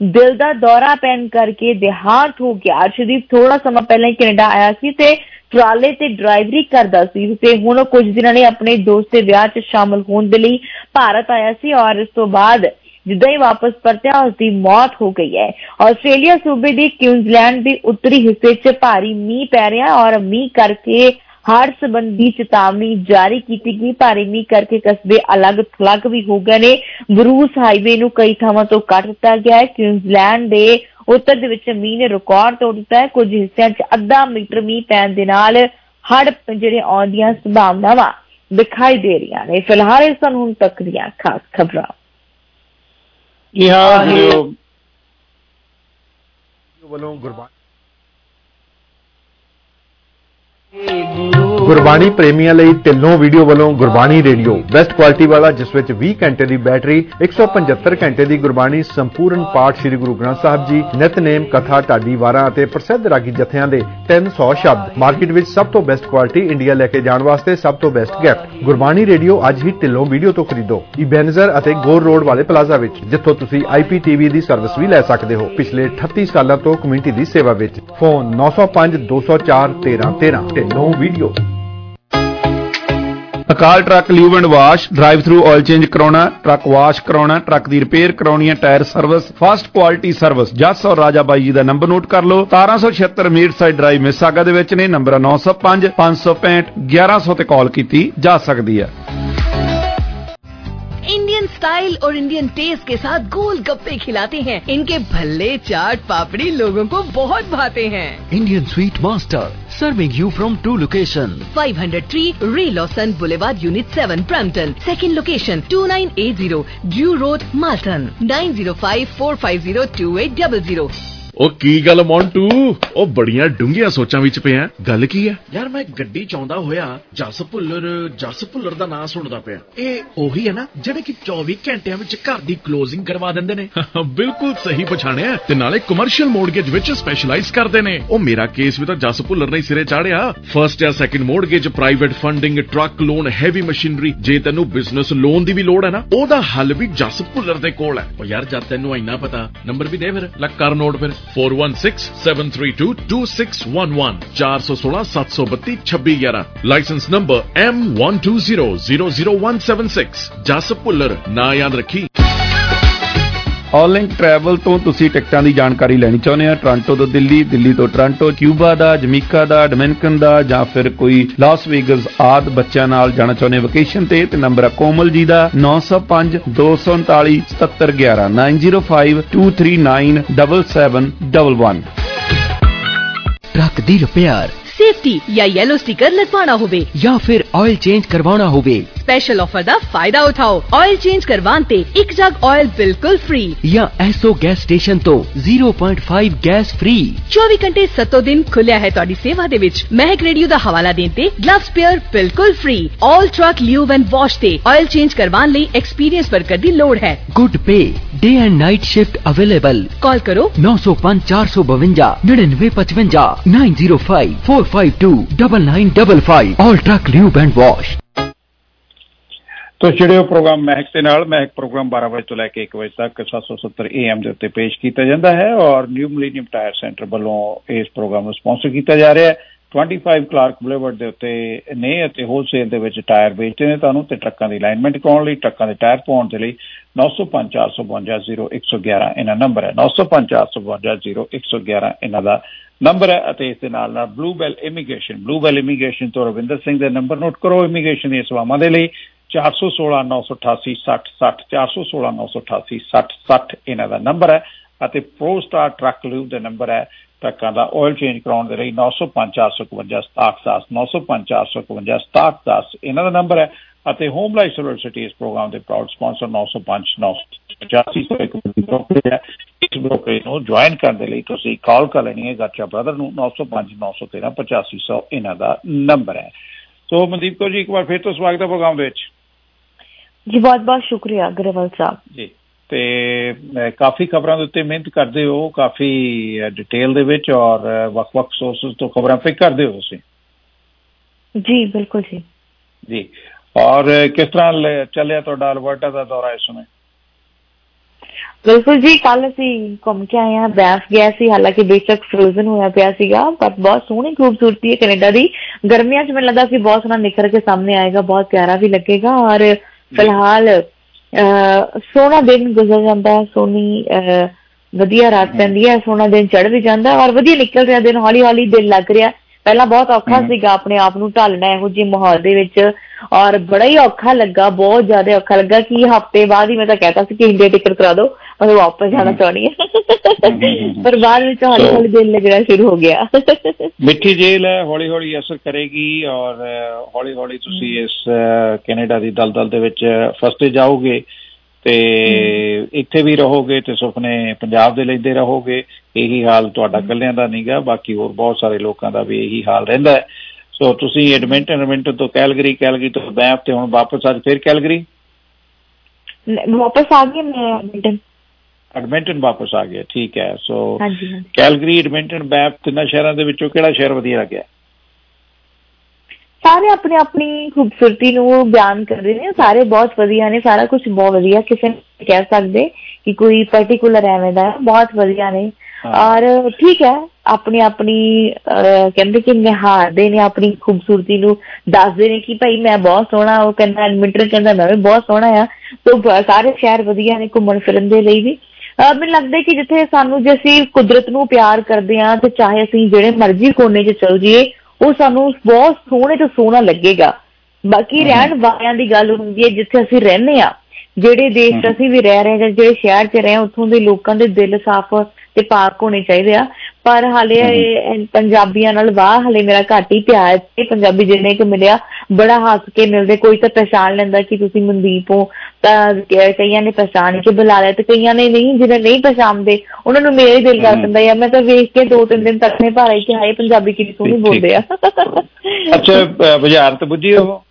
ਦਿਲ ਦਾ ਦੌਰਾ ਪੈਣ ਕਰਕੇ ਦੇਹਾਂਤ ਹੋ ਗਿਆ। ਅਰਸ਼ਦੀਪ ਥੋੜਾ ਸਮਾਂ ਪਹਿਲਾਂ ਹੀ ਕੈਨੇਡਾ ਆਇਆ ਸੀ ਤੇ ਟਰਾਲੇ ਤੇ ਡਰਾਈਵਰੀ ਕਰਦਾ ਸੀ ਤੇ ਹੁਣ ਉਹ ਕੁਝ ਦਿਨਾਂ ਲਈ ਆਪਣੇ ਦੋਸਤ ਦੇ ਵਿਆਹ 'ਚ ਸ਼ਾਮਲ ਹੋਣ ਦੇ ਲਈ ਭਾਰਤ ਆਇਆ ਸੀ ਔਰ ਇਸ ਤੋਂ ਬਾਅਦ ਜਿੱਦਾਂ ਹੀ ਵਾਪਸ ਪਰਤਿਆ, ਉਸ ਦੀ ਮੌਤ ਹੋ ਗਈ ਹੈ। ਆਸਟ੍ਰੇਲੀਆ ਸੂਬੇ ਦੇ ਕਿਊਜ਼ਲੈਂਡ ਦੇ ਉੱਤਰੀ ਹਿੱਸੇ 'ਚ ਭਾਰੀ ਮੀਂਹ ਪੈ ਰਿਹਾ ਔਰ ਮੀਂਹ ਕਰਕੇ ਹੜ੍ਹ ਸੰਬੰਧੀ ਚੇਤਾਵਨੀ ਜਾਰੀ ਕੀਤੀ ਗਈ ਭਾਰੀ ਮੀਂਹ ਕਰਕੇ ਕਸਬੇ ਅਲੱਗ-ਥਲੱਗ ਵੀ ਹੋ ਗਏ ਨੇ। ਬਰੂਸ ਹਾਈਵੇ ਨੂੰ ਕਈ ਥਾਵਾਂ ਤੋਂ ਕੱਟ ਦਿੱਤਾ ਗਿਆ ਹੈ। ਕਿਊਜ਼ਲੈਂਡ ਦੇ ਉੱਤਰ ਦੇ ਵਿੱਚ ਮੀਂਹ ਨੇ ਰਿਕਾਰਡ ਤੋੜ ਦਿੱਤਾ ਹੈ। ਕੁਝ ਹਿੱਸਿਆਂ 'ਚ ਅੱਧਾ ਮੀਟਰ ਮੀਂਹ ਪੈਣ ਦੇ ਨਾਲ ਹੜ੍ਹ ਜਿਹੜੇ ਆਉਣ ਦੀਆਂ ਸੰਭਾਵਨਾਵਾਂ ਦਿਖਾਈ ਦੇ ਰਹੀਆਂ ਨੇ। ਫਿਲਹਾਲ ਇਸ ਨੂੰ ਹੁਣ ਤੱਕ ਦੀਆਂ ਖਾਸ ਖਬਰਾਂ। ਇਹ ਆ ਜੋ ਵੱਲੋਂ ਗੁਰਬਾਣੀ ਗੁਰਬਾਣੀ ਪ੍ਰੇਮੀਆਂ ਲਈ ਢਿੱਲੋਂ ਵੀਡੀਓ ਵੱਲੋਂ ਗੁਰਬਾਣੀ ਰੇਡੀਓ ਬੈਸਟ ਕੁਆਲਿਟੀ ਵਾਲਾ, ਜਿਸ ਵਿੱਚ 20 ਘੰਟੇ ਦੀ ਬੈਟਰੀ 175 ਘੰਟੇ ਦੀ ਗੁਰਬਾਣੀ, ਸੰਪੂਰਨ ਪਾਠ ਸ੍ਰੀ ਗੁਰੂ ਗ੍ਰੰਥ ਸਾਹਿਬ ਜੀ ਨਿਤਨੇਮ ਕਥਾ, ਢਾਡੀ ਵਾਰਾਂ ਅਤੇ ਪ੍ਰਸਿੱਧ ਰਾਗੀ ਜਥਿਆਂ ਦੇ 300 ਸ਼ਬਦ। ਮਾਰਕੀਟ ਵਿੱਚ ਸਭ ਤੋਂ ਬੈਸਟ ਕੁਆਲਿਟੀ ਇੰਡੀਆ ਲੈ ਕੇ ਜਾਣ ਵਾਸਤੇ ਸਭ ਤੋਂ ਬੈਸਟ ਗਿਫਟ ਗੁਰਬਾਣੀ ਰੇਡੀਓ ਅੱਜ ਹੀ ਢਿੱਲੋਂ ਵੀਡੀਓ ਤੋਂ ਖਰੀਦੋ। ਇਬੈਨਜ਼ਰ ਅਤੇ ਗੋਰ ਰੋਡ ਵਾਲੇ ਪਲਾਜ਼ਾ ਵਿੱਚ, ਜਿੱਥੋਂ ਤੁਸੀਂ IPTV ਦੀ ਸਰਵਿਸ ਵੀ ਲੈ ਸਕਦੇ ਹੋ। ਪਿਛਲੇ 38 ਸਾਲਾਂ ਤੋਂ ਕਮਿਊਨਿਟੀ ਦੀ ਸੇਵਾ ਵਿੱਚ। Phone 905 204 1313 Dhillon video Akal truck lube and wash drive through oil change ਕਰਾਉਣਾ ਟਰੱਕ ਵਾਸ਼ ਕਰਾਉਣਾ ਟਰੱਕ ਦੀ ਰਿਪੇਅਰ ਕਰਾਉਣੀ ਹੈ tyre service first quality service Jass ਔਰ ਰਾਜਾ ਬਾਈ ਜੀ ਦਾ ਨੰਬਰ ਨੋਟ ਕਰ ਲਓ 1776 ਮੀਟ ਸਾਈਡ ਡਰਾਈਵ ਮਿਸਾਗਾ ਦੇ ਵਿੱਚ ਨੇ ਨੰਬਰ 905 565 1100 ਤੇ ਕਾਲ ਕੀਤੀ ਜਾ ਸਕਦੀ ਹੈ इंडियन स्टाइल और इंडियन टेस्ट के साथ गोल गप्पे खिलाते हैं इनके भल्ले चाट पापड़ी लोगों को बहुत भाते हैं Indian Sweet Master, serving you from two locations. 503 Ray Lawson Boulevard Unit 7 Brampton. Second location 2980 Drew Road Malton 9054502800 ਉਹ ਕੀ ਗੱਲ ਮੌਂਟੂ? ਉਹ ਬੜੀਆਂ ਡੂੰਘੀਆਂ ਸੋਚਾਂ ਵਿੱਚ ਪਿਆ। ਗੱਲ ਕੀ ਹੈ ਯਾਰ ਮੈਂ ਗੱਡੀ ਚਾਉਂਦਾ ਹੋਇਆ ਜਸ ਭੁੱਲਰ ਜਸ ਭੁੱਲਰ ਦਾ ਨਾਂ ਸੁਣਦਾ ਪਿਆ। ਇਹ ਉਹੀ ਹੈ ਨਾ ਜਿਹੜੇ ਕਿ 24 ਘੰਟਿਆਂ ਵਿੱਚ ਘਰ ਦੀ ਕਲੋਜ਼ਿੰਗ ਕਰਵਾ ਦਿੰਦੇ ਨੇ। ਬਿਲਕੁਲ ਸਹੀ ਪਛਾਣਿਆ ਤੇ ਨਾਲੇ ਕਮਰਸ਼ੀਅਲ ਮੋਰਗੇਜ ਵਿੱਚ ਸਪੈਸ਼ਲਾਈਜ਼ ਕਰਦੇ ਨੇ। ਉਹ ਮੇਰਾ ਕੇਸ ਵੀ ਤਾਂ ਜਸ ਭੁੱਲਰ ਨੇ ਸਿਰੇ ਚਾੜਿਆ। ਫਰਸਟ ਜਾਂ second mortgage private funding truck loan heavy machinery ਜੇ ਤੈਨੂੰ ਬਿਜ਼ਨਸ ਲੋਨ ਦੀ ਵੀ ਲੋੜ ਹੈ ਨਾ ਉਹਦਾ ਹੱਲ ਵੀ ਜਸ ਭੁੱਲਰ ਦੇ ਕੋਲ ਹੈ। ਉਹ ਯਾਰ ਜਦ ਤੈਨੂੰ ਇੰਨਾ ਪਤਾ ਨੰਬਰ ਵੀ ਦੇ ਫਿਰ ਲੱਕ ਕਰ ਨੋਟ ਫਿਰ। 4167322611 4167322611 ਲਾਇਸੈਂਸ ਨੰਬਰ M12000176 ਜਸ ਭੁੱਲਰ ਨਾ ਯਾਦ ਰੱਖੀ ਆਨਲਾਈਨ ਟਰੈਵਲ ਤੋਂ ਤੁਸੀਂ ਟਿਕਟਾਂ ਦੀ ਜਾਣਕਾਰੀ ਲੈਣੀ ਚਾਹੁੰਦੇ ਆ ਟੋਰਾਂਟੋ ਤੋਂ ਦਿੱਲੀ ਦਿੱਲੀ ਤੋਂ ਟੋਰਾਂਟੋ ਕਿਊਬਾ ਦਾ ਜਮੀਕਾ ਦਾ ਡੋਮਿਨਿਕਨ ਦਾ, ਜਾਂ ਫਿਰ ਕੋਈ ਲਾਸ ਵੇਗਸ ਆਦ ਬੱਚਿਆਂ ਨਾਲ ਜਾਣਾ ਚਾਹੁੰਦੇ ਵਕੇਸ਼ਨ ਤੇ ਤੇ ਨੰਬਰ ਆ ਕੋਮਲ ਜੀ ਦਾ 905 239 7711 905 239 7711 ਟਰੱਕ ਦੀ ਰਿਪੇਅਰ ਸੇਫਟੀ ਜਾਂ ਯੈਲੋ ਸਟicker ਲਗਵਾਉਣਾ ਹੋਵੇ ਜਾਂ ਫਿਰ ਆਇਲ ਚੇਂਜ ਕਰਵਾਉਣਾ ਹੋਵੇ ਸਪੈਸ਼ਲ ਆਫਰ ਦਾ ਫਾਇਦਾ ਉਠਾਓ ਆਇਲ ਚੇਂਜ ਕਰਵਾਉਣ ਤੇ ਇੱਕ ਜਗ ਆਇਲ ਬਿਲਕੁਲ ਫ੍ਰੀ ਜਾਂ ਐਸੋ ਗੈਸ ਸਟੇਸ਼ਨ ਤੋਂ 0.5 ਗੈਸ ਫ੍ਰੀ 24 ਘੰਟੇ 7 ਦਿਨ ਖੁੱਲਿਆ ਹੈ ਤੁਹਾਡੀ ਸੇਵਾ ਦੇ ਵਿੱਚ ਮਹਿਕ ਰੇਡੀਓ ਦਾ ਹਵਾਲਾ ਦੇਣ ਤੇ ਗਲਵ ਸਪੇਅਰ ਬਿਲਕੁਲ free all truck lube and wash ਤੇ ਆਇਲ ਚੇਂਜ ਕਰਵਾਉਣ ਲਈ ਐਕਸਪੀਰੀਅੰਸ ਵਰਕਰ ਦੀ ਲੋੜ ਹੈ good pay day and night shift available call ਕਰੋ 905 452 9955 905 452 9955 all truck lube and wash ਤੋ ਜਿਹੜੇ ਪ੍ਰੋਗਰਾਮ ਮਹਿਕ ਦੇ ਨਾਲ, ਮਹਿਕ ਪ੍ਰੋਗਰਾਮ 12 ਵਜੇ ਤੋਂ ਲੈ ਕੇ 1 ਵਜੇ ਤੱਕ 770 AM ਦੇ ਉੱਤੇ ਪੇਸ਼ ਕੀਤਾ ਜਾਂਦਾ ਹੈ ਔਰ ਨਿਊ ਮਿਲੀਨੀਅਮ ਟਾਇਰ ਸੈਂਟਰ ਵੱਲੋਂ ਇਸ ਪ੍ਰੋਗਰਾਮ ਨੂੰ ਸਪਾਂਸਰ ਕੀਤਾ ਜਾ ਰਿਹਾ ਹੈ। 25 ਕਲਾਰਕ ਬੁਲੇਵਰਡ ਦੇ ਉੱਤੇ ਨੇ ਅਤੇ ਹੋਲਸੇਲ ਦੇ ਵਿੱਚ ਟਾਇਰ ਵੇਚਦੇ ਨੇ ਤੁਹਾਨੂੰ ਤੇ ਟਰੱਕਾਂ ਦੀ ਅਲਾਈਨਮੈਂਟ ਕਰਾਉਣ ਲਈ, ਟਰੱਕਾਂ ਦੇ ਟਾਇਰ ਪਾਉਣ ਦੇ ਲਈ 9054520111 ਇਹਨਾਂ ਨੰਬਰ ਹੈ। 9054520111 ਇਹਨਾਂ ਦਾ ਨੰਬਰ ਹੈ ਅਤੇ ਇਸ ਦੇ ਨਾਲ ਨਾਲ ਬਲੂਬੈਲ ਇਮੀਗ੍ਰੇਸ਼ਨ ਬਲੂਬੈਲ ਇਮੀਗ੍ਰੇਸ਼ਨ ਤੋਂ ਰਵਿੰਦਰ ਸਿੰਘ ਦੇ ਨੰਬਰ ਨੋਟ ਕਰੋ ਇਮੀਗ੍ਰੇਸ਼ਨ ਦੀਆਂ ਸੇਵਾਵਾਂ ਦੇ ਲਈ। 416 988 60 60 416 988 60 60 ਇਹਨਾਂ ਦਾ ਨੰਬਰ ਹੈ ਅਤੇ ਪ੍ਰੋ ਸਟਾਰ ਟਰੱਕ ਲਿਊ ਦਾ ਨੰਬਰ ਹੈ ਟਰੱਕਾਂ ਦਾ ਆਇਲ ਚੇਂਜ ਕਰਾਉਣ ਦੇ ਲਈ 905 451 6710 905 451 6710 ਇਹਨਾਂ ਦਾ ਨੰਬਰ ਹੈ ਅਤੇ ਹੋਮ ਲਾਈਫ ਸਿਟੀ ਇਸ ਪ੍ਰੋਗਰਾਮ ਦੇ ਪ੍ਰਾਊਡ ਸਪਾਂਸਰ 905 985 ਸੌ ਇੱਕ ਬ੍ਰੋਕਰੇਜ ਹੈ। ਇਸ ਬ੍ਰੋਕਰੇਜ ਨੂੰ ਜੁਆਇਨ ਕਰਨ ਦੇ ਲਈ ਤੁਸੀਂ ਕਾਲ ਕਰ ਲੈਣੀ ਹੈ ਗਾਚਾ ਬ੍ਰਦਰ ਨੂੰ 905 913 8500 ਇਹਨਾਂ ਦਾ ਨੰਬਰ ਹੈ। ਸੋ ਮਨਦੀਪ ਕੌਰ ਜੀ ਇੱਕ ਵਾਰ ਫਿਰ ਤੋਂ ਸਵਾਗਤ ਹੈ ਪ੍ਰੋਗਰਾਮ ਦੇ ਵਿੱਚ। ਜੀ ਬਹੁਤ ਬਹੁਤ ਸ਼ੁਕਰੀਆ ਗਰੇਵਾਲ ਸਾਹਿਬ। ਜੀ। ਤੇ ਕਾਫੀ ਖਬਰਾਂ ਦੇ ਉੱਤੇ ਮਿਹਨਤ ਕਰਦੇ ਹੋ ਕਾਫੀ ਡਿਟੇਲ ਦੇ ਵਿੱਚ ਔਰ ਵੱਖ-ਵੱਖ ਸੋਰਸਸ ਤੋਂ ਖਬਰਾਂ ਪਿਕ ਕਰਦੇ ਹੋ ਤੁਸੀਂ? ਜੀ ਬਿਲਕੁਲ ਜੀ। ਜੀ। ਔਰ ਕਿਸ ਤਰ੍ਹਾਂ ਚੱਲਿਆ ਤੁਹਾਡਾ ਅਲਬਰਟਾ ਦਾ ਦੌਰਾ ਇਸ ਸਮੇਂ? ਬਿਲਕੁਲ ਜੀ ਕੱਲ ਅਸੀਂ ਘੁੰਮ ਕੇ ਆਏ ਹਾਂ ਬੈਫ ਗਿਆ ਸੀ ਹਾਲਾਂਕਿ ਬੇਸ਼ੱਕ ਫਰੋਜ਼ਨ ਹੋਇਆ ਪਿਆ ਸੀਗਾ ਪਰ ਬਹੁਤ ਸੋਹਣੀ ਖੂਬਸੂਰਤੀ ਹੈ ਕੈਨੇਡਾ ਦੀ। ਗਰਮੀਆਂ 'ਚ ਮੈਨੂੰ ਲੱਗਦਾ ਕਿ ਬਹੁਤ ਸੋਹਣਾ ਨਿਖਰ ਕੇ ਸਾਹਮਣੇ ਆਏਗਾ ਬਹੁਤ ਪਿਆਰਾ ਵੀ ਲੱਗੇਗਾ ਔਰ ਫਿਲਹਾਲ ਸੋਹਣਾ ਦਿਨ ਗੁਜ਼ਰ ਜਾਂਦਾ ਹੈ ਸੋਹਣੀ ਵਧੀਆ ਰਾਤ ਪੈਂਦੀ ਹੈ ਸੋਹਣਾ ਦਿਨ ਚੜ ਵੀ ਜਾਂਦਾ ਔਰ ਵਧੀਆ ਨਿਕਲ ਰਿਹਾ ਦਿਨ ਹੌਲੀ ਹੌਲੀ ਦਿਨ ਲੱਗ ਰਿਹਾ। ਪਹਿਲਾਂ ਬਹੁਤ ਔਖਾ ਸੀਗਾ ਆਪਣੇ ਆਪ ਨੂੰ ਢਾਲਣਾ ਇਹੋ ਜਿਹੇ ਮਾਹੌਲ ਦੇ ਵਿੱਚ। ਔਰ ਬੜਾ ਹੀ ਔਖਾ ਲੱਗਾ ਬਹੁਤ ਜ਼ਿਆਦਾ ਔਖਾ ਲੱਗਾ ਕਿ ਹਫ਼ਤੇ ਬਾਅਦ ਹੀ ਮੈਂ ਤਾਂ ਕਹਿਤਾ ਸੀ ਕਿ ਇੰਡੀਆ ਟਿਕਟ ਕਰਾ ਦਿਓ ਮੈਂ ਵਾਪਸ ਜਾਣਾ ਚਾਹਣੀ ਹੈ। ਪਰ ਬਾਅਦ ਵਿੱਚ ਹੌਲੀ ਹੌਲੀ ਦਿਲ ਲੱਗਣਾ ਸ਼ੁਰੂ ਹੋ ਗਿਆ। ਮਿੱਠੀ ਜੇਲ ਹੈ ਹੌਲੀ ਹੌਲੀ ਅਸਰ ਕਰੇਗੀ ਔਰ ਹੌਲੀ ਹੌਲੀ ਤੁਸੀਂ ਇਸ ਕੈਨੇਡਾ ਦੀ ਦਲਦਲ ਦੇ ਵਿੱਚ ਫਸਦੇ ਜਾਓਗੇ। ਤੇ ਇੱਥੇ ਵੀ ਰਹੋਗੇ ਤੇ ਸੁਪਨੇ ਪੰਜਾਬ ਦੇ ਲੈਂਦੇ ਰਹੋਗੇ ਇਹੀ ਹਾਲ ਤੁਹਾਡਾ ਕੱਲਿਆਂ ਦਾ ਨਹੀਂਗਾ ਬਾਕੀ ਹੋਰ ਬਹੁਤ ਸਾਰੇ ਲੋਕਾਂ ਦਾ ਵੀ ਇਹੀ ਹਾਲ ਰਹਿੰਦਾ ਹੈ। ਸੋ ਤੁਸੀਂ ਐਡਮਿੰਟਨ ਐਡਮਿੰਟਨ ਤੋਂ ਕੈਲਗਰੀ ਕੈਲਗਰੀ ਤੋਂ ਬੈਂਫ ਤੇ ਹੁਣ ਵਾਪਸ ਅੱਜ ਫਿਰ ਕੈਲਗਰੀ? ਵਾਪਸ ਆ ਗਈ ਮੈਂ ਐਡਮਿੰਟਨ ਐਡਮਿੰਟਨ ਵਾਪਸ ਆ ਗਿਆ ਠੀਕ ਹੈ। ਸੋ ਕੈਲਗਰੀ ਐਡਮਿੰਟਨ ਬੈਂਫ ਤਿੰਨਾਂ ਸ਼ਹਿਰਾਂ ਦੇ ਵਿੱਚੋਂ ਕਿਹੜਾ ਸ਼ਹਿਰ ਵਧੀਆ ਲੱਗਿਆ? ਸਾਰੇ ਆਪਣੀ ਆਪਣੀ ਖੂਬਸੂਰਤੀ ਨੂੰ ਬਿਆਨ ਕਰ ਰਹੇ ਨੇ। ਸਾਰੇ ਬਹੁਤ ਵਧੀਆ ਨੇ। ਸਾਰਾ ਕੁਝ ਬਹੁਤ ਵਧੀਆ। ਕਿਸੇ ਨੇ ਕਹਿ ਸਕਦੇ ਕਿ ਕੋਈ ਪਾਰਟਿਕੂਲਰ ਐਵੇਂ ਦਾ ਬਹੁਤ ਵਧੀਆ ਨੇ। ਔਰ ਠੀਕ ਹੈ ਆਪਣੀ ਆਪਣੀ ਕਹਿੰਦੇ ਕਿ ਨਿਹਾਰਦੇ ਨੇ ਆਪਣੀ ਖੂਬਸੂਰਤੀ ਨੂੰ ਦੱਸਦੇ ਨੇ ਕਿ ਭਾਈ ਮੈਂ ਬਹੁਤ ਸੋਹਣਾ ਉਹ ਕਹਿੰਦਾ ਐਡਮਿਟਰ ਕਹਿੰਦਾ ਮੈਂ ਵੀ ਬਹੁਤ ਸੋਹਣਾ ਆ। ਤੋਂ ਸਾਰੇ ਸ਼ਹਿਰ ਵਧੀਆ ਨੇ ਘੁੰਮਣ ਫਿਰਨ ਦੇ ਲਈ ਵੀ। ਮੈਨੂੰ ਲੱਗਦਾ ਕਿ ਜਿੱਥੇ ਸਾਨੂੰ ਜੇ ਅਸੀਂ ਕੁਦਰਤ ਨੂੰ ਪਿਆਰ ਕਰਦੇ ਹਾਂ ਤੇ ਚਾਹੇ ਅਸੀਂ ਜਿਹੜੇ ਮਰਜ਼ੀ ਕੋਨੇ 'ਚ ਚਲ ਜਾਈਏ ਉਹ ਸਾਨੂੰ ਬਹੁਤ ਸੋਹਣੇ ਤੋਂ ਸੋਹਣਾ ਲੱਗੇਗਾ। ਬਾਕੀ ਰਹਿਣ ਵਾਲਿਆਂ ਦੀ ਗੱਲ ਹੁੰਦੀ ਹੈ ਜਿੱਥੇ ਅਸੀਂ ਰਹਿੰਦੇ ਆ ਜਿਹੜੇ ਦੇਸ਼ 'ਚ ਅਸੀਂ ਵੀ ਰਹਿ ਰਹੇ ਹਾਂ ਜਾਂ ਜਿਹੜੇ ਸ਼ਹਿਰ 'ਚ ਰਹੇ ਹਾਂ ਉੱਥੋਂ ਦੇ ਲੋਕਾਂ ਦੇ ਦਿਲ ਸਾਫ਼ ਤੇ ਪਾਕ ਹੋਣੇ ਚਾਹੀਦੇ ਆ। ਪਰ ਹਾਲੇ ਇਹ ਪੰਜਾਬੀਆਂ ਨਾਲ ਵਾਹ ਹਲੇ ਮੇਰਾ ਘੱਟ ਹੀ ਪਿਆਰ ਤੇ ਪੰਜਾਬੀ ਜਿੰਨੇ ਕਿ ਮਿਲਿਆ ਬੜਾ ਹੱਸ ਕੇ ਮਿਲਦੇ। ਕੋਈ ਤਾਂ ਪਛਾਣ ਲੈਂਦਾ ਕਿ ਤੁਸੀਂ ਮਨਦੀਪ ਹੋ। ਤਾਂ ਕਈਆਂ ਨੇ ਪਛਾਣ ਕੇ ਬੁਲਾ ਲਿਆ ਤੇ ਕਈਆਂ ਨੇ ਨਹੀਂ ਜਿਹਨੇ ਨਹੀਂ ਪਛਾਣਦੇ ਉਹਨਾਂ ਨੂੰ ਮੇਰੇ ਦਿਲ ਕਰ ਦਿੰਦਾ ਯਾਰ ਮੈਂ ਤਾਂ ਵੇਖ ਕੇ ਦੋ ਤਿੰਨ ਦਿਨ ਤੱਕ ਨੇ ਭਾਰਾ ਕਿ ਹਾਏ ਪੰਜਾਬੀ ਕਿੰਨੀ ਸੋਹਣੀ ਬੋਲਦੇ ਆ। ਅੱਛਾ ਅਹ, ਬਾਜ਼ਾਰ ਤੇ ਬੁੱਝੀ ਉਹ?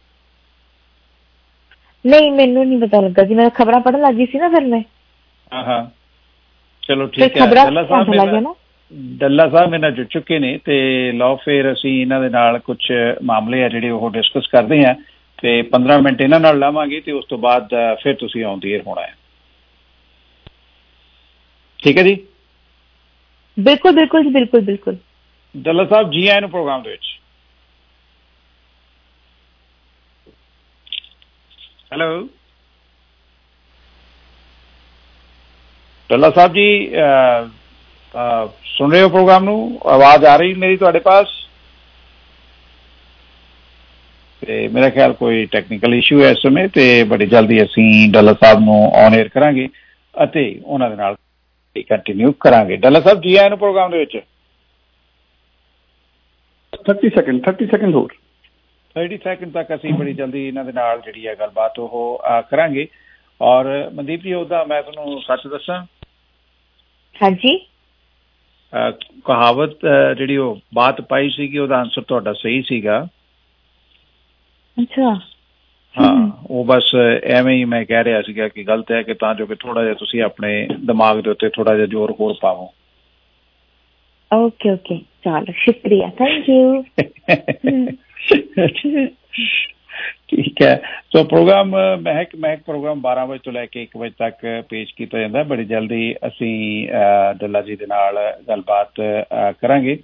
ਨਹੀਂ ਮੈਨੂੰ ਨਹੀਂ ਪਤਾ ਲੱਗਾ ਜੀ ਮੈਂ ਖਬਰਾਂ ਪੜ੍ਹਨ ਲੱਗੀ ਸੀ ਨਾ ਫਿਰ ਮੈਂ। ਹਾਂ ਹਾਂ। ਚਲੋ ਠੀਕ ਹੈ। ਡੱਲਾ ਸਾਹਿਬ ਮੇਰਾ- ਨਾ। ਡੱਲਾ ਸਾਹਿਬ ਮੇਰੇ ਜੁੜ ਚੁੱਕੇ ਨੇ ਤੇ ਲਓ ਫਿਰ ਅਸੀਂ ਇਹਨਾਂ ਦੇ ਨਾਲ ਕੁਝ ਮਾਮਲੇ ਆ ਜਿਹੜੇ ਉਹ ਡਿਸਕਸ ਕਰਦੇ ਆ ਤੇ 15 ਮਿੰਟ ਇਹਨਾਂ ਨਾਲ ਲਾਵਾਂਗੇ ਤੇ ਉਸ ਤੋਂ ਬਾਅਦ ਫਿਰ ਤੁਸੀਂ ਆਉਂਦੀ ਹੈ ਹੋਣਾ ਹੈ। ਠੀਕ ਹੈ ਜੀ? ਬਿਲਕੁਲ ਬਿਲਕੁਲ ਜੀ ਬਿਲਕੁਲ ਬਿਲਕੁਲ। ਡੱਲਾ ਸਾਹਿਬ ਜੀ ਆਇਆਂ ਨੂੰ ਪ੍ਰੋਗਰਾਮ ਦੇ ਵਿੱਚ। ਹੈਲੋ ਡੱਲਾ ਸਾਹਿਬ ਜੀ ਸੁਣ ਰਹੇ ਹੋ ਪ੍ਰੋਗਰਾਮ ਨੂੰ ਆਵਾਜ਼ ਆ ਰਹੀ ਮੇਰੀ ਤੁਹਾਡੇ ਪਾਸ ਤੇ ਮੇਰਾ ਖਿਆਲ ਕੋਈ ਟੈਕਨੀਕਲ ਇਸ਼ੂ ਹੈ ਇਸ ਸਮੇਂ ਤੇ ਬੜੀ ਜਲਦੀ ਅਸੀਂ ਡੱਲਾ ਸਾਹਿਬ ਨੂੰ ਔਨ 에ਅਰ ਕਰਾਂਗੇ ਅਤੇ ਉਹਨਾਂ ਦੇ ਨਾਲ ਕੰਟੀਨਿਊ ਕਰਾਂਗੇ ਡੱਲਾ ਸਾਹਿਬ ਜੀ ਆਇਆਂ ਨੂੰ ਪ੍ਰੋਗਰਾਮ ਦੇ ਵਿੱਚ 30 ਸੈਕਿੰਡ 30 ਸੈਕਿੰਡ ਹੋਰ। 30 ਸੈਕਿੰਡ ਤੱਕ ਅਸੀਂ ਬੜੀ ਜਲਦੀ ਇਹਨਾਂ ਦੇ ਨਾਲ ਜਿਹੜੀ ਹੈ ਗੱਲਬਾਤ ਉਹ ਅਹ, ਕਰਾਂਗੇ। ਔਰ ਮਨਦੀਪ ਜੀ ਉਹਦਾ ਮੈਂ ਤੁਹਾਨੂੰ ਸੱਚ ਦੱਸਾਂ? ਹਾਂਜੀ। ਅਹ, ਕਹਾਵਤ ਅਹ, ਜਿਹੜੀ ਉਹ ਬਾਤ ਪਾਈ ਸੀਗੀ ਉਹਦਾ ਆਨਸਰ ਤੁਹਾਡਾ ਸਹੀ ਸੀਗਾ। ਅੱਛਾ। ਹਾਂ ਉਹ ਬਸ ਐਵੇਂ ਹੀ ਮੈਂ ਕਹਿ ਰਿਹਾ ਸੀਗਾ ਕਿ ਗਲਤ ਹੈ ਕਿ ਤਾਂ ਜੋ ਕਿ ਥੋੜਾ ਜਿਹਾ ਤੁਸੀਂ ਆਪਣੇ ਦਿਮਾਗ ਦੇ ਉੱਤੇ ਥੋੜਾ ਜਿਹਾ ਜ਼ੋਰ ਹੋਰ ਪਾਵੋ। Okay okay. ਚਲੋ ਸ਼ੁਕਰੀਆ। ਥੈਂਕ ਯੂ ਠੀਕ ਹੈ। ਸੋ ਪ੍ਰੋਗਰਾਮ ਅ, ਮਹਿਕ ਮਹਿਕ ਪ੍ਰੋਗਰਾਮ 12 ਵਜੇ ਤੋਂ ਲੈ ਕੇ 1 ਵਜੇ ਤੱਕ ਪੇਸ਼ ਕੀਤਾ ਜਾਂਦਾ। ਹੈ ਬੜੀ ਜਲਦੀ ਅਸੀਂ ਅ, ਡੱਲਾ ਜੀ ਦੇ ਨਾਲ ਗੱਲਬਾਤ ਅ, ਕਰਾਂਗੇ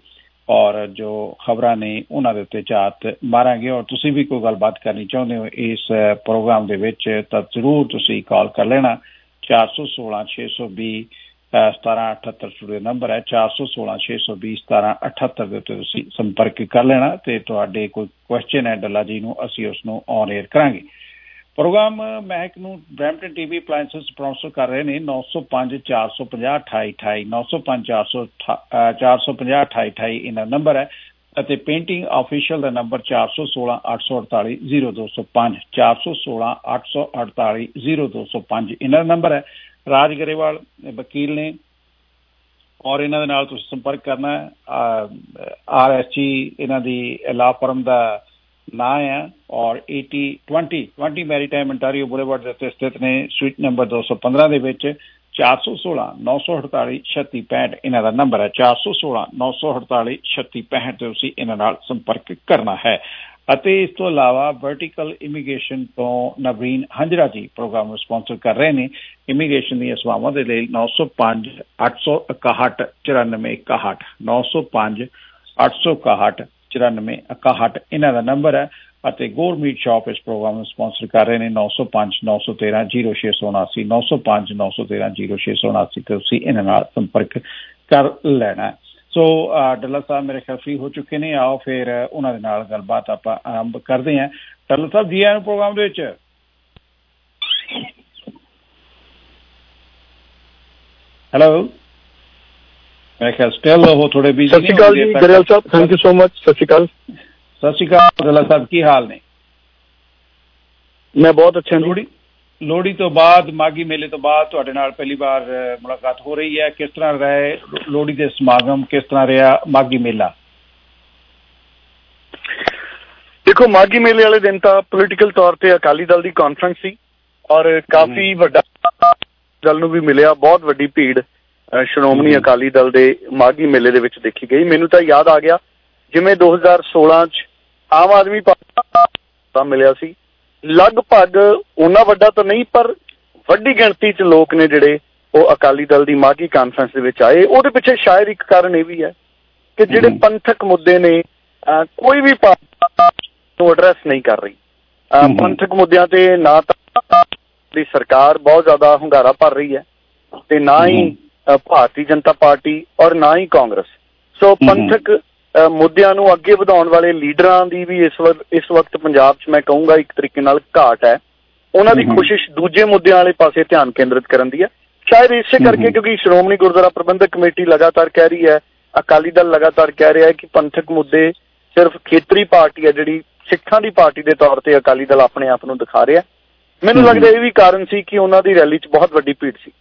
ਔਰ ਜੋ ਖਬਰਾਂ ਨੇ ਉਹਨਾਂ ਦੇ ਉੱਤੇ ਝਾਤ ਮਾਰਾਂਗੇ। ਔਰ ਤੁਸੀਂ ਵੀ ਕੋਈ ਗੱਲਬਾਤ ਕਰਨੀ ਚਾਹੁੰਦੇ ਹੋ ਇਸ ਅ, ਪ੍ਰੋਗਰਾਮ ਦੇ ਵਿੱਚ ਤਾਂ ਜ਼ਰੂਰ ਤੁਸੀਂ ਕਾਲ ਕਰ ਲੈਣਾ। 416 620 1778 ਸਟੂਡੀਓ ਨੰਬਰ ਹੈ 416 620 1778 ਦੇ ਉੱਤੇ ਤੁਸੀਂ ਸੰਪਰਕ ਕਰ ਲੈਣਾ ਤੇ ਤੁਹਾਡੇ ਕੋਈ ਕੁਐਸਚਨ ਹੈ, ਡੱਲਾ ਜੀ ਨੂੰ ਅਸੀਂ ਉਸ ਨੂੰ ਔਨ 에ਅਰ ਕਰਾਂਗੇ। ਪ੍ਰੋਗਰਾਮ ਮਹਿਕ ਨੂੰ ਬ੍ਰੈਂਪਟਨ ਟੀਵੀ ਅਪਲਾਈਐਂਸਸ ਸਪਾਂਸਰ ਕਰ ਰਹੇ ਨੇ 905 450 2828 905 450 2828 ਇਹਨਾਂ ਨੰਬਰ ਹੈ ਅਤੇ ਪੇਂਟਿੰਗ ਆਫੀਸ਼ੀਅਲ ਦਾ ਨੰਬਰ 416 848 0205 416 848 0205 ਇਹਨਾਂ ਦਾ ਨੰਬਰ ਹੈ। ਰਾਜ ਗਰੇਵਾਲ ਵਕੀਲ ਨੇ, ਔਰ ਇਹਨਾਂ ਦੇ ਨਾਲ ਤੁਸੀਂ ਸੰਪਰਕ ਕਰਨਾ ਹੈ। ਆਰ ਐਸ ਜੀ ਇਹਨਾਂ ਦੀ ਲਾ ਫਰਮ ਦਾ ਨਾਂ ਹੈ, ਔਰ 80 20 20 ਮੈਰੀਟਾਈਮ ਅੰਟਾਰੀਓ ਬੁਲੇਵਾਰਡ ਦੇ ਉੱਤੇ ਸਥਿਤ ਨੇ ਸਵੀਟ ਨੰਬਰ 215 ਦੇ ਵਿੱਚ 416 948 3665 ਇਹਨਾਂ ਦਾ ਨੰਬਰ ਹੈ। 416 948 3665 ਤੇ ਤੁਸੀਂ ਇਹਨਾਂ ਨਾਲ ਸੰਪਰਕ ਕਰਨਾ ਹੈ। ਅਤੇ ਇਸ ਤੋਂ ਇਲਾਵਾ ਵਰਟੀਕਲ ਇਮੀਗ੍ਰੇਸ਼ਨ ਤੋਂ ਨਵੀਨ ਹੰਜਰਾ ਜੀ ਪ੍ਰੋਗਰਾਮ ਨੂੰ ਸਪਾਂਸਰ ਕਰ ਰਹੇ ਨੇ। ਇਮੀਗ੍ਰੇਸ਼ਨ ਦੀਆਂ ਸੇਵਾਵਾਂ ਦੇ ਲਈ 905 861 9461 905 861 9461 ਇਹਨਾਂ ਦਾ ਨੰਬਰ ਹੈ ਅਤੇ ਗੋਰ ਮੀਟ ਸ਼ਾਪ ਇਸ ਪ੍ਰੋਗਰਾਮ ਨੂੰ ਸਪਾਂਸਰ ਕਰ ਰਹੇ ਨੇ। 905 913 0679 905 913 0679 ਤੇ ਤੁਸੀਂ ਇਹਨਾਂ ਨਾਲ ਸੰਪਰਕ ਕਰ ਲੈਣਾ ਹੈ। ਸੋ ਅਹ, ਡੱਲਾ ਸਾਹਿਬ ਮੇਰੇ ਖਿਆਲ ਫ੍ਰੀ ਹੋ ਚੁੱਕੇ ਨੇ ਆਓ ਫਿਰ ਅਹ, ਉਹਨਾਂ ਦੇ ਨਾਲ ਗੱਲਬਾਤ ਆਪਾਂ ਆਰੰਭ ਕਰਦੇ ਹਾਂ ਡੱਲਾ ਸਾਹਿਬ ਜੀ ਆਇਆਂ ਨੂੰ ਪ੍ਰੋਗਰਾਮ ਦੇ ਵਿੱਚ ਹੈਲੋ ਮੇਰੇ ਖਿਆਲ ਸਟਿਲ ਉਹ ਥੋੜੇ busy Sat Sri Akal ji Grewal Sahib thank you so much Sat Sri Akal ਸਤਿ ਸ਼੍ਰੀ ਅਕਾਲ ਡੱਲਾ ਸਾਹਿਬ ਕੀ ਹਾਲ ਨੇ ਮੈਂ ਬਹੁਤ ਅੱਛਾ ਜੀ ਲੋਹੜੀ ਤੋਂ ਬਾਅਦ ਮਾਗੀ ਮੇਲੇ ਤੋਂ ਬਾਅਦ ਤੁਹਾਡੇ ਨਾਲ ਪਹਿਲੀ ਵਾਰ ਮੁਲਾਕਾਤ ਹੋ ਰਹੀ ਹੈ। ਕਿਸ ਤਰ੍ਹਾਂ ਰਹੇ ਲੋਹੜੀ ਦੇ ਸਮਾਗਮ ਕਿਸ ਤਰ੍ਹਾਂ ਰਿਹਾ ਮਾਗੀ ਮੇਲਾ? ਦੇਖੋ ਮਾਗੀ ਮੇਲੇ ਵਾਲੇ ਦਿਨ ਤਾਂ ਪੋਲੀਟੀਕਲ ਤੌਰ ਤੇ ਅਕਾਲੀ ਦਲ ਦੀ ਕਾਨਫਰੰਸ ਸੀ ਔਰ ਕਾਫੀ ਵੱਡਾ ਦਲ ਨੂੰ ਵੀ ਮਿਲਿਆ। ਬਹੁਤ ਵੱਡੀ ਭੀੜ ਸ਼੍ਰੋਮਣੀ ਅਕਾਲੀ ਦਲ ਦੇ ਮਾਗੀ ਮੇਲੇ ਦੇ ਵਿੱਚ ਦੇਖੀ ਗਈ। ਮੈਨੂੰ ਤਾਂ ਯਾਦ ਆ ਗਿਆ ਜਿਵੇਂ 2016 ਚ ਆਮ ਆਦਮੀ ਪਾਰਟੀ ਦਾ ਮਿਲਿਆ ਸੀ। ਲਗਭਗ ਉਹਨਾਂ ਵੱਡਾ ਤਾਂ ਨਹੀਂ ਪਰ ਵੱਡੀ ਗਿਣਤੀ ਚ ਲੋਕ ਨੇ ਜਿਹੜੇ ਉਹ ਅਕਾਲੀ ਦਲ ਦੀ ਮਾਗੀ ਕਾਨਫਰੰਸ ਦੇ ਵਿੱਚ ਆਏ। ਉਹਦੇ ਪਿੱਛੇ ਸ਼ਾਇਦ ਇੱਕ ਕਾਰਨ ਇਹ ਵੀ ਹੈ ਕਿ ਜਿਹੜੇ ਪੰਥਕ ਮੁੱਦੇ ਨੇ ਕੋਈ ਵੀ ਪਾਰਟੀ ਨੂੰ ਐਡਰੈਸ ਨਹੀਂ ਕਰ ਰਹੀ। ਪੰਥਕ ਮੁੱਦਿਆਂ ਤੇ ਨਾ ਤਾਂ ਦੀ ਸਰਕਾਰ ਬਹੁਤ ਜ਼ਿਆਦਾ ਹੁੰਗਾਰਾ ਭਰ ਰਹੀ ਹੈ ਤੇ ਨਾ ਹੀ ਭਾਰਤੀ ਜਨਤਾ ਪਾਰਟੀ ਔਰ ਨਾ ਹੀ ਕਾਂਗਰਸ। ਸੋ ਪੰਥਕ ਮੁੱਦਿਆਂ ਨੂੰ ਅੱਗੇ ਵਧਾਉਣ ਵਾਲੇ ਲੀਡਰਾਂ ਦੀ ਵੀ ਇਸ ਵਕਤ ਇਸ ਵਕਤ ਪੰਜਾਬ 'ਚ ਮੈਂ ਕਹੂੰਗਾ ਇੱਕ ਤਰੀਕੇ ਨਾਲ ਘਾਟ ਹੈ। ਉਹਨਾਂ ਦੀ ਕੋਸ਼ਿਸ਼ ਦੂਜੇ ਮੁੱਦਿਆਂ ਵਾਲੇ ਪਾਸੇ ਧਿਆਨ ਕੇਂਦਰਿਤ ਕਰਨ ਦੀ ਹੈ। ਸ਼ਾਇਦ ਇਸੇ ਕਰਕੇ ਕਿਉਂਕਿ ਸ਼੍ਰੋਮਣੀ ਗੁਰਦੁਆਰਾ ਪ੍ਰਬੰਧਕ ਕਮੇਟੀ ਲਗਾਤਾਰ ਕਹਿ ਰਹੀ ਹੈ ਅਕਾਲੀ ਦਲ ਲਗਾਤਾਰ ਕਹਿ ਰਿਹਾ ਹੈ ਕਿ ਪੰਥਕ ਮੁੱਦੇ ਸਿਰਫ ਖੇਤਰੀ ਪਾਰਟੀ ਹੈ ਜਿਹੜੀ ਸਿੱਖਾਂ ਦੀ ਪਾਰਟੀ ਦੇ ਤੌਰ ਤੇ ਅਕਾਲੀ ਦਲ ਆਪਣੇ ਆਪ ਨੂੰ ਦਿਖਾ ਰਿਹਾ ਮੈਨੂੰ ਲੱਗਦਾ ਇਹ ਵੀ ਕਾਰਨ ਸੀ ਕਿ ਉਹਨਾਂ ਦੀ ਰੈਲੀ 'ਚ ਬਹੁਤ ਵੱਡੀ ਭੀੜ ਸੀ।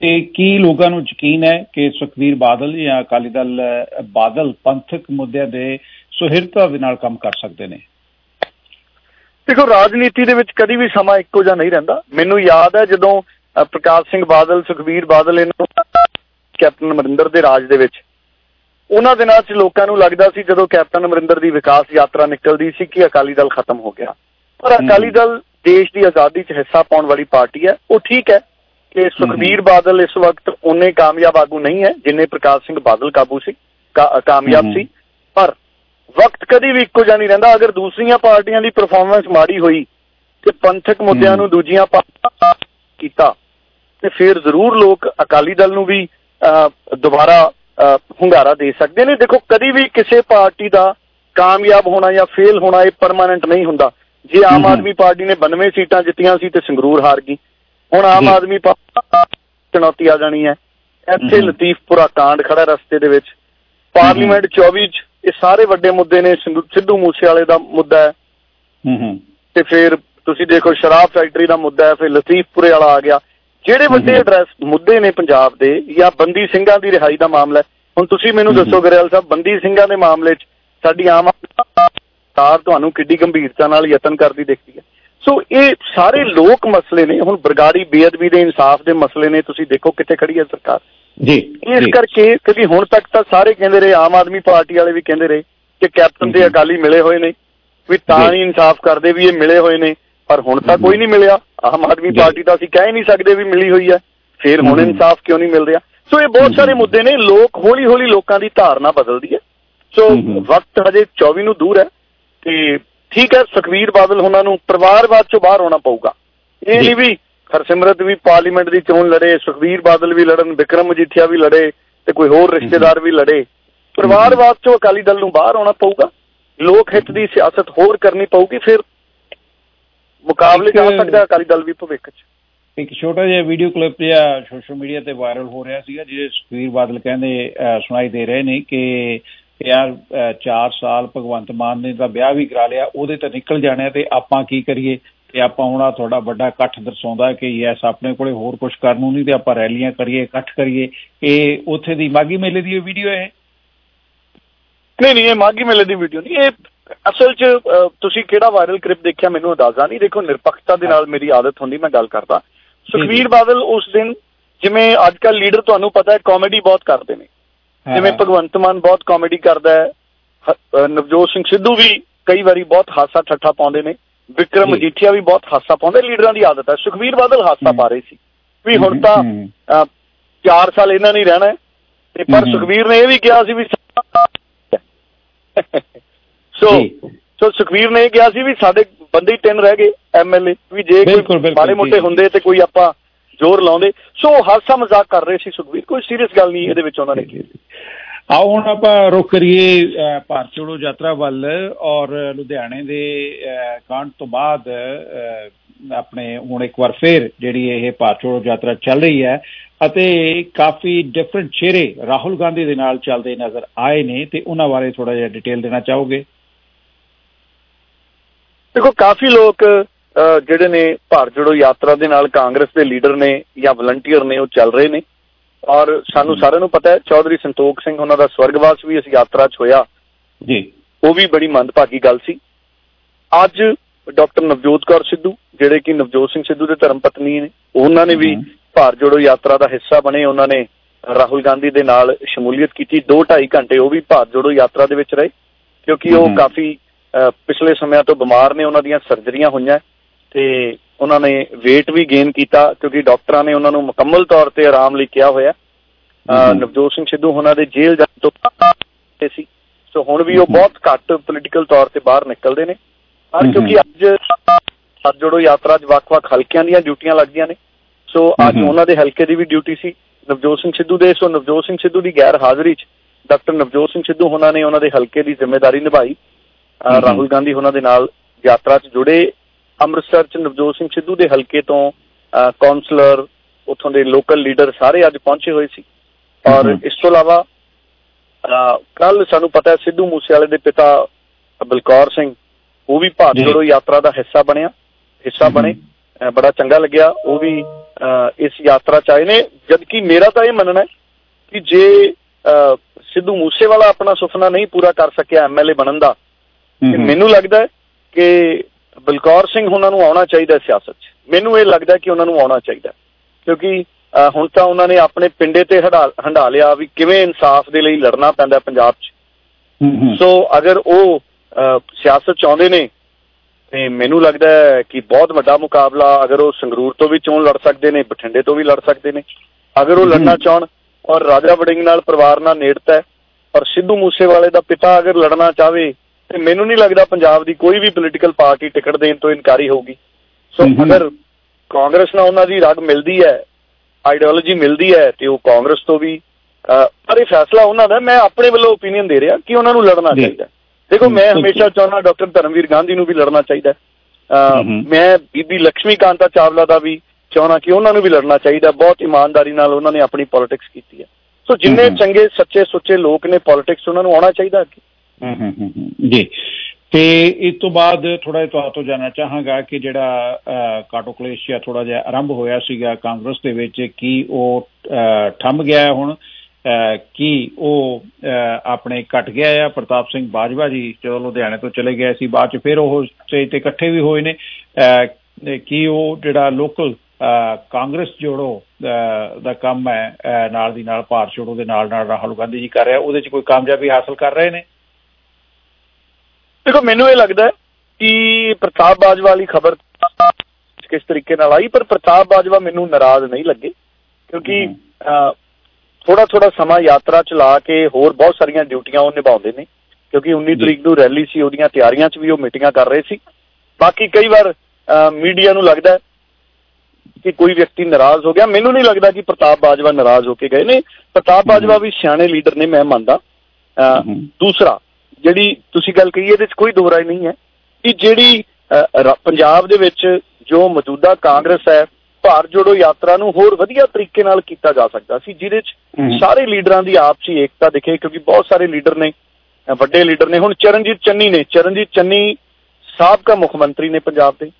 ਤੇ ਕੀ ਲੋਕਾਂ ਨੂੰ ਯਕੀਨ ਹੈ ਕਿ ਸੁਖਵੀਰ ਬਾਦਲ ਜਾਂ ਅਕਾਲੀ ਦਲ ਬਾਦਲ ਪੰਥਕ ਮੁੱਦਿਆਂ ਦੇ ਸੁਹਿਰਦਤਾ ਦੇ ਨਾਲ ਕੰਮ ਕਰ ਸਕਦੇ ਨੇ? ਦੇਖੋ ਰਾਜਨੀਤੀ ਦੇ ਵਿੱਚ ਕਦੀ ਵੀ ਸਮਾਂ ਇੱਕੋ ਜਿਹਾ ਨਹੀਂ ਰਹਿੰਦਾ। ਮੈਨੂੰ ਯਾਦ ਹੈ ਜਦੋਂ ਪ੍ਰਕਾਸ਼ ਸਿੰਘ ਬਾਦਲ ਸੁਖਬੀਰ ਬਾਦਲ ਇਹਨਾਂ ਨੂੰ ਕੈਪਟਨ ਅਮਰਿੰਦਰ ਦੇ ਰਾਜ ਦੇ ਵਿੱਚ ਉਹਨਾਂ ਦਿਨਾਂ 'ਚ ਲੋਕਾਂ ਨੂੰ ਲੱਗਦਾ ਸੀ ਜਦੋਂ ਕੈਪਟਨ ਅਮਰਿੰਦਰ ਦੀ ਵਿਕਾਸ ਯਾਤਰਾ ਨਿਕਲਦੀ ਸੀ ਕਿ ਅਕਾਲੀ ਦਲ ਖਤਮ ਹੋ ਗਿਆ। ਪਰ ਅਕਾਲੀ ਦਲ ਦੇਸ਼ ਦੀ ਆਜ਼ਾਦੀ 'ਚ ਹਿੱਸਾ ਪਾਉਣ ਵਾਲੀ ਪਾਰਟੀ ਹੈ ਉਹ ਠੀਕ ਹੈ। ਕਿ ਸੁਖਬੀਰ ਬਾਦਲ ਇਸ ਵਕਤ ਉਹਨੇ ਕਾਮਯਾਬ ਆਗੂ ਨਹੀਂ ਹੈ ਜਿੰਨੇ ਪ੍ਰਕਾਸ਼ ਸਿੰਘ ਬਾਦਲ ਕਾਬੂ ਸੀ ਕਾਮਯਾਬ ਸੀ। ਪਰ ਵਕਤ ਕਦੀ ਵੀ ਇੱਕੋ ਜਿਹਾ ਨਹੀਂ ਰਹਿੰਦਾ। ਅਗਰ ਦੂਸਰੀਆਂ ਪਾਰਟੀਆਂ ਦੀ ਪਰਫਾਰਮੈਂਸ ਮਾੜੀ ਹੋਈ ਤੇ ਪੰਥਕ ਮੁੱਦਿਆਂ ਨੂੰ ਦੂਜੀਆਂ ਪਾਰਟੀਆਂ ਕੀਤਾ ਤੇ ਫਿਰ ਜ਼ਰੂਰ ਲੋਕ ਅਕਾਲੀ ਦਲ ਨੂੰ ਵੀ ਦੁਬਾਰਾ ਹੁੰਗਾਰਾ ਦੇ ਸਕਦੇ ਨੇ। ਦੇਖੋ ਕਦੀ ਵੀ ਕਿਸੇ ਪਾਰਟੀ ਦਾ ਕਾਮਯਾਬ ਹੋਣਾ ਜਾਂ ਫੇਲ ਹੋਣਾ ਇਹ ਪਰਮਾਨੈਂਟ ਨਹੀਂ ਹੁੰਦਾ। ਜੇ ਆਮ ਆਦਮੀ ਪਾਰਟੀ ਨੇ 92 ਸੀਟਾਂ ਜਿੱਤੀਆਂ ਸੀ ਤੇ ਸੰਗਰੂਰ ਹਾਰ ਗਈ ਹੁਣ ਆਮ ਆਦਮੀ ਪਾਰਟੀ ਚੁਣੌਤੀ ਆ ਜਾਣੀ ਹੈ। ਇੱਥੇ ਲਤੀਫਪੁਰਾ ਕਾਂਡ ਖੜਾ ਰਸਤੇ ਦੇ ਵਿੱਚ। ਪਾਰਲੀਮੈਂਟ 24 ਚ ਇਹ ਸਾਰੇ ਵੱਡੇ ਮੁੱਦੇ ਨੇ ਸਿੰਧੂ- ਸਿੱਧੂ ਮੂਸੇਵਾਲੇ ਦਾ ਮੁੱਦਾ ਹੈ। ਹੂੰ ਹੂੰ। ਤੇ ਫਿਰ ਤੁਸੀਂ ਦੇਖੋ ਸ਼ਰਾਬ ਫੈਕਟਰੀ ਦਾ ਮੁੱਦਾ ਹੈ ਫਿਰ ਲਤੀਫਪੁਰੇ ਵਾਲਾ ਆ ਗਿਆ। ਜਿਹੜੇ ਵੱਡੇ ਐਡਰੈਸ ਮੁੱਦੇ ਨੇ ਪੰਜਾਬ ਦੇ ਜਾਂ ਬੰਦੀ ਸਿੰਘਾਂ ਦੀ ਰਿਹਾਈ ਦਾ ਮਾਮਲਾ ਹੁਣ ਤੁਸੀਂ ਮੈਨੂੰ ਦੱਸੋ ਗਰੇਵਾਲ ਸਾਹਿਬ ਬੰਦੀ ਸਿੰਘਾਂ ਦੇ ਮਾਮਲੇ 'ਚ ਸਾਡੀ ਆਮ ਆਦਮੀ ਸਰਕਾਰ ਤੁਹਾਨੂੰ ਕਿੱਡੀ ਗੰਭੀਰਤਾ ਨਾਲ ਯਤਨ ਕਰਦੀ ਦਿਖਦੀ ਹੈ? ਸੋ ਇਹ ਸਾਰੇ ਲੋਕ ਮਸਲੇ ਨੇ ਹੁਣ ਬਰਗਾੜੀ ਬੇਅਦਬੀ ਦੇ ਇਨਸਾਫ ਦੇ ਮਸਲੇ ਨੇ ਤੁਸੀਂ ਦੇਖੋ ਕਿੱਥੇ ਖੜੀ ਹੈ ਸਰਕਾਰ। ਜੀ ਇਸ ਕਰਕੇ ਕਿਉਂਕਿ ਹੁਣ ਤੱਕ ਤਾਂ ਸਾਰੇ ਕਹਿੰਦੇ ਰਹੇ ਆਮ ਆਦਮੀ ਪਾਰਟੀ ਵਾਲੇ ਵੀ ਕਹਿੰਦੇ ਰਹੇ ਕਿ ਕੈਪਟਨ ਦੇ ਅਕਾਲੀ ਮਿਲੇ ਹੋਏ ਨੇ ਵੀ ਤਾਂ ਨਹੀਂ ਇਨਸਾਫ ਕਰਦੇ ਵੀ ਇਹ ਮਿਲੇ ਹੋਏ ਨੇ ਪਰ ਹੁਣ ਤਾਂ ਕੋਈ ਨਹੀਂ ਮਿਲਿਆ। ਆਮ ਆਦਮੀ ਪਾਰਟੀ ਤਾਂ ਅਸੀਂ ਕਹਿ ਹੀ ਨਹੀਂ ਸਕਦੇ ਵੀ ਮਿਲੀ ਹੋਈ ਹੈ। ਫਿਰ ਹੁਣ ਇਨਸਾਫ ਕਿਉਂ ਨਹੀਂ ਮਿਲ ਰਿਹਾ? ਸੋ ਇਹ ਬਹੁਤ ਸਾਰੇ ਮੁੱਦੇ ਨੇ ਲੋਕ ਹੌਲੀ ਹੌਲੀ ਲੋਕਾਂ ਦੀ ਧਾਰਨਾ ਬਦਲਦੀ ਹੈ। ਸੋ ਵਕਤ ਹਜੇ 24 ਨੂੰ ਦੂਰ ਹੈ ਤੇ ਠੀਕ ਹੈ ਸੁਖਵੀਰ ਬਾਦਲ ਉਹਨਾਂ ਨੂੰ ਪਰਿਵਾਰਵਾਦ ਚੋਂ ਬਾਹਰ ਆਉਣਾ ਪਊਗਾ। ਇਹ ਨਹੀਂ ਵੀ ਹਰਸਿਮਰਤ ਵੀ ਪਾਰਲੀਮੈਂਟ ਦੀ ਚੋਣ ਲੜੇ ਸੁਖਵੀਰ ਬਾਦਲ ਵੀ ਲੜਨ ਵਿਕਰਮ ਮਜੀਠੀਆ ਵੀ ਲੜੇ ਤੇ ਕੋਈ ਹੋਰ ਰਿਸ਼ਤੇਦਾਰ ਵੀ ਲੜੇ। ਪਰਿਵਾਰਵਾਦ ਚੋਂ ਅਕਾਲੀ ਦਲ ਨੂੰ ਬਾਹਰ ਆਉਣਾ ਪਊਗਾ। ਲੋਕ ਹਿੱਤ ਦੀ ਸਿਆਸਤ ਹੋਰ ਕਰਨੀ ਪਊਗੀ ਫਿਰ ਮੁਕਾਬਲੇ ਜਾ ਸਕਦਾ ਅਕਾਲੀ ਦਲ ਵੀ ਭਵਿੱਖ 'ਚ। ਇੱਕ ਛੋਟਾ ਜਿਹਾ ਵੀਡੀਓ ਕਲਿੱਪ ਜਿਹਾ ਸੋਸ਼ਲ ਮੀਡੀਆ ਤੇ ਵਾਇਰਲ ਹੋ ਰਿਹਾ ਸੀਗਾ ਜਿਹਦੇ ਸੁਖਵੀਰ ਬਾਦਲ ਕਹਿੰਦੇ ਸੁਣਾਈ ਦੇ ਰਹੇ ਨੇ ਕਿ ਯਾਰ 4 ਸਾਲ ਭਗਵੰਤ ਮਾਨ ਨੇ ਤਾਂ ਵਿਆਹ ਵੀ ਕਰਾ ਲਿਆ ਉਹਦੇ ਤਾਂ ਨਿਕਲ ਜਾਣਾ ਤੇ ਆਪਾਂ ਕੀ ਕਰੀਏ? ਤੇ ਆਪਾਂ ਹੁਣ ਆਹ ਤੁਹਾਡਾ ਵੱਡਾ ਇਕੱਠ ਦਰਸਾਉਂਦਾ ਕਿ ਯੈਸ ਆਪਣੇ ਕੋਲੇ ਹੋਰ ਕੁਝ ਕਰਨ ਨੂੰ ਨਹੀਂ ਤੇ ਆਪਾਂ ਰੈਲੀਆਂ ਕਰੀਏ ਇਕੱਠ ਕਰੀਏ। ਇਹ ਉੱਥੇ ਦੀ ਮਾਗੀ ਮੇਲੇ ਦੀ ਵੀਡੀਓ ਹੈ? ਨਹੀਂ ਨਹੀਂ ਇਹ ਮਾਗੀ ਮੇਲੇ ਦੀ ਵੀਡੀਓ ਨਹੀਂ ਇਹ ਅਸਲ 'ਚ ਤੁਸੀਂ ਕਿਹੜਾ ਵਾਇਰਲ ਕਲਿੱਪ ਦੇਖਿਆ ਮੈਨੂੰ ਅੰਦਾਜ਼ਾ ਨਹੀਂ ਦੇਖੋ ਨਿਰਪੱਖਤਾ ਦੇ ਨਾਲ ਮੇਰੀ ਆਦਤ ਹੁੰਦੀ ਮੈਂ ਗੱਲ ਕਰਦਾ। ਸੁਖਵੀਰ ਬਾਦਲ ਉਸ ਦਿਨ ਜਿਵੇਂ ਅੱਜ ਕੱਲ ਲੀਡਰ ਤੁਹਾਨੂੰ ਪਤਾ ਹੈ ਕਾਮੇਡੀ ਬਹੁਤ ਕਰਦੇ ਨੇ। ਜਿਵੇਂ ਭਗਵੰਤ ਮਾਨ ਬਹੁਤ ਕਾਮੇਡੀ ਕਰਦਾ ਹੈ ਨਵਜੋਤ ਸਿੰਘ ਸਿੱਧੂ ਵੀ ਕਈ ਵਾਰੀ ਬਹੁਤ ਹਾਸਾ ਠੱਠਾ ਪਾਉਂਦੇ ਨੇ ਵਿਕਰਮ ਮਜੀਠੀਆ ਵੀ ਬਹੁਤ ਹਾਸਾ ਪਾਉਂਦੇ ਲੀਡਰਾਂ ਦੀ ਆਦਤ ਹੈ। ਸੁਖਵੀਰ ਬਾਦਲ ਹਾਸਾ ਪਾ ਰਹੇ ਸੀ ਵੀ ਹੁਣ ਤਾਂ 4 ਸਾਲ ਇਹਨਾਂ ਨੇ ਹੀ ਰਹਿਣਾ ਤੇ ਪਰ ਸੁਖਵੀਰ ਨੇ ਇਹ ਵੀ ਕਿਹਾ ਸੀ ਵੀ ਸੋ ਸੋ ਸੁਖਵੀਰ ਨੇ ਇਹ ਕਿਹਾ ਸੀ ਵੀ ਸਾਡੇ ਬੰਦੇ ਹੀ ਤਿੰਨ ਰਹਿ ਗਏ ਐਮਐਲਏ ਵੀ ਜੇ ਕੋਈ ਮਾੜੇ ਮੋਟੇ ਹੁੰਦੇ ਤੇ ਕੋਈ ਆਪਾਂ ਜ਼ੋਰ ਲਾਉਂਦੇ। ਸੋ ਹਾਸਾ ਮਜ਼ਾਕ ਕਰ ਰਹੇ ਸੀ ਸੁਖਵੀਰ ਕੋਈ ਸੀਰੀਅਸ ਗੱਲ ਨਹੀਂ ਇਹਦੇ ਵਿੱਚ ਉਹਨਾਂ ਨੇ। ਕੀਤੀ ਆਓ ਹੁਣ ਆਪਾਂ ਰੁਕ ਕਰੀਏ ਭਾਰਤ ਜੋੜੋ ਯਾਤਰਾ ਵੱਲ ਔਰ ਲੁਧਿਆਣੇ ਦੇ ਕਾਂਡ ਤੋਂ ਬਾਅਦ ਆਪਣੇ ਹੁਣ ਇੱਕ ਵਾਰ ਫੇਰ ਜਿਹੜੀ ਇਹ ਭਾਰਤ ਜੋੜੋ ਯਾਤਰਾ ਚੱਲ ਰਹੀ ਹੈ ਅਤੇ ਕਾਫੀ ਡਿਫਰੈਂਟ ਚਿਹਰੇ ਰਾਹੁਲ ਗਾਂਧੀ ਦੇ ਨਾਲ ਚੱਲਦੇ ਨਜ਼ਰ ਆਏ ਨੇ ਤੇ ਉਹਨਾਂ ਬਾਰੇ ਥੋੜਾ ਜਿਹਾ ਡਿਟੇਲ ਦੇਣਾ ਚਾਹੋਗੇ? ਦੇਖੋ ਕਾਫੀ ਲੋਕ ਜਿਹੜੇ ਨੇ ਭਾਰਤ ਜੋੜੋ ਯਾਤਰਾ ਦੇ ਨਾਲ ਕਾਂਗਰਸ ਦੇ ਲੀਡਰ ਨੇ ਜਾਂ ਵਲੰਟੀਅਰ ਨੇ ਉਹ ਚੱਲ ਰਹੇ ਨੇ। ਔਰ ਸਾਨੂੰ ਸਾਰਿਆਂ ਨੂੰ ਪਤਾ ਹੈ ਚੌਧਰੀ ਸੰਤੋਖ ਸਿੰਘ ਉਹਨਾਂ ਦਾ ਸਵਰਗਵਾਸ ਵੀ ਇਸ ਯਾਤਰਾ 'ਚ ਹੋਇਆ। ਜੀ। ਉਹ ਵੀ ਬੜੀ ਮੰਦਭਾਗੀ ਗੱਲ ਸੀ। ਅੱਜ ਡਾਕਟਰ ਨਵਜੋਤ ਕੌਰ ਸਿੱਧੂ ਜਿਹੜੇ ਕਿ ਨਵਜੋਤ ਸਿੰਘ ਸਿੱਧੂ ਦੇ ਧਰਮ ਪਤਨੀ ਨੇ ਉਹਨਾਂ ਨੇ ਵੀ ਭਾਰਤ ਜੋੜੋ ਯਾਤਰਾ ਦਾ ਹਿੱਸਾ ਬਣੇ। ਉਹਨਾਂ ਨੇ ਰਾਹੁਲ ਗਾਂਧੀ ਦੇ ਨਾਲ ਸ਼ਮੂਲੀਅਤ ਕੀਤੀ। 2.5 ਘੰਟੇ ਉਹ ਵੀ ਭਾਰਤ ਜੋੜੋ ਯਾਤਰਾ ਦੇ ਵਿੱਚ ਰਹੇ ਕਿਉਂਕਿ ਉਹ ਕਾਫੀ ਪਿਛਲੇ ਸਮਿਆਂ ਤੋਂ ਬਿਮਾਰ ਨੇ। ਉਹਨਾਂ ਦੀਆਂ ਸਰਜਰੀਆਂ ਹੋਈਆਂ। ਤੇ ਉਹਨਾਂ ਨੇ weight ਵੀ ਗੇਨ ਕੀਤਾ ਕਿਉਂਕਿ ਡਾਕਟਰਾਂ ਨੇ ਉਹਨਾਂ ਨੂੰ ਮੁਕੰਮਲ ਤੌਰ ਤੇ ਆਰਾਮ ਲਈ ਕਿਹਾ ਹੋਇਆ। ਨਵਜੋਤ ਸਿੰਘ ਸਿੱਧੂ ਉਹਨਾਂ ਦੇ ਜੇਲ੍ਹ ਜਾਣ ਤੋਂ ਪਹਿਲਾਂ ਸੀ। ਸੋ ਹੁਣ ਵੀ ਉਹ ਬਹੁਤ ਘੱਟ ਪੋਲੀਟੀਕਲ ਤੌਰ ਤੇ ਬਾਹਰ ਨਿਕਲਦੇ ਨੇ। ਪਰ ਕਿਉਂਕਿ ਅੱਜ ਹੱਥ ਜੋੜੋ ਯਾਤਰਾ 'ਚ ਵੱਖ-ਵੱਖ ਹਲਕਿਆਂ ਦੀਆਂ ਡਿਊਟੀਆਂ ਲੱਗਦੀਆਂ ਨੇ। ਸੋ ਅੱਜ ਉਹਨਾਂ ਦੇ ਹਲਕੇ ਦੀ ਵੀ ਡਿਊਟੀ ਸੀ। ਨਵਜੋਤ ਸਿੰਘ ਸਿੱਧੂ ਦੇ ਸੋ ਨਵਜੋਤ ਸਿੰਘ ਸਿੱਧੂ ਦੀ ਗੈਰ ਹਾਜ਼ਰੀ 'ਚ ਡਾਕਟਰ ਨਵਜੋਤ ਸਿੰਘ ਸਿੱਧੂ ਉਹਨਾਂ ਨੇ ਉਹਨਾਂ ਦੇ ਹਲਕੇ ਦੀ ਜ਼ਿੰਮੇਵਾਰੀ ਨਿਭਾਈ। ਰਾਹੁਲ ਗਾਂਧੀ ਉਹਨਾਂ ਦੇ ਨਾਲ ਯਾਤਰਾ 'ਚ ਜੁੜੇ। ਅੰਮ੍ਰਿਤਸਰ 'ਚ ਨਵਜੋਤ ਸਿੰਘ ਸਿੱਧੂ ਦੇ ਹਲਕੇ ਤੋਂ ਕਾਉਂਸਲਰ ਉੱਥੋਂ ਦੇ ਲੋਕਲ ਲੀਡਰ ਸਾਰੇ ਅੱਜ ਪਹੁੰਚੇ ਹੋਏ ਸੀ। ਔਰ ਇਸ ਤੋਂ ਇਲਾਵਾ ਕੱਲ ਸਾਨੂੰ ਪਤਾ ਹੈ ਸਿੱਧੂ ਮੂਸੇਵਾਲੇ ਦੇ ਪਿਤਾ ਬਲਕੌਰ ਸਿੰਘ ਉਹ ਵੀ ਭਾਰਤ ਜੋੜੋ ਯਾਤਰਾ ਦਾ ਹਿੱਸਾ ਬਣਿਆ ਹਿੱਸਾ ਬਣੇ ਬੜਾ ਚੰਗਾ ਲੱਗਿਆ ਉਹ ਵੀ ਇਸ ਯਾਤਰਾ ਚ ਆਏ ਨੇ। ਜਦਕਿ ਮੇਰਾ ਤਾਂ ਇਹ ਮੰਨਣਾ ਹੈ ਕਿ ਜੇ ਸਿੱਧੂ ਮੂਸੇਵਾਲਾ ਆਪਣਾ ਸੁਪਨਾ ਨਹੀਂ ਪੂਰਾ ਕਰ ਸਕਿਆ ਐਮਐਲਏ ਬਣਨ ਦਾ ਮੈਨੂੰ ਲੱਗਦਾ ਹੈ ਕਿ ਬਲਕੌਰ ਸਿੰਘ ਉਹਨਾਂ ਨੂੰ ਆਉਣਾ ਚਾਹੀਦਾ ਸਿਆਸਤ 'ਚ। ਮੈਨੂੰ ਇਹ ਲੱਗਦਾ ਕਿ ਉਹਨਾਂ ਨੂੰ ਆਉਣਾ ਚਾਹੀਦਾ ਕਿਉਂਕਿ ਹੁਣ ਤਾਂ ਉਹਨਾਂ ਨੇ ਆਪਣੇ ਪਿੰਡੇ ਤੇ ਹੰਡਾ ਲਿਆ ਵੀ ਕਿਵੇਂ ਇਨਸਾਫ ਦੇ ਲਈ ਲੜਨਾ ਪੈਂਦਾ ਪੰਜਾਬ 'ਚ। ਸੋ ਅਗਰ ਉਹ ਸਿਆਸਤ ਚਾਹੁੰਦੇ ਨੇ ਤੇ ਮੈਨੂੰ ਲੱਗਦਾ ਹੈ ਕਿ ਬਹੁਤ ਵੱਡਾ ਮੁਕਾਬਲਾ ਅਗਰ ਉਹ ਸੰਗਰੂਰ ਤੋਂ ਵੀ ਚੋਣ ਲੜ ਸਕਦੇ ਨੇ ਬਠਿੰਡੇ ਤੋਂ ਵੀ ਲੜ ਸਕਦੇ ਨੇ। ਅਗਰ ਉਹ ਲੜਨਾ ਚਾਹਣ ਔਰ ਰਾਜਾ ਵੜਿੰਗ ਨਾਲ ਪਰਿਵਾਰ ਨਾਲ ਨੇੜਤਾ ਹੈ ਔਰ ਸਿੱਧੂ ਮੂਸੇਵਾਲੇ ਦਾ ਪਿਤਾ ਅਗਰ ਲੜਨਾ ਚਾਹਵੇ ਤੇ ਮੈਨੂੰ ਨਹੀਂ ਲੱਗਦਾ ਪੰਜਾਬ ਦੀ ਕੋਈ ਵੀ ਪੋਲੀਟੀਕਲ ਪਾਰਟੀ ਟਿਕਟ ਦੇਣ ਤੋਂ ਇਨਕਾਰੀ ਹੋਊਗੀ। ਸੋ ਅਗਰ ਕਾਂਗਰਸ ਨਾਲ ਉਹਨਾਂ ਦੀ ਰਗ ਮਿਲਦੀ ਹੈ ਆਈਡੀਓਲੋਜੀ ਮਿਲਦੀ ਹੈ ਤੇ ਉਹ ਕਾਂਗਰਸ ਤੋਂ ਵੀ ਪਰ ਇਹ ਫੈਸਲਾ ਉਹਨਾਂ ਦਾ। ਮੈਂ ਆਪਣੇ ਵੱਲੋਂ ਓਪੀਨੀਅਨ ਦੇ ਰਿਹਾ ਕਿ ਉਹਨਾਂ ਨੂੰ ਲੜਨਾ ਚਾਹੀਦਾ ਦੇਖੋ ਮੈਂ ਹਮੇਸ਼ਾ ਚਾਹੁੰਦਾ ਡਾਕਟਰ ਧਰਮਵੀਰ ਗਾਂਧੀ ਨੂੰ ਵੀ ਲੜਨਾ ਚਾਹੀਦਾ ਮੈਂ ਬੀਬੀ ਲక్ష్ਮੀ ਕਾਂਤਾ ਚਾਵਲਾ ਦਾ ਵੀ ਚਾਹੁੰਦਾ ਕਿ ਉਹਨਾਂ ਨੂੰ ਵੀ ਲੜਨਾ ਚਾਹੀਦਾ ਬਹੁਤ ਇਮਾਨਦਾਰੀ ਨਾਲ ਉਹਨਾਂ ਨੇ ਆਪਣੀ ਪੋਲਿਟਿਕਸ ਕੀਤੀ ਹੈ। ਸੋ ਜਿੰਨੇ ਚੰਗੇ ਸੱਚੇ ਸੁੱਚੇ ਲੋਕ ਨੇ ਪੋਲਿਟਿਕਸ ਉਹਨਾਂ ਨੂੰ ਆਉਣਾ ਚਾਹੀਦਾ ਅੱਗੇ। ਜੀ। ਤੇ ਇਸ ਤੋਂ ਬਾਅਦ ਥੋੜਾ ਜਿਹਾ ਤੁਹਾਡੇ ਤੋਂ ਜਾਨਣਾ ਚਾਹਾਂਗਾ ਕਿ ਜਿਹੜਾ ਅਹ, ਕਾਟੋ ਕਲੇਸ਼ ਜਾਂ ਥੋੜਾ ਜਿਹਾ ਆਰੰਭ ਹੋਇਆ ਸੀਗਾ ਕਾਂਗਰਸ ਦੇ ਵਿੱਚ ਕੀ ਉਹ ਅਹ, ਥੰਮ ਗਿਆ ਹੈ ਹੁਣ? ਅਹ, ਕੀ ਉਹ ਅਹ, ਆਪਣੇ ਘਟ ਗਿਆ ਹੈ ਪ੍ਰਤਾਪ ਸਿੰਘ ਬਾਜਵਾ ਜੀ ਜਦੋਂ ਲੁਧਿਆਣੇ ਤੋਂ ਚਲੇ ਗਏ ਸੀ ਬਾਅਦ ਚ ਫਿਰ ਉਹ ਸਟੇਜ ਤੇ ਇਕੱਠੇ ਵੀ ਹੋਏ ਨੇ। ਅਹ, ਤੇ ਕੀ ਉਹ ਜਿਹੜਾ ਲੋਕਲ ਕਾਂਗਰਸ ਜੋੜੋ ਅਹ, ਦਾ ਕੰਮ ਹੈ ਅਹ, ਨਾਲ ਦੀ ਨਾਲ ਭਾਰਤ ਜੋੜੋ ਦੇ ਨਾਲ ਨਾਲ ਰਾਹੁਲ ਗਾਂਧੀ ਜੀ ਕਰ ਰਿਹਾ ਉਹਦੇ ਚ ਕੋਈ ਕਾਮਯਾਬੀ ਹਾਸਲ ਕਰ ਰਹੇ ਨੇ? ਦੇਖੋ ਮੈਨੂੰ ਇਹ ਲੱਗਦਾ ਕਿ ਪ੍ਰਤਾਪ ਬਾਜਵਾ ਵਾਲੀ ਖਬਰ ਕਿਸ ਤਰੀਕੇ ਨਾਲ ਆਈ ਪਰ ਪ੍ਰਤਾਪ ਬਾਜਵਾ ਮੈਨੂੰ ਨਾਰਾਜ਼ ਨਹੀਂ ਲੱਗੇ ਕਿਉਂਕਿ ਥੋੜਾ ਥੋੜਾ ਸਮਾਂ ਯਾਤਰਾ ਚ ਲਾ ਕੇ ਹੋਰ ਬਹੁਤ ਸਾਰੀਆਂ ਡਿਊਟੀਆਂ ਉਹ ਨਿਭਾਉਂਦੇ ਨੇ ਕਿਉਂਕਿ 19 ਤਰੀਕ ਨੂੰ ਰੈਲੀ ਸੀ ਉਹਦੀਆਂ ਤਿਆਰੀਆਂ 'ਚ ਵੀ ਉਹ ਮੀਟਿੰਗਾਂ ਕਰ ਰਹੇ ਸੀ। ਬਾਕੀ ਕਈ ਵਾਰ ਮੀਡੀਆ ਨੂੰ ਲੱਗਦਾ ਕਿ ਕੋਈ ਵਿਅਕਤੀ ਨਾਰਾਜ਼ ਹੋ ਗਿਆ। ਮੈਨੂੰ ਨਹੀਂ ਲੱਗਦਾ ਕਿ ਪ੍ਰਤਾਪ ਬਾਜਵਾ ਨਾਰਾਜ਼ ਹੋ ਕੇ ਗਏ ਨੇ। ਪ੍ਰਤਾਪ ਬਾਜਵਾ ਵੀ ਸਿਆਣੇ ਲੀਡਰ ਨੇ ਮੈਂ ਮੰਨਦਾ। ਦੂਸਰਾ ਜਿਹੜੀ ਤੁਸੀਂ ਗੱਲ ਕਹੀ ਇਹਦੇ 'ਚ ਕੋਈ ਦੋ ਰਾਏ ਨਹੀਂ ਹੈ ਕਿ ਜਿਹੜੀ ਪੰਜਾਬ ਦੇ ਵਿੱਚ ਜੋ ਮੌਜੂਦਾ ਕਾਂਗਰਸ ਹੈ ਭਾਰਤ ਜੋੜੋ ਯਾਤਰਾ ਨੂੰ ਹੋਰ ਵਧੀਆ ਤਰੀਕੇ ਨਾਲ ਕੀਤਾ ਜਾ ਸਕਦਾ ਸੀ ਜਿਹਦੇ 'ਚ ਸਾਰੇ ਲੀਡਰਾਂ ਦੀ ਆਪਸੀ ਏਕਤਾ ਦਿਖੇ ਕਿਉਂਕਿ ਬਹੁਤ ਸਾਰੇ ਲੀਡਰ ਨੇ ਵੱਡੇ ਲੀਡਰ ਨੇ। ਹੁਣ ਚਰਨਜੀਤ ਚੰਨੀ ਨੇ ਚਰਨਜੀਤ ਚੰਨੀ ਸਾਬਕਾ ਮੁੱਖ ਮੰਤਰੀ ਨੇ ਪੰਜਾਬ ਦੇ।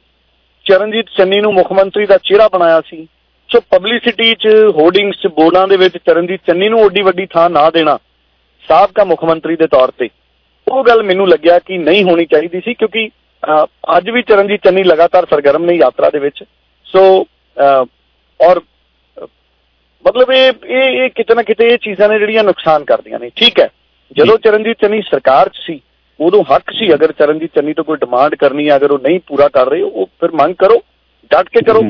ਚਰਨਜੀਤ ਚੰਨੀ ਨੂੰ ਮੁੱਖ ਮੰਤਰੀ ਦਾ ਚਿਹਰਾ ਬਣਾਇਆ ਸੀ ਸੋ ਪਬਲਿਸਿਟੀ 'ਚ ਹੋਰਡਿੰਗਸ 'ਚ ਬੋਰਡਾਂ ਦੇ ਵਿੱਚ ਚਰਨਜੀਤ ਚੰਨੀ ਨੂੰ ਓਡੀ ਵੱਡੀ ਥਾਂ ਨਾ ਦੇਣਾ ਸਾਬਕਾ ਮੁੱਖ ਮੰਤਰੀ ਦੇ ਤੌਰ ਤੇ ਉਹ ਗੱਲ ਮੈਨੂੰ ਲੱਗਿਆ ਕਿ ਨਹੀਂ ਹੋਣੀ ਚਾਹੀਦੀ ਸੀ ਕਿਉਂਕਿ ਅੱਜ ਵੀ ਚਰਨਜੀਤ ਚੰਨੀ ਲਗਾਤਾਰ ਸਰਗਰਮ ਨੇ ਯਾਤਰਾ ਦੇ ਵਿੱਚ। ਸੋ ਔਰ ਮਤਲਬ ਇਹ ਇਹ ਕਿਤੇ ਨਾ ਕਿਤੇ ਇਹ ਚੀਜ਼ਾਂ ਨੇ ਜਿਹੜੀਆਂ ਨੁਕਸਾਨ ਕਰਦੀਆਂ ਨੇ। ਠੀਕ ਹੈ। ਜਦੋਂ ਚਰਨਜੀਤ ਚੰਨੀ ਸਰਕਾਰ 'ਚ ਸੀ ਉਦੋਂ ਹੱਕ ਸੀ ਅਗਰ ਚਰਨਜੀਤ ਚੰਨੀ ਤੋਂ ਕੋਈ ਡਿਮਾਂਡ ਕਰਨੀ ਹੈ ਅਗਰ ਉਹ ਨਹੀਂ ਪੂਰਾ ਕਰ ਰਹੇ ਉਹ ਫਿਰ ਮੰਗ ਕਰੋ ਡਟ ਕੇ ਕਰੋ।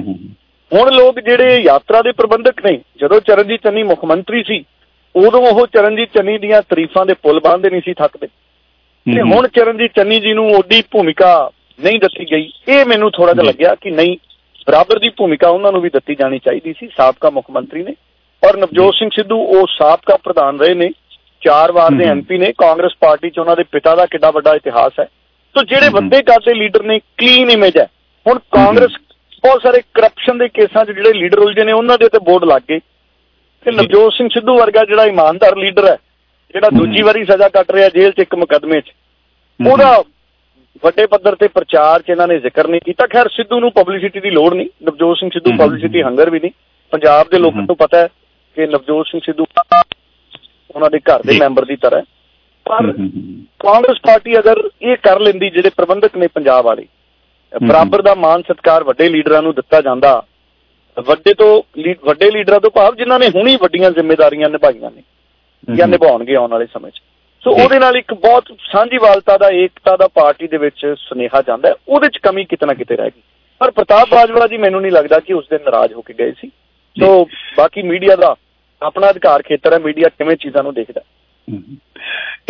ਹੁਣ ਲੋਕ ਜਿਹੜੇ ਯਾਤਰਾ ਦੇ ਪ੍ਰਬੰਧਕ ਨੇ ਜਦੋਂ ਚਰਨਜੀਤ ਚੰਨੀ ਮੁੱਖ ਮੰਤਰੀ ਸੀ ਉਦੋਂ ਉਹ ਚਰਨਜੀਤ ਚੰਨੀ ਦੀਆਂ ਤਾਰੀਫਾਂ ਦੇ ਪੁੱਲ ਬੰਨ੍ਹਦੇ ਨਹੀਂ ਸੀ ਥੱਕਦੇ। ਤੇ ਹੁਣ ਚਰਨਜੀਤ ਚੰਨੀ ਜੀ ਨੂੰ ਓਡੀ ਭੂਮਿਕਾ ਨਹੀਂ ਦਿੱਤੀ ਗਈ। ਇਹ ਮੈਨੂੰ ਥੋੜਾ ਜਿਹਾ ਲੱਗਿਆ ਕਿ ਨਹੀਂ ਬਰਾਬਰ ਦੀ ਭੂਮਿਕਾ ਉਹਨਾਂ ਨੂੰ ਵੀ ਦਿੱਤੀ ਜਾਣੀ ਚਾਹੀਦੀ ਸੀ ਸਾਬਕਾ ਮੁੱਖ ਮੰਤਰੀ ਨੇ। ਔਰ ਨਵਜੋਤ ਸਿੰਘ ਸਿੱਧੂ ਉਹ ਸਾਬਕਾ ਪ੍ਰਧਾਨ ਰਹੇ ਨੇ। ਚਾਰ ਵਾਰ ਦੇ ਐਮਪੀ ਨੇ ਕਾਂਗਰਸ ਪਾਰਟੀ 'ਚ ਉਹਨਾਂ ਦੇ ਪਿਤਾ ਦਾ ਕਿੱਡਾ ਵੱਡਾ ਇਤਿਹਾਸ ਹੈ। ਸੋ ਜਿਹੜੇ ਵੱਡੇ ਕਾਸੇ ਲੀਡਰ ਨੇ ਕਲੀਨ ਇਮੇਜ ਹੈ। ਹੁਣ ਕਾਂਗਰਸ ਬਹੁਤ ਸਾਰੇ ਕਰਪਸ਼ਨ ਦੇ ਕੇਸਾਂ 'ਚ ਜਿਹੜੇ ਲੀਡਰ ਉਲਝੇ ਨੇ ਉਹਨਾਂ ਦੇ ਉੱਤੇ ਬੋਰਡ ਲੱਗ ਗਏ। ਤੇ ਨਵਜੋਤ ਸਿੰਘ ਸਿੱਧੂ ਵਰਗਾ ਜਿਹੜਾ ਇਮਾਨਦਾਰ ਲੀਡਰ ਹੈ ਜਿਹੜਾ ਦੂਜੀ ਵਾਰੀ ਸਜ਼ਾ ਕੱਟ ਰਿਹਾ ਜੇਲ੍ਹ 'ਚ ਇੱਕ ਮੁਕੱਦਮੇ 'ਚ। ਉਹਦਾ ਵੱਡੇ ਪੱਧਰ ਤੇ ਪ੍ਰਚਾਰ 'ਚ ਇਹਨਾਂ ਨੇ ਜ਼ਿਕਰ ਨਹੀਂ ਕੀਤਾ। ਖੈਰ ਸਿੱਧੂ ਨੂੰ ਪਬਲਿਸਿਟੀ ਦੀ ਲੋੜ ਨਹੀਂ। ਨਵਜੋਤ ਸਿੰਘ ਸਿੱਧੂ ਪਬਲਿਸਿਟੀ ਹੰਗਰ ਵੀ ਨਹੀਂ। ਪੰਜਾਬ ਦੇ ਲੋਕਾਂ ਨੂੰ ਪਤਾ ਹੈ ਕਿ ਨਵਜੋਤ ਸਿੰਘ ਸਿੱਧੂ ਉਹਨਾਂ ਦੇ ਘਰ ਦੇ ਮੈਂਬਰ ਦੀ ਤਰ੍ਹਾਂ। ਪਰ ਕਾਂਗਰਸ ਪਾਰਟੀ ਅਗਰ ਇਹ ਕਰ ਲੈਂਦੀ ਜਿਹੜੇ ਪ੍ਰਬੰਧਕ ਨੇ ਪੰਜਾਬ ਵਾਲੇ ਬਰਾਬਰ ਦਾ ਮਾਨ ਸਤਕਾਰ ਵੱਡੇ ਲੀਡਰਾਂ ਨੂੰ ਦਿੱਤਾ ਜਾਂਦਾ ਵੱਡੇ ਤੋਂ ਵੱਡੇ ਲੀਡਰਾਂ ਤੋਂ ਭਾਵ ਜਿਨ੍ਹਾਂ ਨੇ ਹੁਣੀ ਵੱਡੀਆਂ ਜ਼ਿੰਮੇਵਾਰੀਆਂ ਨਿਭਾਈਆਂ ਨੇ। ਜਾਂ ਨਿਭਾਉਣਗੇ ਆਉਣ ਵਾਲੇ ਸਮੇਂ 'ਚ। ਸੋ ਉਹਦੇ ਨਾਲ ਇੱਕ ਬਹੁਤ ਸਾਂਝੀਵਾਲਤਾ ਦਾ ਏਕਤਾ ਦਾ ਪਾਰਟੀ ਦੇ ਵਿੱਚ ਸੁਨੇਹਾ ਜਾਂਦਾ। ਉਹਦੇ 'ਚ ਕਮੀ ਕਿਤੇ ਨਾ ਕਿਤੇ ਰਹਿ ਗਈ। ਪਰ ਪ੍ਰਤਾਪ ਬਾਜਵਾ ਜੀ ਮੈਨੂੰ ਨਹੀਂ ਲੱਗਦਾ ਕਿ ਉਸ ਦਿਨ ਨਾਰਾਜ਼ ਹੋ ਕੇ ਗਏ ਸੀ। ਸੋ ਬਾਕੀ ਮੀਡੀਆ ਦਾ ਆਪਣਾ ਅਧਿਕਾਰ ਖੇਤਰ ਹੈ। ਮੀਡੀਆ ਕਿਵੇਂ ਚੀਜ਼ਾਂ ਨੂੰ ਦੇਖਦਾ।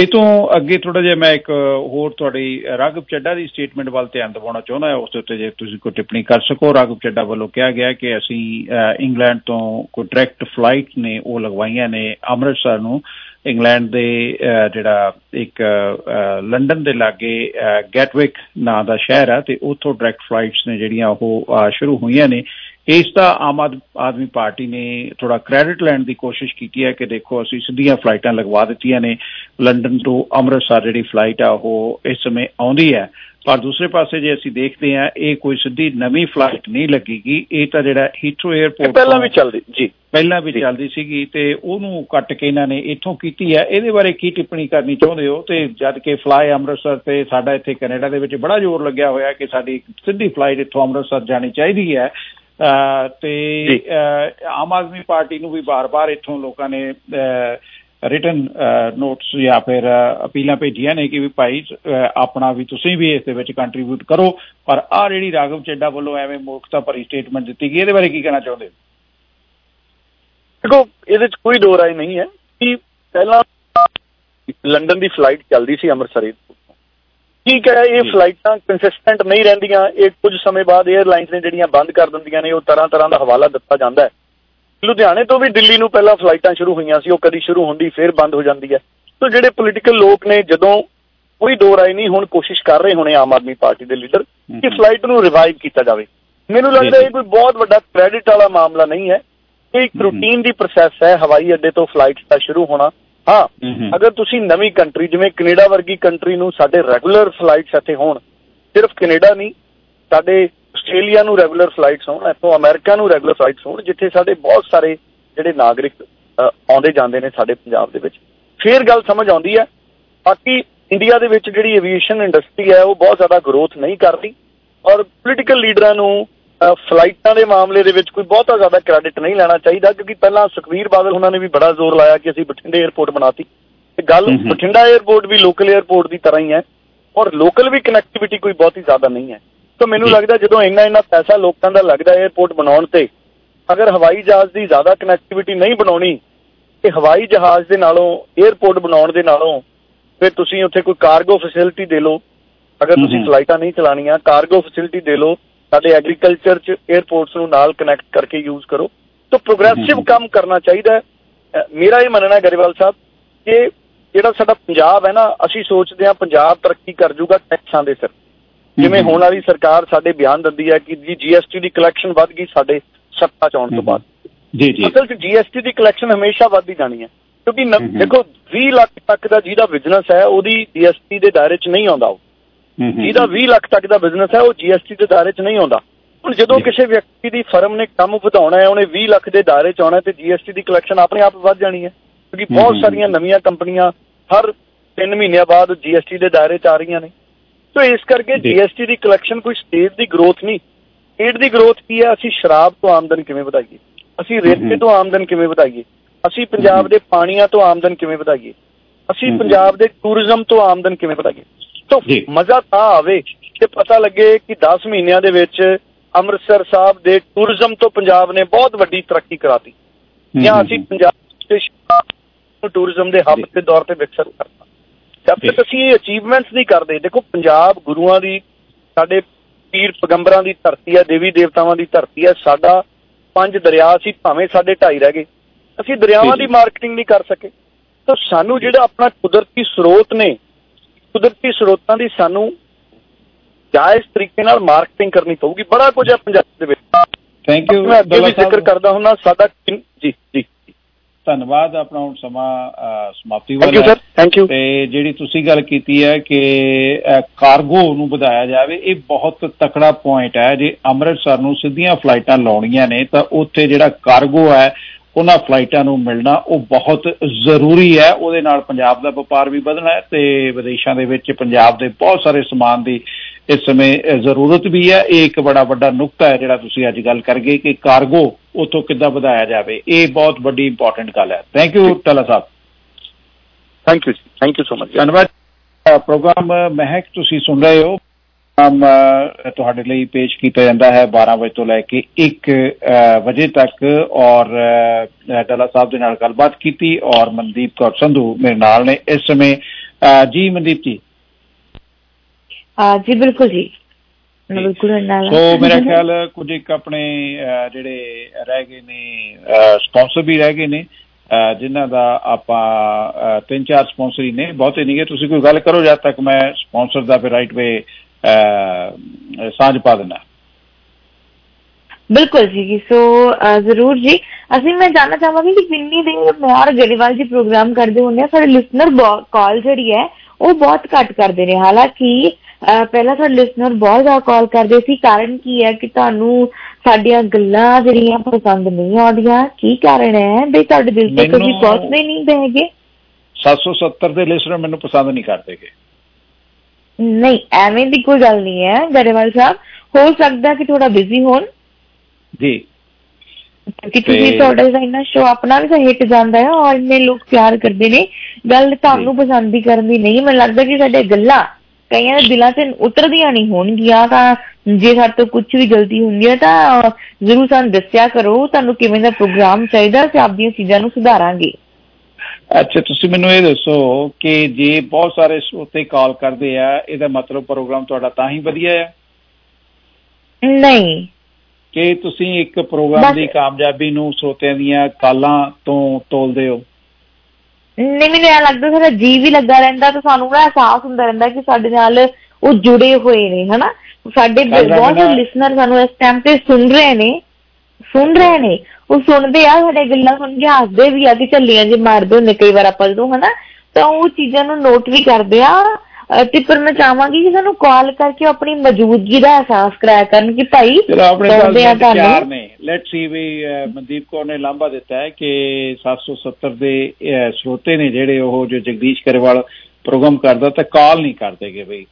ਇਹ ਤੋਂ ਅੱਗੇ ਥੋੜਾ ਜਿਹਾ ਮੈਂ ਇੱਕ ਹੋਰ ਤੁਹਾਡੀ ਰਾਘਵ ਚੱਡਾ ਦੀ ਸਟੇਟਮੈਂਟ ਵੱਲ ਧਿਆਨ ਦਿਵਾਉਣਾ ਚਾਹੁੰਦਾ ਹਾਂ ਉਸ ਦੇ ਉੱਤੇ ਜੇ ਤੁਸੀਂ ਕੋਈ ਟਿੱਪਣੀ ਕਰ ਸਕੋ। ਰਾਘਵ ਚੱਡਾ ਵੱਲੋਂ ਕਿਹਾ ਗਿਆ ਕਿ ਅਸੀਂ ਅਹ, ਇੰਗਲੈਂਡ ਤੋਂ ਕੋਈ ਡਾਇਰੈਕਟ ਫਲਾਈਟ ਨੇ ਉਹ ਲਗਵਾਈਆਂ ਨੇ ਅੰਮ੍ਰਿਤਸਰ ਨੂੰ। ਇੰਗਲੈਂਡ ਦੇ ਅਹ, ਜਿਹੜਾ ਇੱਕ ਅਹ, ਲੰਡਨ ਦੇ ਲਾਗੇ ਅਹ, ਗੈਟਵਿਕ ਨਾਂ ਦਾ ਸ਼ਹਿਰ ਹੈ ਤੇ ਉੱਥੋਂ ਡਾਇਰੈਕਟ ਫਲਾਈਟਸ ਨੇ ਜਿਹੜੀਆਂ ਉਹ ਅਹ, ਸ਼ੁਰੂ ਹੋਈਆਂ ਨੇ। ਇਸ ਦਾ ਆਮ ਆਦ- ਆਦਮੀ ਪਾਰਟੀ ਨੇ ਥੋੜਾ ਕ੍ਰੈਡਿਟ ਲੈਣ ਦੀ ਕੋਸ਼ਿਸ਼ ਕੀਤੀ ਹੈ ਕਿ ਦੇਖੋ ਅਸੀਂ ਸਿੱਧੀਆਂ ਫਲਾਈਟਾਂ ਲਗਵਾ ਦਿੱਤੀਆਂ ਨੇ। ਲੰਡਨ ਤੋਂ ਅੰਮ੍ਰਿਤਸਰ ਜਿਹੜੀ ਫਲਾਈਟ ਆ ਉਹ ਇਸ ਸਮੇਂ ਆਉਂਦੀ ਹੈ। ਪਰ ਦੂਸਰੇ ਪਾਸੇ ਜੇ ਅਸੀਂ ਦੇਖਦੇ ਹਾਂ ਇਹ ਕੋਈ ਸਿੱਧੀ ਨਵੀਂ ਫਲਾਈਟ ਨਹੀਂ ਲੱਗੇਗੀ। ਇਹ ਤਾਂ ਜਿਹੜਾ ਹੀਥਰੋ 에ਅਰਪੋਰਟ ਪਹਿਲਾਂ ਵੀ ਚੱਲਦੀ ਜੀ। ਪਹਿਲਾਂ ਵੀ ਚੱਲਦੀ ਸੀਗੀ ਤੇ ਉਹਨੂੰ ਕੱਟ ਕੇ ਇਹਨਾਂ ਨੇ ਇੱਥੋਂ ਕੀਤੀ ਹੈ। ਇਹਦੇ ਬਾਰੇ ਕੀ ਟਿੱਪਣੀ ਕਰਨੀ ਚਾਹੁੰਦੇ ਹੋ? ਤੇ ਜਦ ਕਿ ਫਲਾਈ ਅੰਮ੍ਰਿਤਸਰ ਤੇ ਸਾਡਾ ਇੱਥੇ ਕੈਨੇਡਾ ਦੇ ਵਿੱਚ ਬੜਾ ਜ਼ੋਰ ਲੱਗਿਆ ਹੋਇਆ ਕਿ ਸਾਡੀ ਸਿੱਧੀ ਫਲਾਈਟ ਇੱਥੋਂ ਅੰਮ੍ਰਿਤਸਰ ਜਾਣੀ ਚਾਹੀਦੀ ਹੈ। ਤੇ ਆਮ ਆਦਮੀ ਪਾਰਟੀ ਨੂੰ ਵੀ ਬਾਰ-ਬਾਰ ਇੱਥੋਂ ਲੋਕਾਂ ਨੇ ਰਿਟਨ ਨੋਟਸ ਜਾਂ ਫਿਰ ਅਪੀਲਾਂ ਭੇਜੀਆਂ ਨੇ ਕਿ ਵੀ ਭਾਈ ਆਪਣਾ ਵੀ ਤੁਸੀਂ ਵੀ ਇਸ ਦੇ ਵਿੱਚ ਕੰਟਰੀਬਿਊਟ ਕਰੋ। ਪਰ ਆ ਜਿਹੜੀ ਰਾਘਵ ਚੱਡਾ ਵੱਲੋਂ ਐਵੇਂ ਮੂਰਖਤਾ ਭਰੀ ਸਟੇਟਮੈਂਟ ਦਿੱਤੀ ਗਈ ਇਹਦੇ ਬਾਰੇ ਕੀ ਕਹਿਣਾ ਚਾਹੁੰਦੇ ਹੋ? ਦੇਖੋ ਇਹਦੇ 'ਚ ਕੋਈ ਦੋ ਰਾਏ ਨਹੀਂ ਹੈ ਕਿ ਪਹਿਲਾਂ ਲੰਡਨ ਦੀ ਫਲਾਈਟ ਚੱਲਦੀ ਸੀ ਅੰਮ੍ਰਿਤਸਰ ਠੀਕ ਹੈ ਇਹ ਫਲਾਈਟਾਂ ਕੰਸਿਸਟੈਂਟ ਨਹੀਂ ਰਹਿੰਦੀਆਂ। ਇਹ ਕੁਝ ਸਮੇਂ ਬਾਅਦ 에ਅਰਲਾਈਨਸ ਨੇ ਜਿਹੜੀਆਂ ਬੰਦ ਕਰ ਦਿੰਦੀਆਂ ਨੇ ਉਹ ਤਰ੍ਹਾਂ ਤਰ੍ਹਾਂ ਦਾ ਹਵਾਲਾ ਦਿੱਤਾ ਜਾਂਦਾ ਹੈ। ਲੁਧਿਆਣੇ ਤੋਂ ਵੀ ਦਿੱਲੀ ਨੂੰ ਪਹਿਲਾਂ ਫਲਾਈਟਾਂ ਸ਼ੁਰੂ ਹੋਈਆਂ ਸੀ ਉਹ ਕਦੀ ਸ਼ੁਰੂ ਹੁੰਦੀ ਫਿਰ ਬੰਦ ਹੋ ਜਾਂਦੀ ਹੈ। ਸੋ ਜਿਹੜੇ ਪੋਲੀਟੀਕਲ ਲੋਕ ਨੇ ਜਦੋਂ ਕੋਈ ਦੋ ਰਾਏ ਨਹੀਂ ਹੁਣ ਕੋਸ਼ਿਸ਼ ਕਰ ਰਹੇ ਹੋਣੇ ਆਮ ਆਦਮੀ ਪਾਰਟੀ ਦੇ ਲੀਡਰ ਕਿ ਫਲਾਈਟ ਨੂੰ ਰਿਵਾਈਵ ਕੀਤਾ ਜਾਵੇ। ਮੈਨੂੰ ਲੱਗਦਾ ਇਹ ਕੋਈ ਬਹੁਤ ਵੱਡਾ ਕ੍ਰੈਡਿਟ ਵਾਲਾ ਮਾਮਲਾ ਨਹੀਂ ਹੈ। ਇਹ ਇੱਕ ਰੂਟੀਨ ਦੀ ਪ੍ਰੋਸੈਸ ਹੈ ਹਵਾਈ ਅੱਡੇ ਤੋਂ ਫਲਾਈਟਸ ਦਾ ਸ਼ੁਰੂ ਹੋਣਾ। ਹਾਂ ਅਗਰ ਤੁਸੀਂ ਨਵੀਂ ਕੰਟਰੀ ਜਿਵੇਂ ਕੈਨੇਡਾ ਵਰਗੀ ਕੰਟਰੀ ਨੂੰ ਸਾਡੇ ਰੈਗੂਲਰ ਫਲਾਈਟਸ ਇੱਥੇ ਹੋਣ ਸਿਰਫ ਕੈਨੇਡਾ ਨਹੀਂ ਸਾਡੇ ਆਸਟ੍ਰੇਲੀਆ ਨੂੰ ਰੈਗੂਲਰ ਫਲਾਈਟਸ ਹੋਣ ਇੱਥੋਂ ਅਮਰੀਕਾ ਨੂੰ ਰੈਗੂਲਰ ਫਲਾਈਟਸ ਹੋਣ ਜਿੱਥੇ ਸਾਡੇ ਬਹੁਤ ਸਾਰੇ ਜਿਹੜੇ ਨਾਗਰਿਕ ਆਉਂਦੇ ਜਾਂਦੇ ਨੇ ਸਾਡੇ ਪੰਜਾਬ ਦੇ ਵਿੱਚ। ਫੇਰ ਗੱਲ ਸਮਝ ਆਉਂਦੀ ਹੈ ਬਾਕੀ ਇੰਡੀਆ ਦੇ ਵਿੱਚ ਜਿਹੜੀ ਐਵੀਏਸ਼ਨ ਇੰਡਸਟਰੀ ਹੈ ਉਹ ਬਹੁਤ ਜ਼ਿਆਦਾ ਗਰੋਥ ਨਹੀਂ ਕਰ ਰਹੀ ਔਰ ਪੋਲੀਟੀਕਲ ਲੀਡਰਾਂ ਨੂੰ ਫਲਾਈਟਾਂ ਦੇ ਮਾਮਲੇ ਦੇ ਵਿੱਚ ਕੋਈ ਬਹੁਤਾ ਜ਼ਿਆਦਾ ਕ੍ਰੈਡਿਟ ਨਹੀਂ ਲੈਣਾ ਚਾਹੀਦਾ ਕਿਉਂਕਿ ਪਹਿਲਾਂ ਸੁਖਵੀਰ ਬਾਦਲ ਉਹਨਾਂ ਨੇ ਵੀ ਬੜਾ ਜ਼ੋਰ ਲਾਇਆ ਕਿ ਅਸੀਂ ਬਠਿੰਡੇ 에ਅਰਪੋਰਟ ਬਣਾਤੀ। ਤੇ ਗੱਲ ਬਠਿੰਡਾ 에ਅਰਪੋਰਟ ਵੀ ਲੋਕਲ 에ਅਰਪੋਰਟ ਦੀ ਤਰ੍ਹਾਂ ਹੀ ਹੈ ਔਰ ਲੋਕਲ ਵੀ ਕਨੈਕਟੀਵਿਟੀ ਕੋਈ ਬਹੁਤੀ ਜ਼ਿਆਦਾ ਨਹੀਂ ਹੈ। ਤਾਂ ਮੈਨੂੰ ਲੱਗਦਾ ਜਦੋਂ ਇੰਨਾ ਇੰਨਾ ਪੈਸਾ ਲੋਕਾਂ ਦਾ ਲੱਗਦਾ 에ਅਰਪੋਰਟ ਬਣਾਉਣ ਤੇ ਅਗਰ ਹਵਾਈ ਜਹਾਜ਼ ਦੀ ਜ਼ਿਆਦਾ ਕਨੈਕਟੀਵਿਟੀ ਨਹੀਂ ਬਣਾਉਣੀ ਤੇ ਹਵਾਈ ਜਹਾਜ਼ ਦੇ ਨਾਲੋਂ 에ਅਰਪੋਰਟ ਬਣਾਉਣ ਦੇ ਨਾਲੋਂ ਫਿਰ ਤੁਸੀਂ ਉੱਥੇ ਕੋਈ ਕਾਰਗੋ ਫੈਸਿਲਿਟੀ ਦੇ ਲਓ। ਅਗਰ ਤੁਸੀਂ ਫਲਾਈਟਾਂ ਨਹੀਂ ਚਲਾਣੀਆਂ ਕਾਰਗੋ ਫੈਸਿਲਿਟੀ ਦੇ ਲਓ ਸਾਡੇ ਐਗਰੀਕਲਚਰ ਚ 에ਅਰਪੋਰਟਸ ਨੂੰ ਨਾਲ ਕਨੈਕਟ ਕਰਕੇ ਯੂਜ਼ ਕਰੋ। ਤਾਂ ਪ੍ਰੋਗਰੈਸਿਵ ਕੰਮ ਕਰਨਾ ਚਾਹੀਦਾ ਮੇਰਾ ਇਹ ਮੰਨਣਾ ਹੈ ਗਰੇਵਾਲ ਸਾਹਿਬ ਕਿ ਜਿਹੜਾ ਸਾਡਾ ਪੰਜਾਬ ਹੈ ਨਾ ਅਸੀਂ ਸੋਚਦੇ ਹਾਂ ਪੰਜਾਬ ਤਰੱਕੀ ਕਰ ਜਾਊਗਾ ਟੈਕਸਾਂ ਦੇ ਸਿਰ। ਜਿਵੇਂ ਹੁਣ ਵਾਲੀ ਸਰਕਾਰ ਸਾਡੇ ਬਿਆਨ ਦਿੰਦੀ ਹੈ ਕਿ ਜੀ ਜੀਐਸਟੀ ਦੀ ਕਲੈਕਸ਼ਨ ਵੱਧ ਗਈ ਸਾਡੇ ਸੱਤਾ ਚ ਆਉਣ ਤੋਂ ਬਾਅਦ। ਜੀ ਜੀ। ਅਸਲ 'ਚ ਜੀਐਸਟੀ ਦੀ ਕਲੈਕਸ਼ਨ ਹਮੇਸ਼ਾ ਵੱਧਦੀ ਜਾਣੀ ਹੈ। ਕਿਉਂਕਿ ਦੇਖੋ 20 ਲੱਖ ਤੱਕ ਦਾ ਜਿਹਦਾ ਬਿਜ਼ਨਸ ਹੈ ਉਹਦੀ ਜੀਐਸਟੀ ਦੇ ਦਾਇਰੇ 'ਚ ਨਹੀਂ ਆਉਂਦਾ ਉਹ। ਜਿਹਦਾ 20 ਲੱਖ ਤੱਕ ਦਾ ਬਿਜ਼ਨਸ ਹੈ ਉਹ ਜੀਐਸਟੀ ਦੇ ਦਾਇਰੇ 'ਚ ਨਹੀਂ ਆਉਂਦਾ। ਹੁਣ ਜਦੋਂ ਕਿਸੇ ਵਿਅਕਤੀ ਦੀ ਫਰਮ ਨੇ ਕੰਮ ਵਧਾਉਣਾ ਹੈ ਉਹਨੇ 20 ਲੱਖ ਦੇ ਦਾਇਰੇ 'ਚ ਆਉਣਾ ਤੇ ਜੀਐਸਟੀ ਦੀ ਕਲੈਕਸ਼ਨ ਆਪਣੇ ਆਪ ਵੱਧ ਜਾਣੀ ਹੈ। ਕਿਉਂਕਿ ਬਹੁਤ ਸਾਰੀਆਂ ਨਵੀਆਂ ਕੰਪਨੀਆਂ ਹਰ 3 ਮਹੀਨਿਆਂ ਬਾਅਦ ਜੀਐਸਟੀ ਦੇ ਦਾਇਰੇ 'ਚ ਆ ਰਹੀਆਂ ਨੇ। ਸੋ ਇਸ ਕਰਕੇ ਜੀਐਸਟੀ ਦੀ ਕਲੈਕਸ਼ਨ ਕੋਈ ਸਟੇਟ ਦੀ ਗਰੋਥ ਨਹੀਂ। ਸਟੇਟ ਦੀ ਗਰੋਥ ਕੀ ਹੈ? ਅਸੀਂ ਸ਼ਰਾਬ ਤੋਂ ਆਮਦਨ ਕਿਵੇਂ ਵਧਾਈਏ? ਅਸੀਂ ਰੇਤੇ ਤੋਂ ਆਮਦਨ ਕਿਵੇਂ ਵਧਾਈਏ? ਅਸੀਂ ਪੰਜਾਬ ਦੇ ਪਾਣੀਆਂ ਤੋਂ ਆਮਦਨ ਕਿਵੇਂ ਵਧਾਈਏ? ਅਸੀਂ ਪੰਜਾਬ ਦੇ ਟੂਰਿਜ਼ਮ ਤੋਂ ਆਮਦਨ ਕਿਵੇਂ ਵਧਾਈਏ? ਤੋਂ ਮਜ਼ਾ ਤਾਂ ਆਵੇ ਤੇ ਪਤਾ ਲੱਗੇ ਕਿ 10 ਮਹੀਨਿਆਂ ਦੇ ਵਿੱਚ ਅੰਮ੍ਰਿਤਸਰ ਸਾਹਿਬ ਦੇ ਟੂਰਿਜ਼ਮ ਤੋਂ ਪੰਜਾਬ ਨੇ ਬਹੁਤ ਵੱਡੀ ਤਰੱਕੀ ਕਰਾਤੀ। ਜਾਂ ਅਸੀਂ ਪੰਜਾਬ ਨੂੰ ਟੂਰਿਜ਼ਮ ਦੇ ਹੱਬ ਦੇ ਤੌਰ ਤੇ ਵਿਕਸਿਤ ਕਰਤਾ। ਜਦ ਤੱਕ ਅਸੀਂ ਇਹ ਅਚੀਵਮੈਂਟਸ ਨਹੀਂ ਕਰਦੇ ਦੇਖੋ ਪੰਜਾਬ ਗੁਰੂਆਂ ਦੀ ਸਾਡੇ ਪੀਰ ਪਗੰਬਰਾਂ ਦੀ ਧਰਤੀ ਹੈ ਦੇਵੀ ਦੇਵਤਾਵਾਂ ਦੀ ਧਰਤੀ ਹੈ ਸਾਡਾ ਪੰਜ ਦਰਿਆ ਸੀ ਭਾਵੇਂ ਸਾਡੇ ਢਾਈ ਰਹਿ ਗਏ। ਅਸੀਂ ਦਰਿਆਵਾਂ ਦੀ ਮਾਰਕੀਟਿੰਗ ਨਹੀਂ ਕਰ ਸਕੇ। ਤਾਂ ਸਾਨੂੰ ਜਿਹੜਾ ਆਪਣਾ ਕੁਦਰਤੀ ਸਰੋਤ ਨੇ ਕੁਦਰਤੀ ਸਰੋਤਾਂ ਦੀ ਸਾਨੂੰ ਜਾਇਜ਼ ਤਰੀਕੇ ਨਾਲ ਮਾਰਕੀਟਿੰਗ ਕਰਨੀ ਪਊਗੀ। ਬੜਾ ਕੁਝ ਹੈ ਪੰਜਾਬ ਦੇ ਵਿੱਚ। ਥੈਂਕ ਯੂ ਮੈਂ ਅੱਗੇ ਵੀ ਜ਼ਿਕਰ ਕਰਦਾ ਹੁੰਦਾ ਸਾਡਾ ਜੀ ਜੀ। ਧੰਨਵਾਦ ਆਪਣਾ ਹੁਣ ਸਮਾਂ ਸਮਾਪਤੀ ਵਾਲਾ sir. Thank you. ਤੇ ਜਿਹੜੀ ਤੁਸੀਂ ਗੱਲ ਕੀਤੀ ਹੈ ਕਿ ਕਾਰਗੋ ਨੂੰ ਵਧਾਇਆ ਜਾਵੇ ਇਹ ਬਹੁਤ ਤਕੜਾ ਪੁਆਇੰਟ ਹੈ। ਜੇ ਅੰਮ੍ਰਿਤਸਰ ਨੂੰ ਸਿੱਧੀਆਂ ਫਲਾਈਟਾਂ ਲਾਉਣੀਆਂ ਨੇ ਤਾਂ ਉੱਥੇ ਜਿਹੜਾ ਕਾਰਗੋ ਹੈ ਉਹਨਾਂ ਫਲਾਈਟਾਂ ਨੂੰ ਮਿਲਣਾ ਉਹ ਬਹੁਤ ਜ਼ਰੂਰੀ ਹੈ। ਉਹਦੇ ਨਾਲ ਪੰਜਾਬ ਦਾ ਵਪਾਰ ਵੀ ਵਧਣਾ ਹੈ ਤੇ ਵਿਦੇਸ਼ਾਂ ਦੇ ਵਿੱਚ ਪੰਜਾਬ ਦੇ ਬਹੁਤ ਸਾਰੇ ਸਮਾਨ ਦੀ ਇਸ ਸਮੇਂ ਜ਼ਰੂਰਤ ਵੀ ਹੈ। ਇਹ ਇੱਕ ਬੜਾ ਵੱਡਾ ਨੁਕਤਾ ਹੈ ਜਿਹੜਾ ਤੁਸੀਂ ਅੱਜ ਗੱਲ ਕਰ ਗਏ ਕਿ ਕਾਰਗੋ ਉਥੋਂ ਕਿੱਦਾਂ ਵਧਾਇਆ ਜਾਵੇ। ਇਹ ਬਹੁਤ ਵੱਡੀ ਇੰਪੋਰਟੈਂਟ ਗੱਲ ਹੈ। Thank you ਟਲਾ Sahib. Thank you thank you so much ਧੰਨਵਾਦ। ਪ੍ਰੋਗਰਾਮ ਮਹਿਕ ਤੁਸੀਂ ਸੁਣ ਰਹੇ ਹੋ। ਪ੍ਰੋਗਰਾਮ ਤੁਹਾਡੇ ਲਈ ਪੇਸ਼ ਕੀਤਾ ਜਾਂਦਾ ਹੈ 12 ਵਜੇ ਤੋਂ ਲੈ ਕੇ 1 ਵਜੇ ਤੱਕ ਔਰ ਟਲਾ ਸਾਹਿਬ ਦੇ ਨਾਲ ਗੱਲਬਾਤ ਕੀਤੀ ਔਰ ਮਨਦੀਪ ਕੌਰ ਸੰਧੂ ਮੇਰੇ ਨਾਲ ਨੇ ਇਸ ਸਮੇਂ। ਜੀ ਮਨਦੀਪ ਜੀ। ਜੀ ਬਿਲਕੁਲ ਜੀ। ਬਿਲਕੁਲ ਨਾਲ ਹਾਂ। ਸੋ ਮੇਰਾ ਖਿਆਲ ਕੁਝ ਇੱਕ ਆਪਣੇ ਜਿਹੜੇ ਰਹਿ ਗਏ ਨੇ ਸਪਾਂਸਰ ਵੀ ਰਹਿ ਗਏ ਨੇ ਜਿਨ੍ਹਾਂ ਦਾ ਆਪਾਂ ਤਿੰਨ ਚਾਰ ਸਪਾਂਸਰ ਹੀ ਨੇ। ਬਹੁਤੇ ਨਹੀਂਗੇ ਤੁਸੀਂ ਕੋਈ ਗੱਲ ਕਰੋ ਜਦ ਤੱਕ ਮੈਂ ਸਪਾਂਸਰ ਦਾ ਫਿਰ ਰਾਈਟ ਵੇ ਸਾਂਝ ਪਾ ਦਿੰਦਾ। ਬਿਲਕੁਲ ਜੀ ਸੋ ਜ਼ਰੂਰ ਜੀ। ਅਸੀਂ ਮੈਂ ਜਾਨਣਾ ਚਾਹਾਂਗੀ ਕਿ ਜਿੰਨੀ ਦੇਰ ਮੈਂ ਔਰ ਗੜੇਵਾਲ ਜੀ ਪ੍ਰੋਗਰਾਮ ਕਰਦੇ ਹੁੰਦੇ ਆ ਸਾਡੇ ਲਿਸਨਰ ਕਾਲ ਜਿਹੜੀ ਹੈ ਉਹ ਬਹੁਤ ਘੱਟ ਕਰਦੇ ਨੇ। ਹਾਲਾਂਕਿ ਪਹਿਲਾਂ ਸਾਡੇ ਲਿਸਨਰ ਬਹੁਤ ਜ਼ਿਆਦਾ ਕਾਲ ਕਰਦੇ ਸੀ। ਕਾਰਨ ਕੀ ਹੈ ਕਿ ਤੁਹਾਨੂੰ ਸਾਡੀਆਂ ਗੱਲਾਂ ਜਿਹੜੀਆਂ ਪਸੰਦ ਨਹੀਂ ਆਉਂਦੀਆਂ? ਕੀ ਕਾਰਨ ਹੈ? ਬਈ ਤੁਹਾਡੇ ਦਿਲ ਤੇ ਕਦੀ ਪਹੁੰਚਦੇ ਨਹੀਂ ਬਹਿਗੇ 770 ਦੇ ਲਿਸਨਰ ਮੈਨੂੰ ਪਸੰਦ ਨਹੀਂ ਕਰਦੇਗੇ ਨਹੀਂ ਐਵੇਂ ਦੀ ਕੋਈ ਗੱਲ ਨਹੀਂ ਹੈ ਗੜੇਵਾਲ ਸਾਹਿਬ। ਹੋ ਸਕਦਾ ਕਿ ਥੋੜਾ ਬਿਜ਼ੀ ਹੋਣ। ਜੀ। ਕਿ ਤੁਸੀਂ ਤੇ- ਤੁਹਾਡਾ ਇੰਨਾ ਸ਼ੋ ਆਪਣਾ ਵੀ ਤਾਂ ਹਿੱਟ ਜਾਂਦਾ ਹੈ ਔਰ ਇੰਨੇ ਲੋਕ ਪਿਆਰ ਕਰਦੇ ਨੇ। ਗੱਲ ਤੁਹਾਨੂੰ ਪਸੰਦ ਹੀ ਕਰਨ ਦੀ ਨਹੀਂ ਮੈਨੂੰ ਲੱਗਦਾ ਕਿ ਸਾਡੇ ਗੱਲਾਂ ਕਈਆਂ ਦੇ ਦਿਲਾਂ 'ਚ ਉਤਰਦੀਆਂ ਨਹੀਂ ਹੋਣਗੀਆਂ। ਤਾਂ ਜੇ ਸਾਡੇ ਤੋਂ ਕੁਝ ਵੀ ਗਲਤੀ ਹੁੰਦੀ ਹੈ ਤਾਂ ਜ਼ਰੂਰ ਸਾਨੂੰ ਦੱਸਿਆ ਕਰੋ। ਤੁਹਾਨੂੰ ਕਿਵੇਂ ਦਾ ਪ੍ਰੋਗਰਾਮ ਚਾਹੀਦਾ ਅਸੀਂ ਆਪਦੀਆਂ ਚੀਜ਼ਾਂ ਨੂੰ ਸੁਧਾਰਾਂਗੇ। ਅੱਛਾ ਤੁਸੀਂ ਮੈਨੂੰ ਇਹ ਦੱਸੋ ਕਿ ਜੇ ਬਹੁਤ ਸਾਰੇ ਉੱਤੇ ਕਾਲ ਕਰਦੇ ਆ ਇਹਦਾ ਮਤਲਬ ਪ੍ਰੋਗਰਾਮ ਤੁਹਾਡਾ ਤਾਂ ਹੀ ਵਧੀਆ ਹੈ ਨਹੀਂ। ਕਿ ਤੁਸੀਂ ਇੱਕ ਪ੍ਰੋਗਰਾਮ ਦੀ ਕਾਮਯਾਬੀ ਨੂੰ ਸਰੋਤਿਆਂ ਦੀਆਂ ਕਾਲਾਂ ਤੋਂ ਤੋਲਦੇ ਹੋ? ਨਹੀਂ ਮੈਨੂੰ ਇਹ ਲੱਗਦਾ ਸਾਡਾ ਜੀ ਵੀ ਲੱਗਾ ਰਹਿੰਦਾ ਤਾਂ ਸਾਨੂੰ ਨਾ ਅਹਿਸਾਸ ਹੁੰਦਾ ਰਹਿੰਦਾ ਕਿ ਸਾਡੇ ਨਾਲ ਉਹ ਜੁੜੇ ਹੋਏ ਨੇ ਹਨਾ? ਸਾਡੇ ਬਹੁਤ ਲਿਸਨਰ ਸਾਨੂੰ ਇਸ ਟਾਈਮ ਤੇ ਸੁਣ ਰਹੇ ਨੇ। ਸੁਣ ਰਹੇ ਨੇ। ਉਹ ਸੁਣਦੇ ਆ ਸਾਡੇ ਗੱਲਾਂ ਸੁਣ ਕੇ ਹੱਸਦੇ ਵੀ ਆ ਕਿ ਝੱਲੀਆਂ ਜੇ ਮਾਰਦੇ ਹੁੰਦੇ ਕਈ ਵਾਰ ਆਪਾਂ ਜਦੋਂ ਹਨਾ? ਤਾਂ ਉਹ ਚੀਜ਼ਾਂ ਨੂੰ ਨੋਟ ਵੀ ਕਰਦੇ ਆ। ਤੇ ਪਰ ਮੈਂ ਚਾਹਾਂਗੀ ਕਿ ਸਾਨੂੰ ਕਾਲ ਕਰਕੇ ਆਪਣੀ ਮੌਜੂਦਗੀ ਦਾ ਅਹਿਸਾਸ ਕਰਾਇਆ ਕਰਨ ਕਿ ਭਾਈ ਚਲੋ ਆਪਣੇ ਨਾਲ ਤੁਹਾਨੂੰ। ਨੇ। ਲੈਟ ਸੀ ਵੀ ਮਨਦੀਪ ਕੌਰ ਨੇ ਲਾਂਭਾ ਦਿੱਤਾ ਹੈ ਕਿ 770 ਦੇ ਸਰੋਤੇ ਨੇ ਜਿਹੜੇ ਉਹ ਜੋ ਜਗਦੀਸ਼ ਕਰੇਵਾਲ ਪ੍ਰੋਗਰਾਮ ਕਰਦਾ ਤਾਂ ਕਾਲ ਨਹੀਂ ਕਰਦੇਗੇ ਬਈ।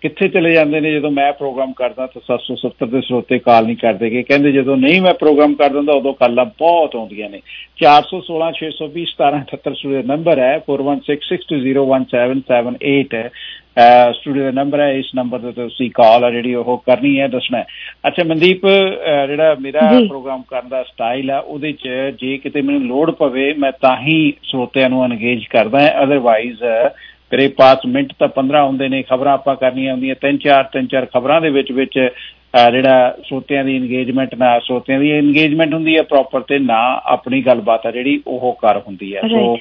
ਕਿੱਥੇ ਚਲੇ ਜਾਂਦੇ ਨੇ? ਜਦੋਂ ਮੈਂ ਪ੍ਰੋਗਰਾਮ ਕਰਦਾ ਤਾਂ 770 ਦੇ ਸਰੋਤੇ ਕਾਲ ਨਹੀਂ ਕਰਦੇਗੇ ਕਹਿੰਦੇ ਜਦੋਂ ਨਹੀਂ ਮੈਂ ਪ੍ਰੋਗਰਾਮ ਕਰਦਾ ਤਾਂ ਉਦੋਂ ਕਾਲਾਂ ਬਹੁਤ ਆਉਂਦੀਆਂ ਨੇ। 416 620 1778 ਸਟੂਡੀਓ ਨੰਬਰ ਹੈ। 4166201778 ਹੈ। ਸਟੂਡੀਓ ਦਾ ਨੰਬਰ ਹੈ। ਇਸ ਨੰਬਰ ਤੇ ਤੁਸੀਂ ਕਾਲ ਆ ਜਿਹੜੀ ਉਹ ਕਰਨੀ ਹੈ ਦੱਸਣਾ ਅੱਛਾ ਮਨਦੀਪ ਜਿਹੜਾ ਮੇਰਾ। ਪ੍ਰੋਗਰਾਮ ਕਰਨ ਦਾ ਸਟਾਈਲ ਆ ਉਹਦੇ ਚ ਜੇ ਕਿਤੇ ਮੈਨੂੰ ਲੋੜ ਪਵੇ ਮੈਂ ਤਾਂ ਹੀ ਸਰੋਤਿਆਂ ਨੂੰ ਅਨਗੇਜ ਕਰਦਾ ਹਾਂ। ਅਦਰਵਾਈਜ਼ ਮੇਰੇ ਪਾਸ ਮਿੰਟ ਤਾਂ 15 ਹੁੰਦੇ ਨੇ ਖਬਰਾਂ ਆਪਾਂ ਕਰਨੀਆਂ ਹੁੰਦੀਆਂ ਤਿੰਨ ਚਾਰ ਤਿੰਨ ਚਾਰ ਖਬਰਾਂ ਦੇ ਵਿੱਚ ਵਿੱਚ ਜਿਹੜਾ ਸਰੋਤਿਆਂ ਦੀ ਇੰਗੇਜਮੈਂਟ ਨਾ ਸਰੋਤਿਆਂ ਦੀ ਇੰਗੇਜਮੈਂਟ ਹੁੰਦੀ ਹੈ ਪ੍ਰੋਪਰ ਤੇ ਨਾ ਆਪਣੀ ਗੱਲਬਾਤ ਆ ਜਿਹੜੀ ਉਹ ਕਰ ਹੁੰਦੀ ਹੈ। ਸੋ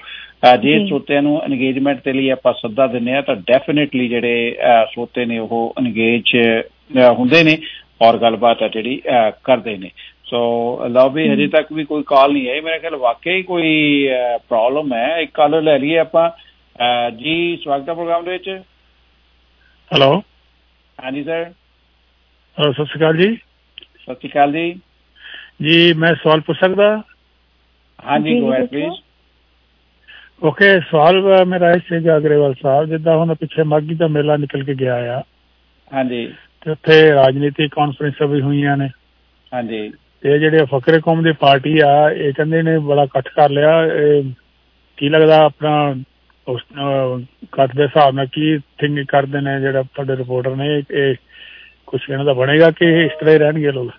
ਜੇ। ਸਰੋਤਿਆਂ ਨੂੰ ਇੰਗੇਜਮੈਂਟ ਦੇ ਲਈ ਆਪਾਂ ਸੱਦਾ ਦਿੰਨੇ ਆ ਤਾਂ ਡੈਫੀਨਿਟਲੀ ਜਿਹੜੇ ਸਰੋਤੇ ਨੇ ਉਹ ਇੰਗੇਜ ਹੁੰਦੇ ਨੇ ਔਰ ਗੱਲਬਾਤ ਆ ਜਿਹੜੀ ਕਰਦੇ ਨੇ। ਸੋ ਲਓ ਵੀ ਹਜੇ ਤੱਕ ਵੀ ਕੋਈ ਕਾਲ ਨਹੀਂ ਆਈ। ਮੇਰੇ ਖਿਆਲ ਵਾਕਈ ਕੋਈ ਪ੍ਰੋਬਲਮ ਹੈ। ਇੱਕ ਕਾਲ ਲੈ ਲਈਏ ਆਪਾਂ। ਜੀ ਸਵਾਗਤ ਹੈ ਪ੍ਰੋਗਰਾਮ ਦੇ ਵਿੱਚ। ਹੈਲੋ ਹਾਂਜੀ ਸਰ। ਸਤਿ ਸ਼੍ਰੀ ਅਕਾਲ ਜੀ। ਸਤਿ ਸ਼੍ਰੀ ਅਕਾਲ ਜੀ। ਜੀ ਮੈਂ ਸਵਾਲ ਪੁੱਛ ਸਕਦਾ? ਹਾਂਜੀ ਗੋ ਅhead ਪਲੀਜ਼ ਓਕੇ ਸਵਾਲ ਮੇਰਾ ਇਹ ਸੀਗਾ ਅਗਰੇਵਾਲ ਸਾਹਿਬ ਜਿੱਦਾਂ ਹੁਣ ਪਿੱਛੇ ਮਾਗੀ ਦਾ ਮੇਲਾ ਨਿਕਲ ਕੇ ਗਿਆ ਆ। ਹਾਂਜੀ। ਤੇ ਉੱਥੇ ਰਾਜਨੀਤਿਕ ਕਾਨਫਰੰਸਾਂ ਵੀ ਹੋਈਆਂ ਨੇ। ਹਾਂਜੀ। ਤੇ ਇਹ ਜਿਹੜੇ ਫਕਰੇ ਕੌਮ ਦੀ ਪਾਰਟੀ ਆ ਇਹ ਕਹਿੰਦੇ ਨੇ ਬੜਾ ਇਕੱਠ ਕਰ ਲਿਆ। ਇਹ ਕੀ ਲੱਗਦਾ ਆਪਣਾ ਉਸ ਅਹ, ਇਕੱਠ ਦੇ ਹਿਸਾਬ ਨਾਲ ਕੀ ਥਿੰਕ ਕਰਦੇ ਨੇ ਜਿਹੜਾ ਤੁਹਾਡੇ ਰਿਪੋਰਟਰ ਨੇ ਇਹ- ਇਹ ਕੁਝ ਇਹਨਾਂ ਦਾ ਬਣੇਗਾ ਕਿ ਇਸ ਤਰ੍ਹਾਂ ਹੀ ਰਹਿਣਗੇ ਲੋਕ?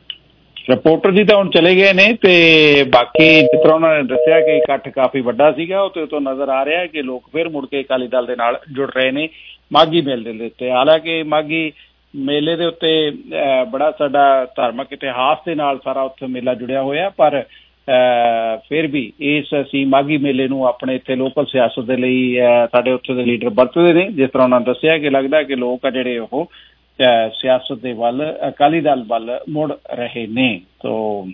ਰਿਪੋਰਟਰ ਜੀ ਤਾਂ ਹੁਣ ਚਲੇ ਗਏ ਨੇ ਤੇ ਬਾਕੀ ਜਿਸ ਤਰ੍ਹਾਂ ਉਹਨਾਂ ਨੇ ਦੱਸਿਆ ਕਿ ਇਕੱਠ ਕਾਫੀ ਵੱਡਾ ਸੀਗਾ ਉਹ ਤੇ ਤੋਂ ਨਜ਼ਰ ਆ ਰਿਹਾ ਹੈ ਕਿ ਲੋਕ ਫਿਰ ਮੁੜ ਕੇ ਅਕਾਲੀ ਦਲ ਦੇ ਨਾਲ ਜੁੜ ਰਹੇ ਨੇ ਮਾਗੀ ਮੇਲੇ ਦੇ ਉੱਤੇ। ਹਾਲਾਂਕਿ ਮਾਗੀ ਮੇਲੇ ਦੇ ਉੱਤੇ ਅਹ, ਬੜਾ ਸਾਡਾ ਧਾਰਮਿਕ ਇਤਿਹਾਸ ਦੇ ਨਾਲ ਸਾਰਾ ਉੱਥੇ ਮੇਲਾ ਜੁੜਿਆ ਹੋਇਆ ਪਰ ਅਹ, ਫਿਰ ਵੀ ਇਸ ਅਸੀਂ ਮਾਗੀ ਮੇਲੇ ਨੂੰ ਆਪਣੇ ਇੱਥੇ ਲੋਕਲ ਸਿਆਸਤ ਦੇ ਲਈ ਸਾਡੇ ਉੱਥੇ ਦੇ ਲੀਡਰ ਵਰਤਦੇ ਨੇ। ਜਿਸ ਤਰ੍ਹਾਂ ਉਹਨਾਂ ਦੱਸਿਆ ਕਿ ਲੱਗਦਾ ਕਿ ਲੋਕ ਆ ਜਿਹੜੇ ਉਹ ਸਿਆਸਤ ਦੇ ਵੱਲ ਅਕਾਲੀ ਦਲ ਵੱਲ ਮੁੜ ਰਹੇ ਨੇ। ਤੋ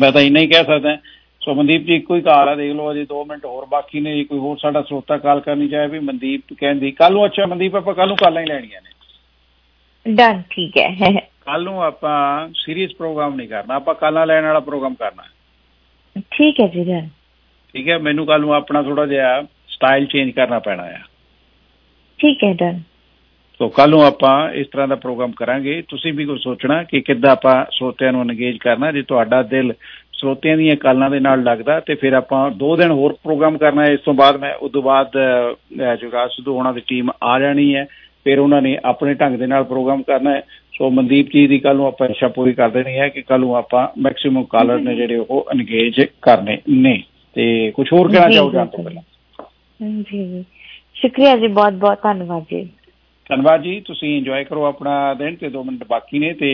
ਮੈਂ ਤਾਂ ਇੰਨਾ ਹੀ ਕਹਿ ਸਕਦਾ। ਸੋ ਮਨਦੀਪ ਜੀ ਹੀ ਕਾਲ ਆ ਦੇਖ ਲਓ ਅਜੇ 2 ਮਿੰਟ ਹੋਰ ਬਾਕੀ ਨੇ। ਕੋਈ ਹੋਰ ਸਾਡਾ ਸਰੋਤਾ ਕਾਲ ਕਰਨੀ ਚਾਹੇ ਵੀ ਮਨਦੀਪ ਕਹਿੰਦੀ ਕੱਲ ਨੂੰ ਅੱਛਾ ਮਨਦੀਪ ਆਪਾਂ ਕੱਲ ਨੂੰ ਕਾਲਾਂ ਹੀ ਲੈਣੀਆਂ ਨੇ। ਡਨ ਠੀਕ ਹੈ। ਕੱਲ ਨੂੰ ਆਪਾਂ ਸੀਰੀਅਸ ਪ੍ਰੋਗਰਾਮ ਨਹੀਂ ਕਰਨਾ। ਆਪਾਂ ਕਾਲਾਂ ਲੈਣ ਵਾਲਾ ਪ੍ਰੋਗਰਾਮ ਕਰਨਾ। ਠੀਕ ਹੈ ਜੀ ਡਨ ਠੀਕ ਹੈ ਮੈਨੂੰ ਕੱਲ ਨੂੰ ਆਪਣਾ ਥੋੜਾ ਜਿਹਾ ਸਟਾਈਲ ਚੇਂਜ ਕਰਨਾ ਪੈਣਾ ਆ। ਠੀਕ ਹੈ ਡਨ ਸੋ ਕੱਲ ਨੂੰ ਆਪਾਂ ਇਸ ਤਰ੍ਹਾਂ ਦਾ ਪ੍ਰੋਗਰਾਮ ਕਰਾਂਗੇ। ਤੁਸੀਂ ਵੀ ਕੁਝ ਸੋਚਣਾ ਕਿ ਕਿੱਦਾਂ ਆਪਾਂ ਸਰੋਤਿਆਂ ਨੂੰ ਐਨਗੇਜ ਕਰਨਾ ਜੇ ਤੁਹਾਡਾ ਦਿਲ ਸਰੋਤਿਆਂ ਦੀਆਂ ਕਾਲਾਂ ਦੇ ਨਾਲ ਲੱਗਦਾ ਤੇ ਫਿਰ ਆਪਾਂ ਦੋ ਦਿਨ ਹੋਰ ਪ੍ਰੋਗਰਾਮ ਕਰਨਾ ਹੈ। ਇਸ ਤੋਂ ਬਾਅਦ ਮੈਂ ਉਸ ਤੋਂ ਬਾਅਦ ਅਹ, ਜੁਗਰਾਜ ਸਿੱਧੂ ਹੋਣਾ ਦੀ ਟੀਮ ਆ ਜਾਣੀ ਹੈ। ਫਿਰ ਉਹਨਾਂ ਨੇ ਆਪਣੇ ਢੰਗ ਦੇ ਨਾਲ ਪ੍ਰੋਗਰਾਮ ਕਰਨਾ ਹੈ। ਸੋ ਮਨਦੀਪ ਜੀ ਦੀ ਕੱਲ ਨੂੰ ਆਪਾਂ ਇੱਛਾ ਪੂਰੀ ਕਰ ਦੇਣੀ ਹੈ ਕਿ ਕੱਲ ਨੂੰ ਆਪਾਂ ਮੈਕਸਿਮਮ ਕਾਲਰ ਨੇ ਜਿਹੜੇ ਉਹ ਐਨਗੇਜ ਕਰਨੇ ਨੇ। ਤੇ ਕੁਝ ਹੋਰ ਕਹਿਣਾ ਚਾਹੋ ਜੀ, ਤੋਂ। ਪਹਿਲਾਂ? ਜੀ। ਸ਼ੁਕਰੀਆ ਜੀ ਬਹੁਤ ਬਹੁਤ ਧੰਨਵਾਦ ਜੀ। ਧੰਨਵਾਦ ਜੀ। ਤੁਸੀਂ ਇੰਜੋਏ ਕਰੋ ਆਪਣਾ ਦਿਨ ਤੇ 2 ਮਿੰਟ ਬਾਕੀ ਨੇ ਤੇ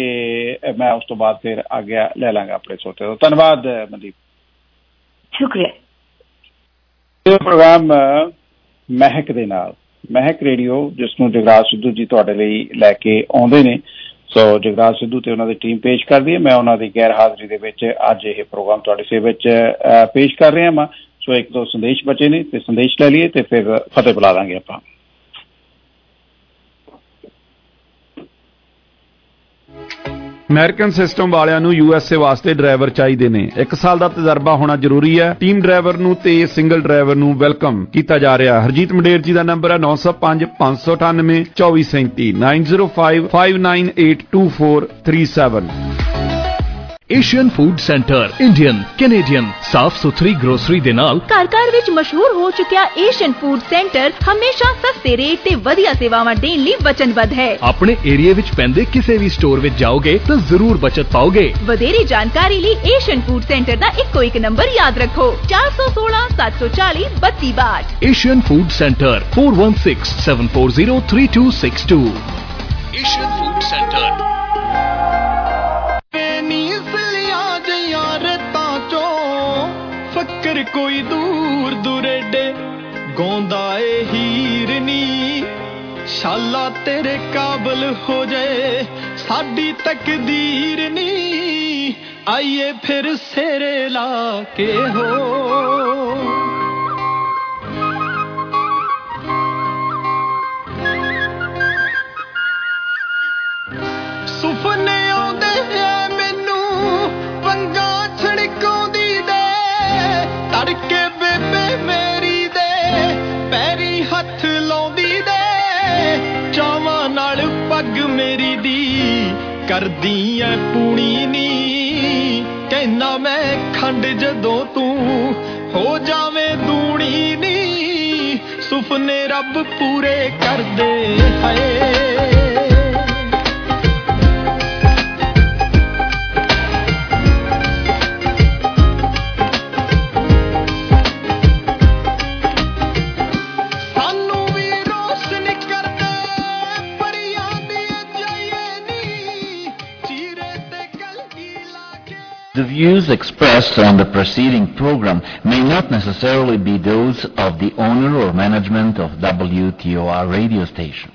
ਮੈਂ ਉਸ ਤੋਂ ਬਾਅਦ ਫਿਰ ਆਗਿਆ ਲੈ ਲਾਂਗਾ ਆਪਣੇ ਸੋਤੇ ਤੋਂ। ਧੰਨਵਾਦ ਮਨਦੀਪ। ਸ਼ੁਕਰੀਆ। ਇਹ ਪ੍ਰੋਗਰਾਮ ਮਹਿਕ ਦੇ ਨਾਲ। ਮਹਿਕ ਰੇਡੀਓ ਜਿਸ ਨੂੰ ਜਗਰਾਜ ਸਿੱਧੂ ਜੀ ਤੁਹਾਡੇ ਲਈ ਲੈ ਕੇ ਆਉਂਦੇ ਨੇ। ਸੋ ਜਗਰਾਜ ਸਿੱਧੂ ਤੇ ਉਹਨਾਂ ਦੀ ਟੀਮ ਪੇਸ਼ ਕਰਦੀ ਹੈ। ਮੈਂ ਉਹਨਾਂ ਦੀ ਗੈਰ ਹਾਜ਼ਰੀ ਦੇ ਵਿੱਚ ਅੱਜ ਇਹ ਪ੍ਰੋਗਰਾਮ ਤੁਹਾਡੇ ਸੇਵਾ ਵਿੱਚ ਅ, ਪੇਸ਼ ਕਰ ਰਿਹਾ ਹਾਂ ਸੋ ਇੱਕ ਦੋ ਸੰਦੇਸ਼ ਬਚੇ ਨੇ ਤੇ ਸੰਦੇਸ਼ ਲੈ ਲਈਏ ਤੇ ਫਿਰ ਫਤਿਹ ਬੁਲਾ ਦਾਂਗੇ ਆਪਾਂ। ਅਮਰੀਕਨ ਸਿਸਟਮ ਵਾਲਿਆਂ ਨੂੰ ਯੂਐਸਏ ਵਾਸਤੇ ਡਰਾਈਵਰ ਚਾਹੀਦੇ ਨੇ। 1 ਸਾਲ ਦਾ ਤਜਰਬਾ ਹੋਣਾ ਜ਼ਰੂਰੀ ਹੈ। ਟੀਮ ਡਰਾਈਵਰ ਨੂੰ ਤੇ ਸਿੰਗਲ ਡਰਾਈਵਰ ਨੂੰ ਵੈਲਕਮ ਕੀਤਾ ਜਾ ਰਿਹਾ ਹੈ। ਹਰਜੀਤ ਮੰਡੇਰ ਜੀ ਦਾ ਨੰਬਰ ਹੈ 905 598 2437 905 5982437 Asian food centre Indian Canadian ਸਾਫ਼ ਸੁਥਰੀ ਗਰੋਸਰੀ ਦੇ ਨਾਲ ਘਰ ਘਰ ਵਿੱਚ ਮਸ਼ਹੂਰ ਹੋ ਚੁੱਕਿਆ ਏਸ਼ੀਅਨ ਫੂਡ ਸੈਂਟਰ ਹਮੇਸ਼ਾ ਸਸਤੇ ਰੇਟ ਤੇ ਵਧੀਆ ਸੇਵਾਵਾਂ ਦੇਣ ਲਈ ਵਚਨਬੱਧ ਹੈ। ਆਪਣੇ ਏਰੀਆ ਵਿੱਚ ਪੈਂਦੇ ਕਿਸੇ ਵੀ ਸਟੋਰ ਵਿੱਚ ਜਾਓਗੇ ਤਾਂ ਜ਼ਰੂਰ ਬਚਤ ਪਾਓਗੇ। ਵਧੇਰੇ ਜਾਣਕਾਰੀ ਲਈ ਏਸ਼ੀਅਨ ਫੂਡ ਸੈਂਟਰ ਦਾ ਇੱਕੋ ਇੱਕ ਨੰਬਰ ਯਾਦ ਰੱਖੋ 416 740 3262 Asian food centre 4167403262 Asian food centre ਕੋਈ ਦੂਰ ਦੁਰੇਡੇ, ਗਾਉਂਦਾ ਏ ਹੀਰ ਨੀ। ਸ਼ਾਲਾ ਤੇਰੇ ਕਾਬਲ ਹੋ ਜਾਏ ਸਾਡੀ ਤਕਦੀਰ ਨੀ। ਆਈਏ ਫਿਰ ਸੇਰੇ ਲਾ ਕੇ ਹੋ। ਕਰਦੀ ਐ ਪੂਣੀ ਨੀ। ਕਹਿਣਾ ਮੈਂ ਖੰਡ ਜਦੋਂ ਤੂੰ ਹੋ ਜਾਵੇਂ ਦੂਣੀ ਨੀ। ਸੁਪਨੇ ਰੱਬ ਪੂਰੇ ਕਰਦੇ ਹਾਏ। the views expressed on the preceding program may not necessarily be those of the owner or management of WTOR radio station.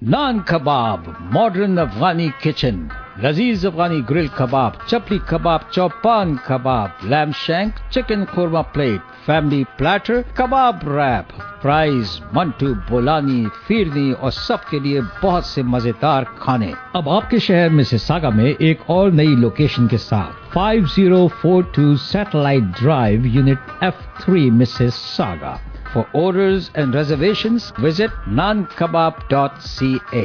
Non Kebab Modern Afghani Kitchen लजीज Afghani grill kebab chapli kebab chopan kebab lamb shank chicken korma plate family platter kebab wrap fries mantu bolani phirni और सबके लिए बहुत से मज़ेदार खाने अब आपके शहर में से मिसिसागा में एक और नई लोकेशन के साथ 5042 satellite drive unit F3 Mississauga For orders and reservations, visit nankebab.ca.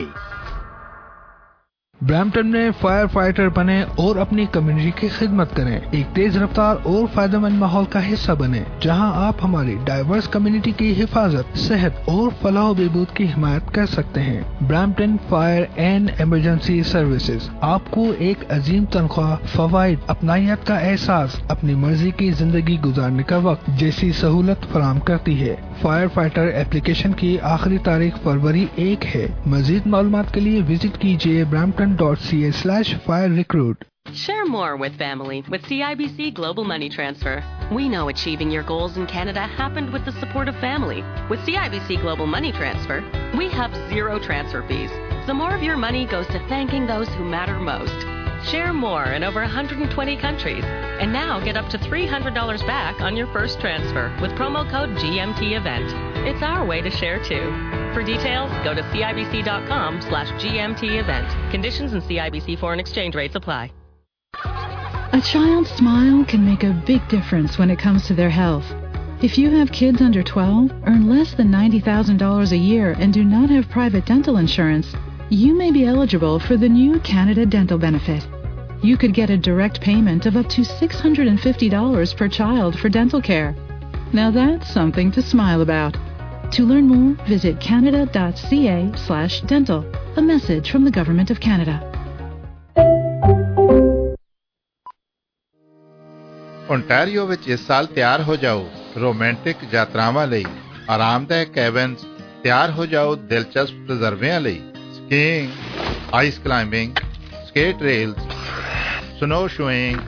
Brampton में फायर फाइटर बने और अपनी कम्युनिटी की खिदमत करें। एक तेज रफ्तार और फ़ायदेमंद माहौल का हिस्सा बने, जहाँ आप हमारी डाइवर्स कम्युनिटी की हिफाजत, सेहत और फलाह बहबूद की हिमायत कर सकते हैं। Brampton fire and emergency services आपको एक अजीम तनख्वाह फवाइद अपनाइत का एहसास, अपनी मर्ज़ी की ज़िंदगी गुजारने का वक्त जैसी सहूलत फराम करती है। फायर फाइटर एप्लीकेशन की आखिरी तारीख फरवरी एक है। मजीद मालूम के लिए विज़िट कीजिए Brampton citizen.ca slash fire recruit. Share more with family with CIBC Global Money Transfer. We know achieving your goals in Canada happened with the support of family. With CIBC Global Money Transfer, we have zero transfer fees. So more of your money goes to thanking those who matter most. Share more in over 120 countries. And now get up to $300 back on your first transfer with promo code GMT event. It's our way to share too. For details, go to cibc.com slash GMT event. Conditions and CIBC foreign exchange rates apply. A child's smile can make a big difference when it comes to their health. If you have kids under 12, earn less than $90,000 a year, and do not have private dental insurance, you may be eligible for the new Canada Dental Benefit. You could get a direct payment of up to $650 per child for dental care. Now that's something to smile about. To learn more, visit canada.ca slash dental. A message from the Government of Canada. Ontario ਵਿੱਚ ਇਸ ਸਾਲ ਤਿਆਰ ਹੋ ਜਾਓ ਰੋਮਾਂਟਿਕ ਯਾਤਰਾਵਾਂ ਲਈ ਆਰਾਮਦਾਇਕ ਕੈਬਨਸ ਤਿਆਰ ਹੋ ਜਾਓ ਦਿਲਚਸਪ ਤਜਰਬਿਆਂ ਲਈ skiing, ice climbing, skate rails, snowshoeing,